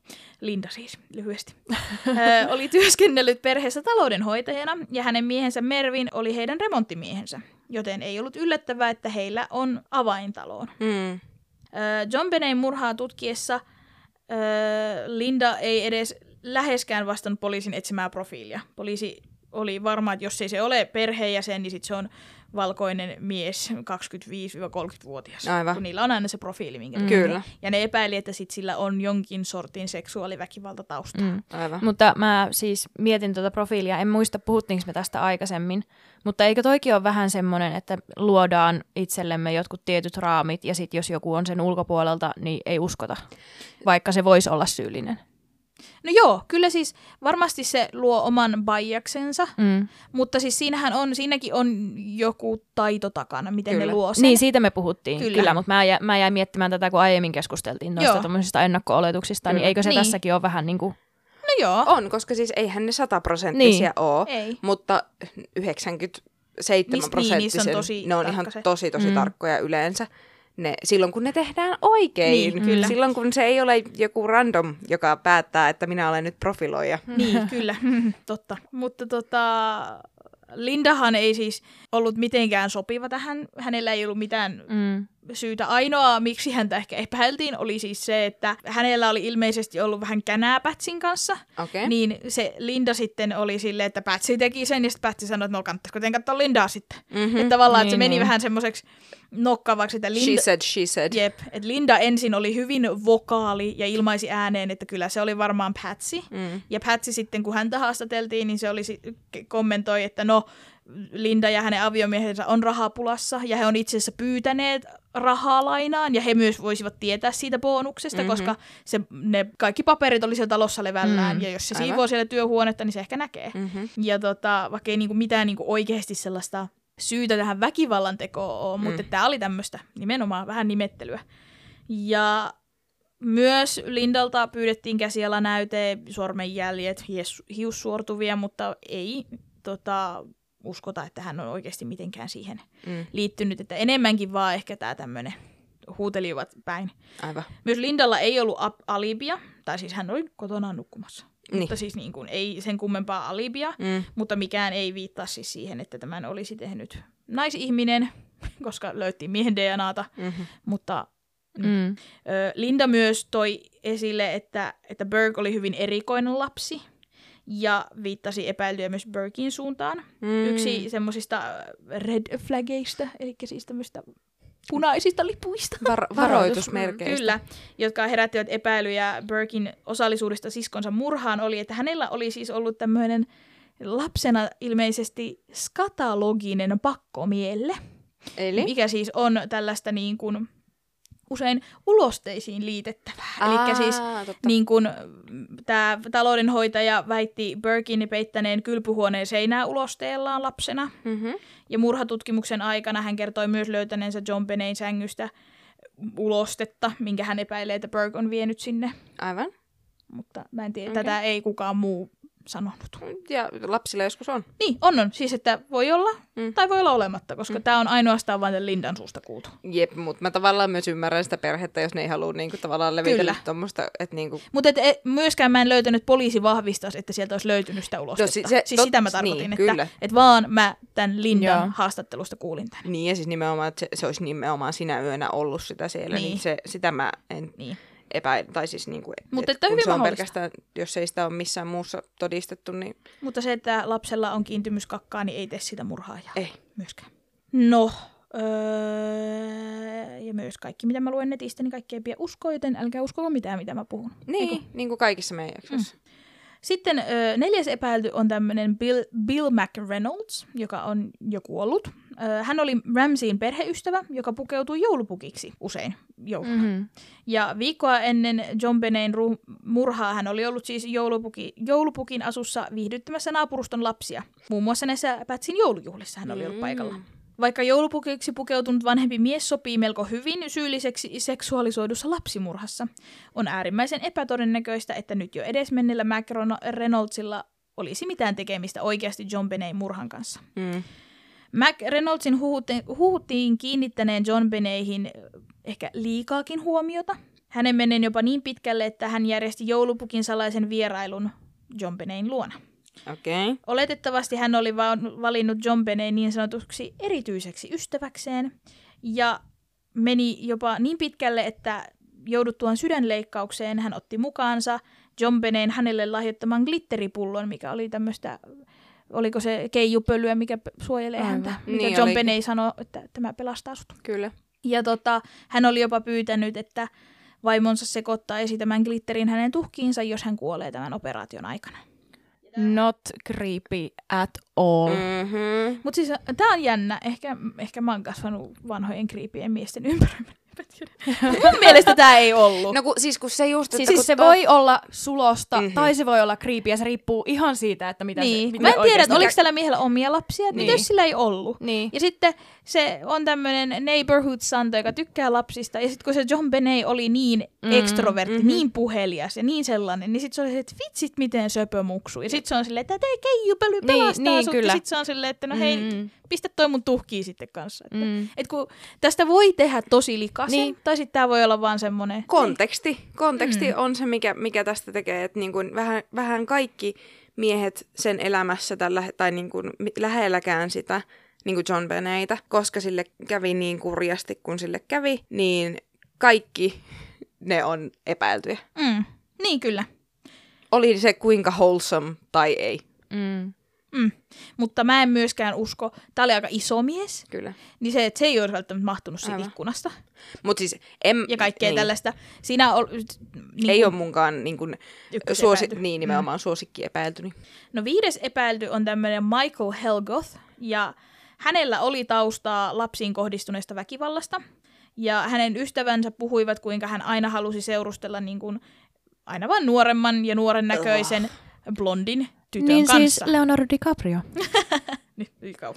Linda siis, lyhyesti. Ö, oli työskennellyt perheessä taloudenhoitajana ja hänen miehensä Mervin oli heidän remonttimiehensä, joten ei ollut yllättävää, että heillä on avaintaloon. Mm. Ö, John Benein murhaa tutkiessa ö, Linda ei edes läheskään vastannut poliisin etsimää profiilia. Poliisi oli varma, että jos ei se ole perheenjäsen, niin sit se on valkoinen mies 25-30-vuotias. Aivan. Kun niillä on aina se profiili, minkä Mm. Kyllä. Ja ne epäili, että sit sillä on jonkin sortin seksuaaliväkivaltatausta. Mm. Aivan. Mutta mä siis mietin tuota profiilia, en muista puhuttiinko me tästä aikaisemmin, mutta eikö toikin ole vähän semmoinen, että luodaan itsellemme jotkut tietyt raamit ja sitten jos joku on sen ulkopuolelta, niin ei uskota, vaikka se voisi olla syyllinen. No joo, kyllä siis varmasti se luo oman biaksensa, Mm. mutta siis siinähän on, siinäkin on joku taito takana, miten Kyllä. ne luo sen. Niin, siitä me puhuttiin, Kyllä. kyllä, mutta mä, jä, mä jäin miettimään tätä, kun aiemmin keskusteltiin noista Joo. tommosista ennakko-oletuksista, niin Kyllä. eikö se Niin. tässäkin ole vähän niin kuin... No joo, On, koska siis eihän ne sataprosenttisia niin. ole, ei. mutta 97 Niis- niin, prosenttisen, tosi ne on ihan tarkka se. tosi tosi Mm. tarkkoja yleensä. Ne, silloin kun ne tehdään oikein. Niin, kyllä. Silloin kun se ei ole joku random, joka päättää, että minä olen nyt profiloija. Niin, kyllä, totta. Mutta tota, Lindahan ei siis ollut mitenkään sopiva tähän. Hänellä ei ollut mitään Mm. Syytä. Ainoa, miksi häntä ehkä epäiltiin, oli siis se, että hänellä oli ilmeisesti ollut vähän känää Patsin kanssa. Okei. Niin se Linda sitten oli silleen, että Patsi teki sen, ja sitten Patsi sanoi, että no kannattaisiko teidän katsoa Lindaa sitten. Mhm. Että tavallaan, että se Niin, meni niin. vähän semmoiseksi nokkavaksi, että She Linda... said, she said. Jep, että Linda ensin oli hyvin vokaali ja ilmaisi ääneen, että kyllä se oli varmaan Patsy. Mm. Ja Patsy sitten, kun häntä haastateltiin, niin se oli, kommentoi, että no, Linda ja hänen aviomiehensä on rahapulassa ja he on itse asiassa pyytäneet rahaa lainaan ja he myös voisivat tietää siitä bonuksesta, Mhm. mm-hmm. koska se, ne kaikki paperit oli siellä talossa levällään Mm, ja jos se aivan. siivoo siellä työhuonetta, niin se ehkä näkee. Mm-hmm. Ja tota, vaikka ei niinku mitään niinku oikeasti sellaista syytä tähän väkivallan tekoon ole, mutta Mm. tämä oli tämmöistä nimenomaan vähän nimettelyä. Ja myös Lindalta pyydettiin käsialanäyte, sormenjäljet, hiussuortuvia, mutta ei tota, uskota, että hän on oikeasti mitenkään siihen Mm. liittynyt. Että enemmänkin vaan ehkä tämä tämmöinen huutelivat päin. Aivan. Myös Lindalla ei ollut ap- alibia, tai siis hän oli kotona nukkumassa. Niin. Mutta siis niin kuin, ei sen kummempaa alibia, Mm. mutta mikään ei viittaa siis siihen, että tämän olisi tehnyt naisihminen, koska löyttiin miehen DNAta, Mm-hmm. mutta Mm. Linda myös toi esille, että, että Berg oli hyvin erikoinen lapsi ja viittasi epäilyjä myös Bergin suuntaan. Mm. Yksi semmoisista red flageista, eli siis tämmöistä punaisista lipuista. Var- varoitusmerkeistä. Kyllä, jotka herättivät epäilyjä Berkin osallisuudesta siskonsa murhaan, oli, että hänellä oli siis ollut tämmöinen lapsena ilmeisesti skataloginen pakkomielle, Eli? mikä siis on tällaista niin kuin usein ulosteisiin liitettävää. Eli siis totta. niin kuin tämä taloudenhoitaja väitti Birkin peittäneen kylpyhuoneen seinää ulosteellaan lapsena. Mm-hmm. Ja murhatutkimuksen aikana hän kertoi myös löytäneensä John Benein sängystä ulostetta, minkä hän epäilee, että Burke on vienyt sinne. Aivan. Mutta mä en tiedä, okay. tätä ei kukaan muu sanonut. Ja lapsilla joskus on. Niin, on on. Siis, että voi olla Mm. tai voi olla olematta, koska mm. tämä on ainoastaan vain Lindan suusta kuultu. Jep, mutta mä tavallaan myös ymmärrän sitä perhettä, jos ne ei halua niinku, tavallaan levitellä tuommoista, että niinku, Mutta et, et, myöskään mä en löytänyt, poliisi vahvistaisi, että sieltä olisi löytynyt sitä ulostetta. No si- se- siis tot- sitä mä tarkoitin, niin, että, että vaan mä tämän Lindan Joo. haastattelusta kuulin tämän. niin ja siis nimenomaan, että se, se olisi nimenomaan sinä yönä ollut sitä siellä, niin, Niin. niin se, sitä mä en Niin. Epäile, tai siis niinku, et, Mutta et että kun hyvin se on pelkästään, jos ei sitä ole missään muussa todistettu, niin Mutta se, että lapsella on kiintymys kakkaan, niin ei tee sitä murhaajaa. ei. myöskään. No, öö, ja myös kaikki, mitä mä luen netistä, niin kaikki ei pidä uskoa, joten älkää uskoko mitään, mitä mä puhun. Niin, Eiku? niin kuin kaikissa meidän jaksoissa. Sitten öö, neljäs epäilty on tämmöinen Bill, Bill McReynolds, joka on jo kuollut. Öö, hän oli Ramseyin perheystävä, joka pukeutui joulupukiksi usein jouluna. Mm-hmm. Mm-hmm. Ja viikkoa ennen John Benein ru- murhaa hän oli ollut siis joulupuki, joulupukin asussa viihdyttämässä naapuruston lapsia. Muun muassa näissä Pätsin joulujuhlissa hän oli ollut paikalla. Vaikka joulupukiksi pukeutunut vanhempi mies sopii melko hyvin syylliseksi seksuaalisoidussa lapsimurhassa, on äärimmäisen epätodennäköistä, että nyt jo edesmennellä McReynoldsilla olisi mitään tekemistä oikeasti John Benein murhan kanssa. Mm. Mac Reynoldsin huhutti- huhuttiin kiinnittäneen John Beneihin ö, ehkä liikaakin huomiota. Hänen menen jopa niin pitkälle, että hän järjesti joulupukin salaisen vierailun John Benein luona. Okay. Oletettavasti hän oli va- valinnut John Benein niin sanotuksi erityiseksi ystäväkseen ja meni jopa niin pitkälle, että jouduttuaan sydänleikkaukseen hän otti mukaansa John Benein hänelle lahjoittaman glitteripullon, mikä oli tämmöistä, oliko se keijupölyä, mikä suojelee Aivan. häntä. Mikä Niin John. Benei sanoi, että tämä pelastaa sut. Kyllä. Ja tota, hän oli jopa pyytänyt, että vaimonsa sekoittaisi tämän glitterin hänen tuhkiinsa, jos hän kuolee tämän operaation aikana. Not creepy at all. Mm. Mm-hmm. Mutta siis tämä on jännä. Ehkä, ehkä mä oon kasvanut vanhojen kriipien miesten ympäröimänä. Mun mielestä tämä ei ollut. No kun, siis kun se just, Siis, kun siis se toi- voi olla sulosta Mhm. mm-hmm. tai se voi olla creepy ja se riippuu ihan siitä, että mitä niin. se mitä Mä en tiedä, että oliko tällä miehellä omia lapsia, niin. Niin. mitä jos sillä ei ollut. Niin. Ja sitten se on tämmöinen neighborhood santa, joka tykkää lapsista. Ja sitten kun se John Benet oli niin Mm, ekstrovertti, mhm. niin puhelias ja niin sellainen, niin sitten se oli se, että vitsit miten söpö muksu. Ja sitten se on silleen, että tämä keijupöly Niin, pelastaa niin, sut. kyllä. Ja sitten se on silleen, että no hei, Mm. Pistä toi mun tuhkiin sitten kanssa. Että, Mm. et kun tästä voi tehdä tosi likaisen, Niin. tai sitten tämä voi olla vaan semmoinen... konteksti, konteksti Mm. on se, mikä, mikä tästä tekee, että niin kuin vähän, vähän kaikki miehet sen elämässä tällä, tai niin kuin lähelläkään sitä, niin kuin John Beneitä, koska sille kävi niin kurjasti, kun sille kävi, niin kaikki ne on epäiltyjä. Mm. Niin kyllä. Oli se kuinka wholesome tai ei. Mm. Mm. Mutta mä en myöskään usko, tää oli aika iso mies, Kyllä. niin se, että se ei olisi välttämättä mahtunut siitä Aivan. ikkunasta Mutta siis em, ja kaikkea niin. tällaista. Siinä on, niin Ei ole munkaan niin ykkösepäilty. suosi, niin nimenomaan suosikki epäiltyni. No viides epäilty on tämmöinen Michael Helgoth, ja hänellä oli taustaa lapsiin kohdistuneesta väkivallasta. Ja hänen ystävänsä puhuivat, kuinka hän aina halusi seurustella niin kuin aina vain nuoremman ja nuoren näköisen blondin tytön Niin siis kanssa. Leonardo DiCaprio. Nyt, nyt kauan.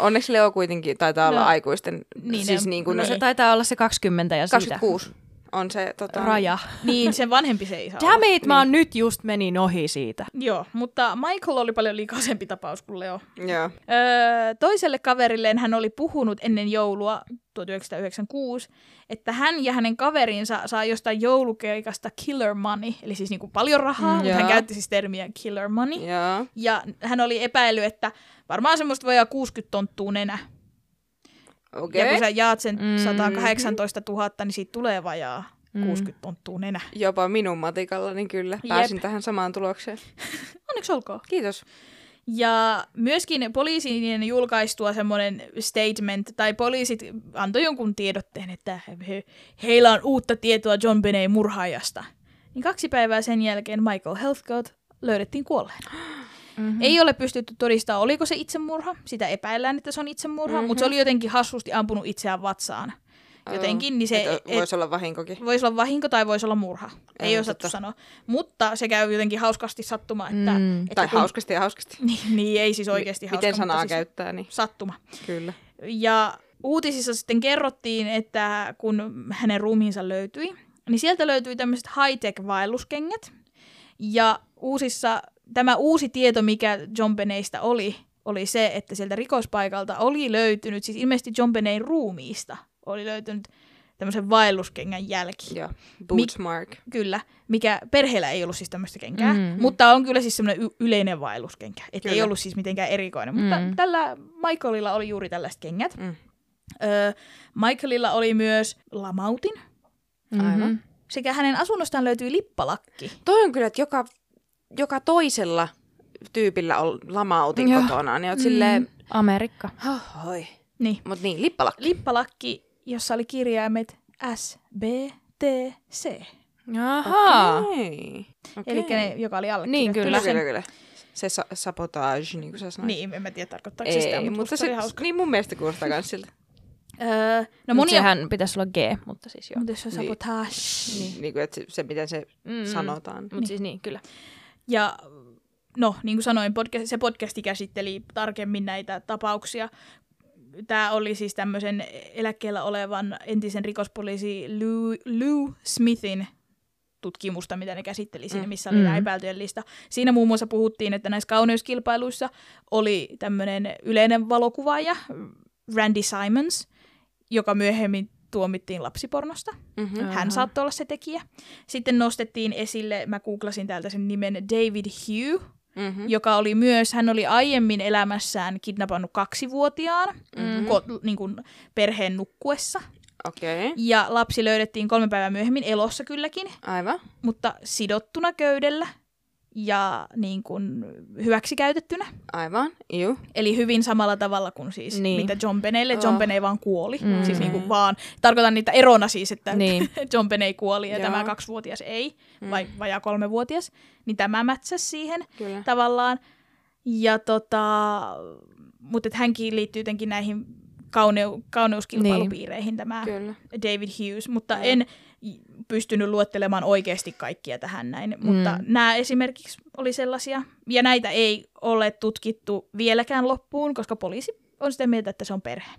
Onneksi Leo kuitenkin taitaa olla No. aikuisten, Niin, siis ne- niin kuin No se Niin. taitaa olla se 20 ja siitä 26 on se tota, raja. niin, sen vanhempi se ei saa Damn it, mä oon nyt just menin ohi siitä. Joo, mutta Michael oli paljon likaisempi tapaus kuin Leo. Joo. Öö, toiselle kaverilleen hän oli puhunut ennen joulua 1996, että hän ja hänen kaverinsa saa jostain joulukeikasta killer money, eli siis niinku paljon rahaa, Mm, mutta hän käytti siis termiä killer money. Joo. Ja hän oli epäillyt, että varmaan semmoista vajaa 60 tonttua nenä. Okei. Ja kun sä jaat sen Mm. 118 000, niin siitä tulee vajaa Mm. 60 tonttua nenä. Jopa minun matikalla, niin kyllä. Pääsin tähän samaan tulokseen. Onneksi olkoon. Kiitos. Ja myöskin poliisin julkaistua semmoinen statement, tai poliisit antoi jonkun tiedotteen, että he, heillä on uutta tietoa John Benet murhaajasta. Niin kaksi päivää sen jälkeen Michael Heathcote löydettiin kuolleena. Mm-hmm. Ei ole pystytty todistamaan, oliko se itsemurha. Sitä epäillään, että se on itsemurha, mm-hmm. mutta se oli jotenkin hassusti ampunut itseään vatsaan. Jotenkin, niin se... Et, voisi olla vahinkokin. Voisi olla vahinko tai voisi olla murha. Ei Joo, osattu totta. sanoa. Mutta se käy jotenkin hauskasti sattuma, että... Mm. että Tai kun- hauskasti ja hauskasti. Niin, niin, ei siis oikeasti hauska, Miten sanaa siis käyttää, niin sattuma. kyllä. Ja uutisissa sitten kerrottiin, että kun hänen ruumiinsa löytyi, niin sieltä löytyi tämmöiset high-tech-vaelluskengät. Ja uusissa, tämä uusi tieto, mikä John Beneistä oli, oli se, että sieltä rikospaikalta oli löytynyt, siis ilmeisesti John Benein ruumiista oli löytynyt tämmöisen vaelluskengän jälki. Joo. Boots mark. Kyllä, mikä perheellä ei ollut siis tämmöistä kenkää, Mm. mm. mutta on kyllä siis semmoinen y- yleinen vaelluskenkä. Että ei ollut siis mitenkään erikoinen, mutta Mm. tällä Michaelilla oli juuri tällaiset kengät. Mm. Öö, Michaelilla oli myös lamautin, Aivan. sekä hänen asunnostaan löytyi lippalakki. Toi on kyllä, että joka, joka toisella tyypillä on lamautin Joo. kotona, niin oot mm. silleen, Amerikka. hoi. Niin, Mut niin, lippalakki. lippalakki, jossa oli kirjaimet S, B, T, C. Ahaa. Okei. Okei. Eli ne, joka oli alle. Niin, Kyllä, kyllä, kyllä. Se sa- sabotage, niin kuin sä sanoit. Niin, en mä tiedä tarkoittaako se sitä, mutta, mutta se, hauska. niin mun mielestä kuulostaa kans siltä. Öö, no monia... Sehän pitäisi olla G, mutta siis joo. Mutta jos on Niin. sabotage. Niin. niin kuin, että se, se, miten se Mm. sanotaan. Mutta siis niin, kyllä. Ja no, niin kuin sanoin, podcast, se podcasti käsitteli tarkemmin näitä tapauksia. Tämä oli siis tämmöisen eläkkeellä olevan entisen rikospoliisi Lou, Lou Smithin tutkimusta, mitä ne käsitteli siinä, missä oli Mm. mm. epäiltyjen lista. Siinä muun muassa puhuttiin, että näissä kauneuskilpailuissa oli tämmöinen yleinen valokuvaaja, Randy Simons, joka myöhemmin tuomittiin lapsipornosta. Mm-hmm. Hän saattoi olla se tekijä. Sitten nostettiin esille, mä googlasin täältä sen nimen, David Hugh, Mm-hmm. joka oli myös, hän oli aiemmin elämässään kidnappannut kaksivuotiaan Mhm. ko, niin kuin perheen nukkuessa. Okei. Okay. Ja lapsi löydettiin kolme päivää myöhemmin elossa kylläkin, Aivan. mutta sidottuna köydellä ja niin kuin hyväksikäytettynä. Aivan. Juu. Eli hyvin samalla tavalla kuin siis Niin. niin. mitä John Beneille. John Oh. Benet vaan kuoli. Mm. Siis niin kuin vaan, tarkoitan niitä erona siis, että Niin. John Benet kuoli ja Joo. tämä kaksivuotias ei, Mm. vai vajaa kolmevuotias. Niin tämä mätsäsi siihen Kyllä. tavallaan. Ja tota, mutta hänkin liittyy jotenkin näihin kauneu, kauneuskilpailupiireihin tämä Kyllä. David Hughes, mutta Joo. en pystynyt luettelemaan oikeasti kaikkia tähän näin. Mm. Mutta nämä esimerkiksi oli sellaisia, ja näitä ei ole tutkittu vieläkään loppuun, koska poliisi on sitä mieltä, että se on perhe.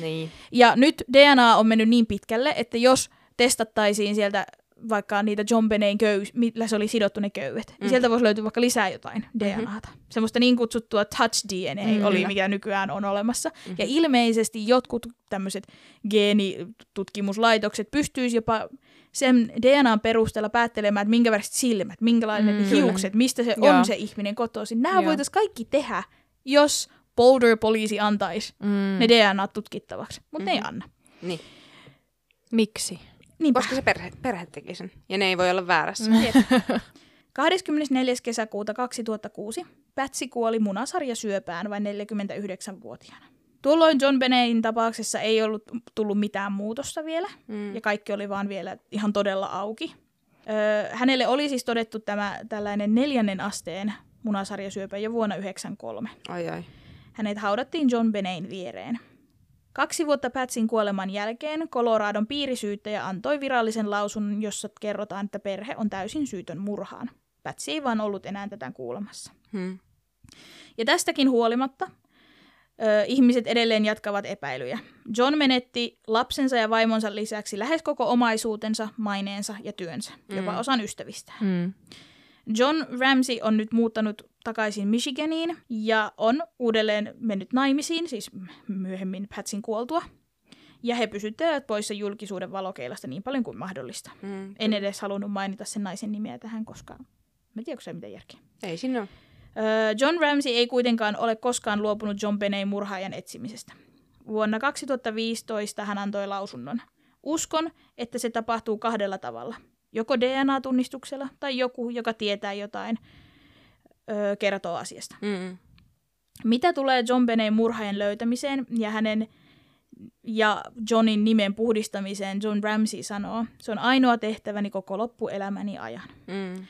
Niin. Ja nyt DNA on mennyt niin pitkälle, että jos testattaisiin sieltä vaikka niitä John Benein köys, millä se oli sidottu ne köydet, mm. niin sieltä voisi löytyä vaikka lisää jotain DNAta. Semmoista niin kutsuttua touch DNA Mm, mm, oli, kyllä. mikä nykyään on olemassa. Mm-hmm. Ja ilmeisesti jotkut tämmöiset geenitutkimuslaitokset pystyisi jopa sen DNAn perusteella päättelemään, että minkä väriset silmät, minkälainen Mm, mm, kyllä. hiukset, mistä se Joo. on se ihminen kotoisin. Nämä voitaisiin kaikki tehdä, jos Boulder-poliisi antaisi Mm. ne DNA tutkittavaksi, mutta ne ei Mhm. anna. Niin. Miksi? Niinpä. Koska se perhe, perhe teki sen. Ja ne ei voi olla väärässä. Jep. 24. kesäkuuta 2006 Patsy kuoli munasarjasyöpään vain 49-vuotiaana. Tuolloin John Beneyin tapauksessa ei ollut tullut mitään muutosta vielä, Mm. ja kaikki oli vaan vielä ihan todella auki. Öö, hänelle oli siis todettu tämä tällainen neljännen asteen munasarjasyöpä jo vuonna 1993. Ai ai. Hänet haudattiin John Benein viereen. Kaksi vuotta Patsin kuoleman jälkeen Coloradon piirisyyttäjä antoi virallisen lausunnon, jossa kerrotaan, että perhe on täysin syytön murhaan. Patsy ei vaan ollut enää tätä kuulemassa. Hmm. Ja tästäkin huolimatta ö, ihmiset edelleen jatkavat epäilyjä. John menetti lapsensa ja vaimonsa lisäksi lähes koko omaisuutensa, maineensa ja työnsä, jopa Mm. osan ystävistään. Mm. John Ramsey on nyt muuttanut takaisin Michiganiin ja on uudelleen mennyt naimisiin, siis myöhemmin Patsin kuoltua. Ja he pysyttelevät poissa julkisuuden valokeilasta niin paljon kuin mahdollista. Hmm. En edes halunnut mainita sen naisen nimeä tähän, koska mä en tiedä, onko se mitään järkeä. Ei siinä ole. John Ramsey ei kuitenkaan ole koskaan luopunut John Beneyn murhaajan etsimisestä. Vuonna 2015 hän antoi lausunnon. Uskon, että se tapahtuu kahdella tavalla. Joko DNA-tunnistuksella tai joku, joka tietää jotain, öö, kertoo asiasta. Mm. Mitä tulee John Beneyn murhaajan löytämiseen ja hänen ja Johnin nimen puhdistamiseen, John Ramsey sanoo, se on ainoa tehtäväni koko loppuelämäni ajan. Mm.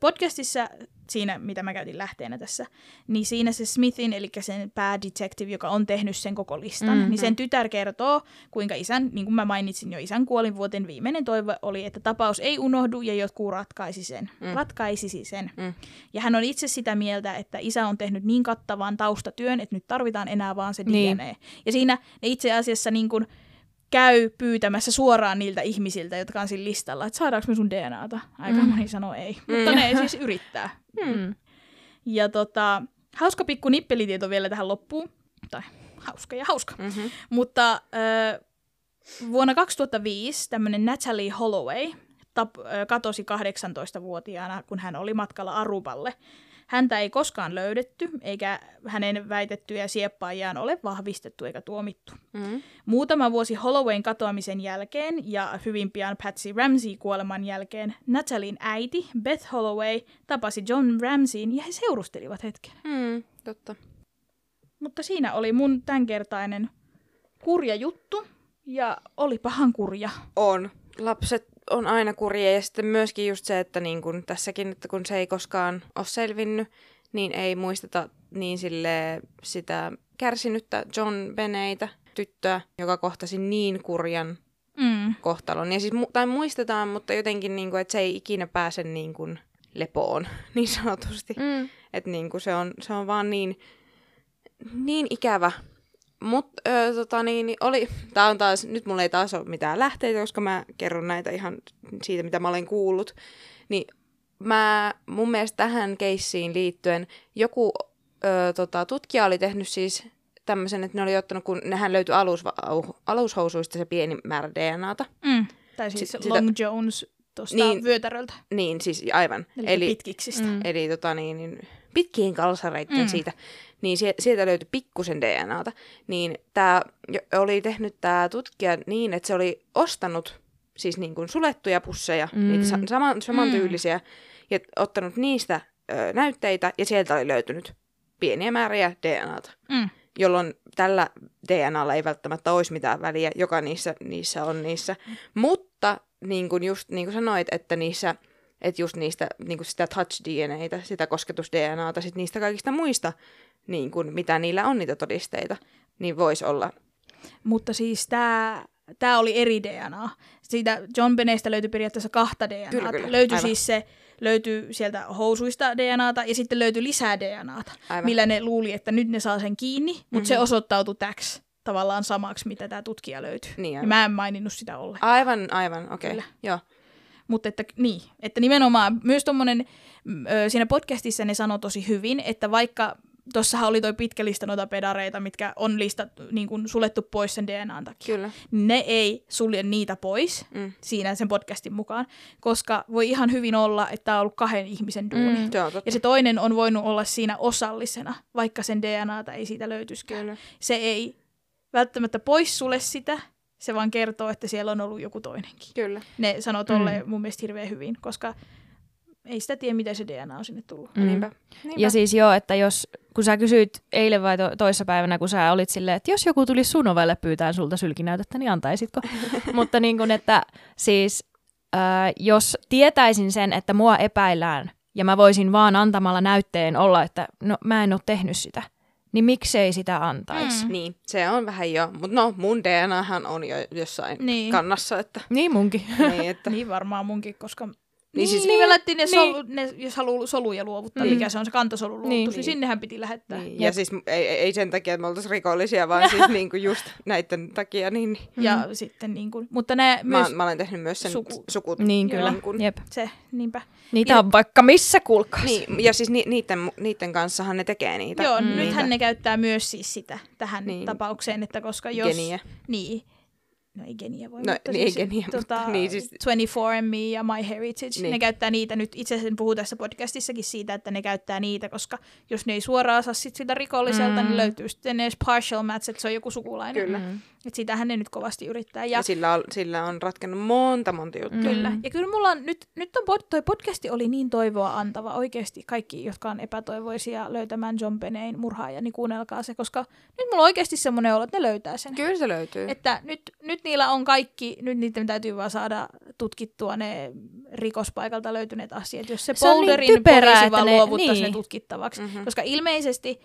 Podcastissa, siinä mitä mä käytin lähteenä tässä, niin siinä se Smithin, eli sen päädetective, joka on tehnyt sen koko listan, Mhm. mm-hmm. niin sen tytär kertoo, kuinka isän, niin kuin mä mainitsin jo, isän kuolinvuoten viimeinen toive oli, että tapaus ei unohdu ja jotkut ratkaisi sen, Mm. mm. ratkaisisi sen. Mm. Ja hän on itse sitä mieltä, että isä on tehnyt niin kattavan taustatyön, että nyt tarvitaan enää vaan se Niin. DNA. Ja siinä ne itse asiassa niin kuin käy pyytämässä suoraan niiltä ihmisiltä, jotka on siinä listalla, että saadaanko me sun DNAta? Aika Mm. moni sanoo ei, mutta ne siis yrittää. Mm. Ja tota, hauska pikku nippelitieto vielä tähän loppuun. Tai hauska ja hauska. Mm-hmm. Mutta äh, vuonna 2005 tämmöinen Natalie Holloway tap, äh, katosi 18-vuotiaana, kun hän oli matkalla Aruballe. Häntä ei koskaan löydetty, eikä hänen väitettyjä sieppaajiaan ole vahvistettu eikä tuomittu. Mm. Muutama vuosi Hollowayn katoamisen jälkeen ja hyvin pian Patsy Ramsey kuoleman jälkeen Natalien äiti Beth Holloway tapasi John Ramseyin ja he seurustelivat hetken. Mm. Totta. Mutta siinä oli mun tämänkertainen kurja juttu ja oli pahan kurja. On. Lapset on aina kurja ja sitten myöskin just se, että niin kun tässäkin, että kun se ei koskaan ole selvinnyt, niin ei muisteta niin sille sitä kärsinyttä John Beneitä, tyttöä, joka kohtasi niin kurjan Mm. kohtalon. Ja siis, tai muistetaan, mutta jotenkin, niin kuin, että se ei ikinä pääse niin kuin, lepoon, niin sanotusti. Mm. Että niin kuin, se, on, se on vaan niin, niin ikävä. Mutta tota, niin, niin oli, tää on taas, nyt mulla ei taas ole mitään lähteitä, koska mä kerron näitä ihan siitä, mitä mä olen kuullut. Niin mä, mun mielestä tähän keissiin liittyen joku ö, tota, tutkija oli tehnyt siis tämmöisen, että ne oli ottanut, kun nehän löytyi alusva, au- alushousuista se pieni määrä DNAta. Mm. Tai siis Sit- Long sitä- Jones tuosta Niin. vyötäröltä, Niin, siis aivan. eli, Eli, pitkiksistä. Mm. Eli tota, niin, niin, pitkien kalsareiden mm. Mm. siitä. Niin sie- sieltä löytyi pikkusen DNAta. Niin tämä oli tehnyt tämä tutkija niin, että se oli ostanut siis niin kuin sulettuja pusseja, mm. Mm. niitä sa- saman, samantyylisiä, ja ottanut niistä ö, näytteitä, ja sieltä oli löytynyt pieniä määriä DNAta. Mm. jolloin tällä DNAlla ei välttämättä olisi mitään väliä, joka niissä, niissä on niissä. Mutta niin kuin just niin kuin sanoit, että niissä, että just niistä niin kuin sitä touch DNAtä, sitä kosketus DNAta, sit niistä kaikista muista, niin kuin, mitä niillä on niitä todisteita, niin voisi olla. Mutta siis tämä tää oli eri DNA. Siitä John Beneistä löytyi periaatteessa kahta DNAta. Kyllä, kyllä. Löytyi Aivan. siis se, löytyi sieltä housuista DNAta ja sitten löytyi lisää DNAta, Aivan. millä ne luuli, että nyt ne saa sen kiinni, mutta mm-hmm. se osoittautui täksi tavallaan samaksi, mitä tämä tutkija löytyi. Niin, ja mä en maininnut sitä ollenkaan. Aivan, aivan, okei. Okay. Kyllä. Joo. Mutta että, niin, että nimenomaan myös tommonen, mm, ö, siinä podcastissa ne sanoi tosi hyvin, että vaikka tossahan oli toi pitkä lista noita pedareita, mitkä on listat, niin kuin suljettu pois sen DNAn takia. Kyllä. Ne ei sulje niitä pois Mm. siinä sen podcastin mukaan, koska voi ihan hyvin olla, että tämä on ollut kahden ihmisen duuni. Mm. Se on totta. Ja se toinen on voinut olla siinä osallisena, vaikka sen DNAta ei siitä löytyisikään. Kyllä. Se ei välttämättä pois sulle sitä, se vaan kertoo, että siellä on ollut joku toinenkin. Kyllä. Ne sanoo tolleen mun mielestä hirveän hyvin, koska ei sitä tiedä, miten se DNA on sinne tullut. Mm. Niinpä. Niinpä. Ja siis joo, että jos, kun sä kysyit eilen vai to, toissapäivänä, kun sä olit silleen, että jos joku tulisi sun ovelle pyytää sulta sylkinäytettä, niin antaisitko? Mutta niin kuin, että siis ää, jos tietäisin sen, että mua epäillään ja mä voisin vaan antamalla näytteen olla, että no mä en ole tehnyt sitä, niin miksei sitä antaisi? Mm. Niin, se on vähän jo. Mutta no, mun DNAhan on jo jossain Niin. kannassa, että... Niin munkin. niin, että Niin varmaan munkin, koska Niin niin, siis- niin, niin, ne, niin. solu, ne jos haluaa soluja luovuttaa, Niin. niin. mikä se on se kantosolun luovutus, Niin. niin, niin sinnehän piti lähettää. Niin, Niin. ja siis ei, ei sen takia, että me oltaisiin rikollisia, vaan siis niinku just näiden takia. Niin, niin. Ja mm. sitten niin kuin, mutta ne Mä, myös, mä olen tehnyt myös sen suku- sukut. Niin kyllä, jep. se, niinpä. Niitä on vaikka missä kulkaa. Niin, ja siis ni, niiden, niiden kanssahan ne tekee niitä. Joo, Mm. mm. niitä nythän ne käyttää myös siis sitä tähän niin. tapaukseen, että koska jos... geniä. Niin. No ei geniä voi, No, mutta niin, ei siis, geniä, mutta tota, niin siis- 24andMe ja MyHeritage, Niin. niin. ne käyttää niitä nyt, itse asiassa puhuu tässä podcastissakin siitä, että ne käyttää niitä, koska jos ne ei suoraan saa sit sitä rikolliselta, Mm. mm. niin löytyy sitten ne partial match, että se on joku sukulainen. Kyllä. Mm. Et sitähän ne nyt kovasti yrittää. Ja, Ja, ja sillä, on, sillä on ratkennut monta monta juttua. Mm. Kyllä. Ja kyllä mulla on nyt, nyt on, pod- toi podcasti oli niin toivoa antava. Oikeasti kaikki, jotka on epätoivoisia löytämään John Benein murhaaja, niin kuunnelkaa se, koska nyt mulla on oikeasti semmoinen olo, että ne löytää sen. Kyllä se löytyy. Että nyt, nyt niillä on kaikki, nyt niiden täytyy vaan saada tutkittua ne rikospaikalta löytyneet asiat. Jos se, Se on niin typerää, poliisi vaan ne- luovuttaisi niin. ne tutkittavaksi. Mhm. Mm-hmm. Koska ilmeisesti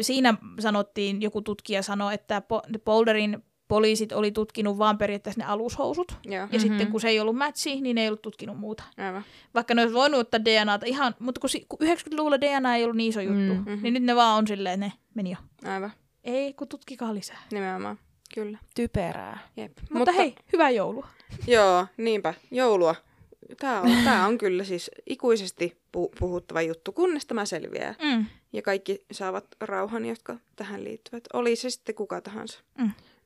siinä sanottiin, joku tutkija sanoi, että Po- Boulderin poliisit oli tutkinut vaan periaatteessa ne alushousut. Joo, Ja Mhm. sitten kun se ei ollut matchi, niin ne ei ollut tutkinut muuta. aivan. Vaikka ne olisi voinut ottaa DNAta ihan, mutta kun, si- kun 90-luvulla DNA ei ollut niin iso juttu, Mm. mm-hmm. niin nyt ne vaan on silleen, ne meni jo. Aivan, Ei, kun tutkikaa lisää. nimenomaan. Kyllä. Typerää. Jep. Mutta, mutta hei, hyvää joulua. Joo, niinpä. Joulua. Tämä on, tää on kyllä siis ikuisesti pu- puhuttava juttu, kunnes tämä selviää. Mm. Ja kaikki saavat rauhan, jotka tähän liittyvät. Oli se sitten kuka tahansa.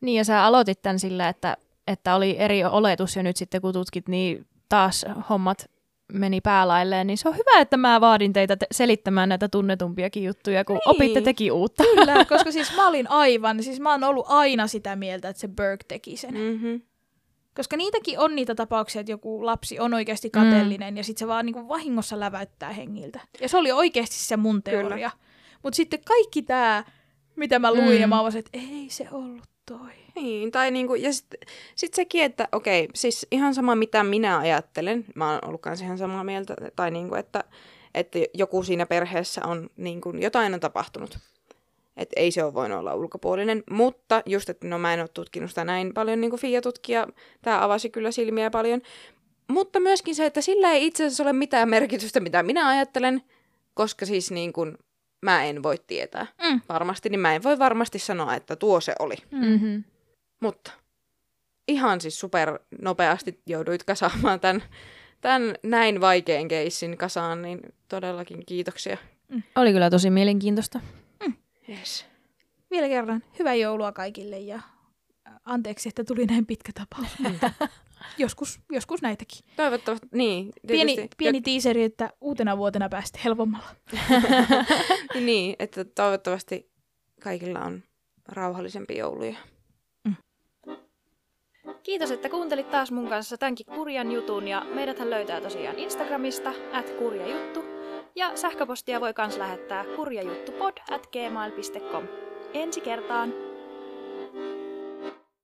Niin ja sä aloitit tämän sillä, että, että oli eri oletus ja nyt sitten kun tutkit, niin taas hommat meni päälailleen, niin se on hyvä, että mä vaadin teitä te- selittämään näitä tunnetumpiakin juttuja, kun Niin. opitte teki uutta. Kyllä, koska siis mä olin aivan, siis mä oon ollut aina sitä mieltä, että se Burke teki sen. Mm. Mm-hmm. Koska niitäkin on niitä tapauksia, että joku lapsi on oikeasti kateellinen mm. ja sitten se vaan niinku vahingossa läväyttää hengiltä. Ja se oli oikeasti se mun teoria. Mutta sitten kaikki tämä, mitä mä luin, Mm. ja mä oon että ei se ollut toi. Niin, tai niinku, ja sitten sit sekin, että okei, siis ihan sama mitä minä ajattelen, mä oon ollut kanssa ihan samaa mieltä, tai niinku, että, että joku siinä perheessä on, niinku, jotain on tapahtunut. Että ei se ole voinut olla ulkopuolinen, mutta just, että no mä en ole tutkinut sitä näin paljon niin kuin FIA-tutkija, tämä avasi kyllä silmiä paljon. Mutta myöskin se, että sillä ei itse asiassa ole mitään merkitystä, mitä minä ajattelen, koska siis niin kuin, mä en voi tietää Mm. varmasti, niin mä en voi varmasti sanoa, että tuo se oli. Mm-hmm. Mutta ihan siis super nopeasti jouduit kasaamaan tämän, tämän näin vaikean keissin kasaan, niin todellakin kiitoksia. Oli kyllä tosi mielenkiintoista. Yes. Vielä kerran, hyvää joulua kaikille ja anteeksi, että tuli näin pitkä tapaus. mutta joskus, joskus näitäkin. Toivottavasti, niin. Pieni, tietysti- pieni tiiseri, että uutena vuotena päästä helpommalla. niin, että toivottavasti kaikilla on rauhallisempi jouluja. Kiitos, että kuuntelit taas mun kanssa tämänkin kurjan jutun ja meidäthän löytää tosiaan Instagramista at kurjajuttu ja sähköpostia voi kans lähettää kurjajuttupod at gmail.com. Ensi kertaan!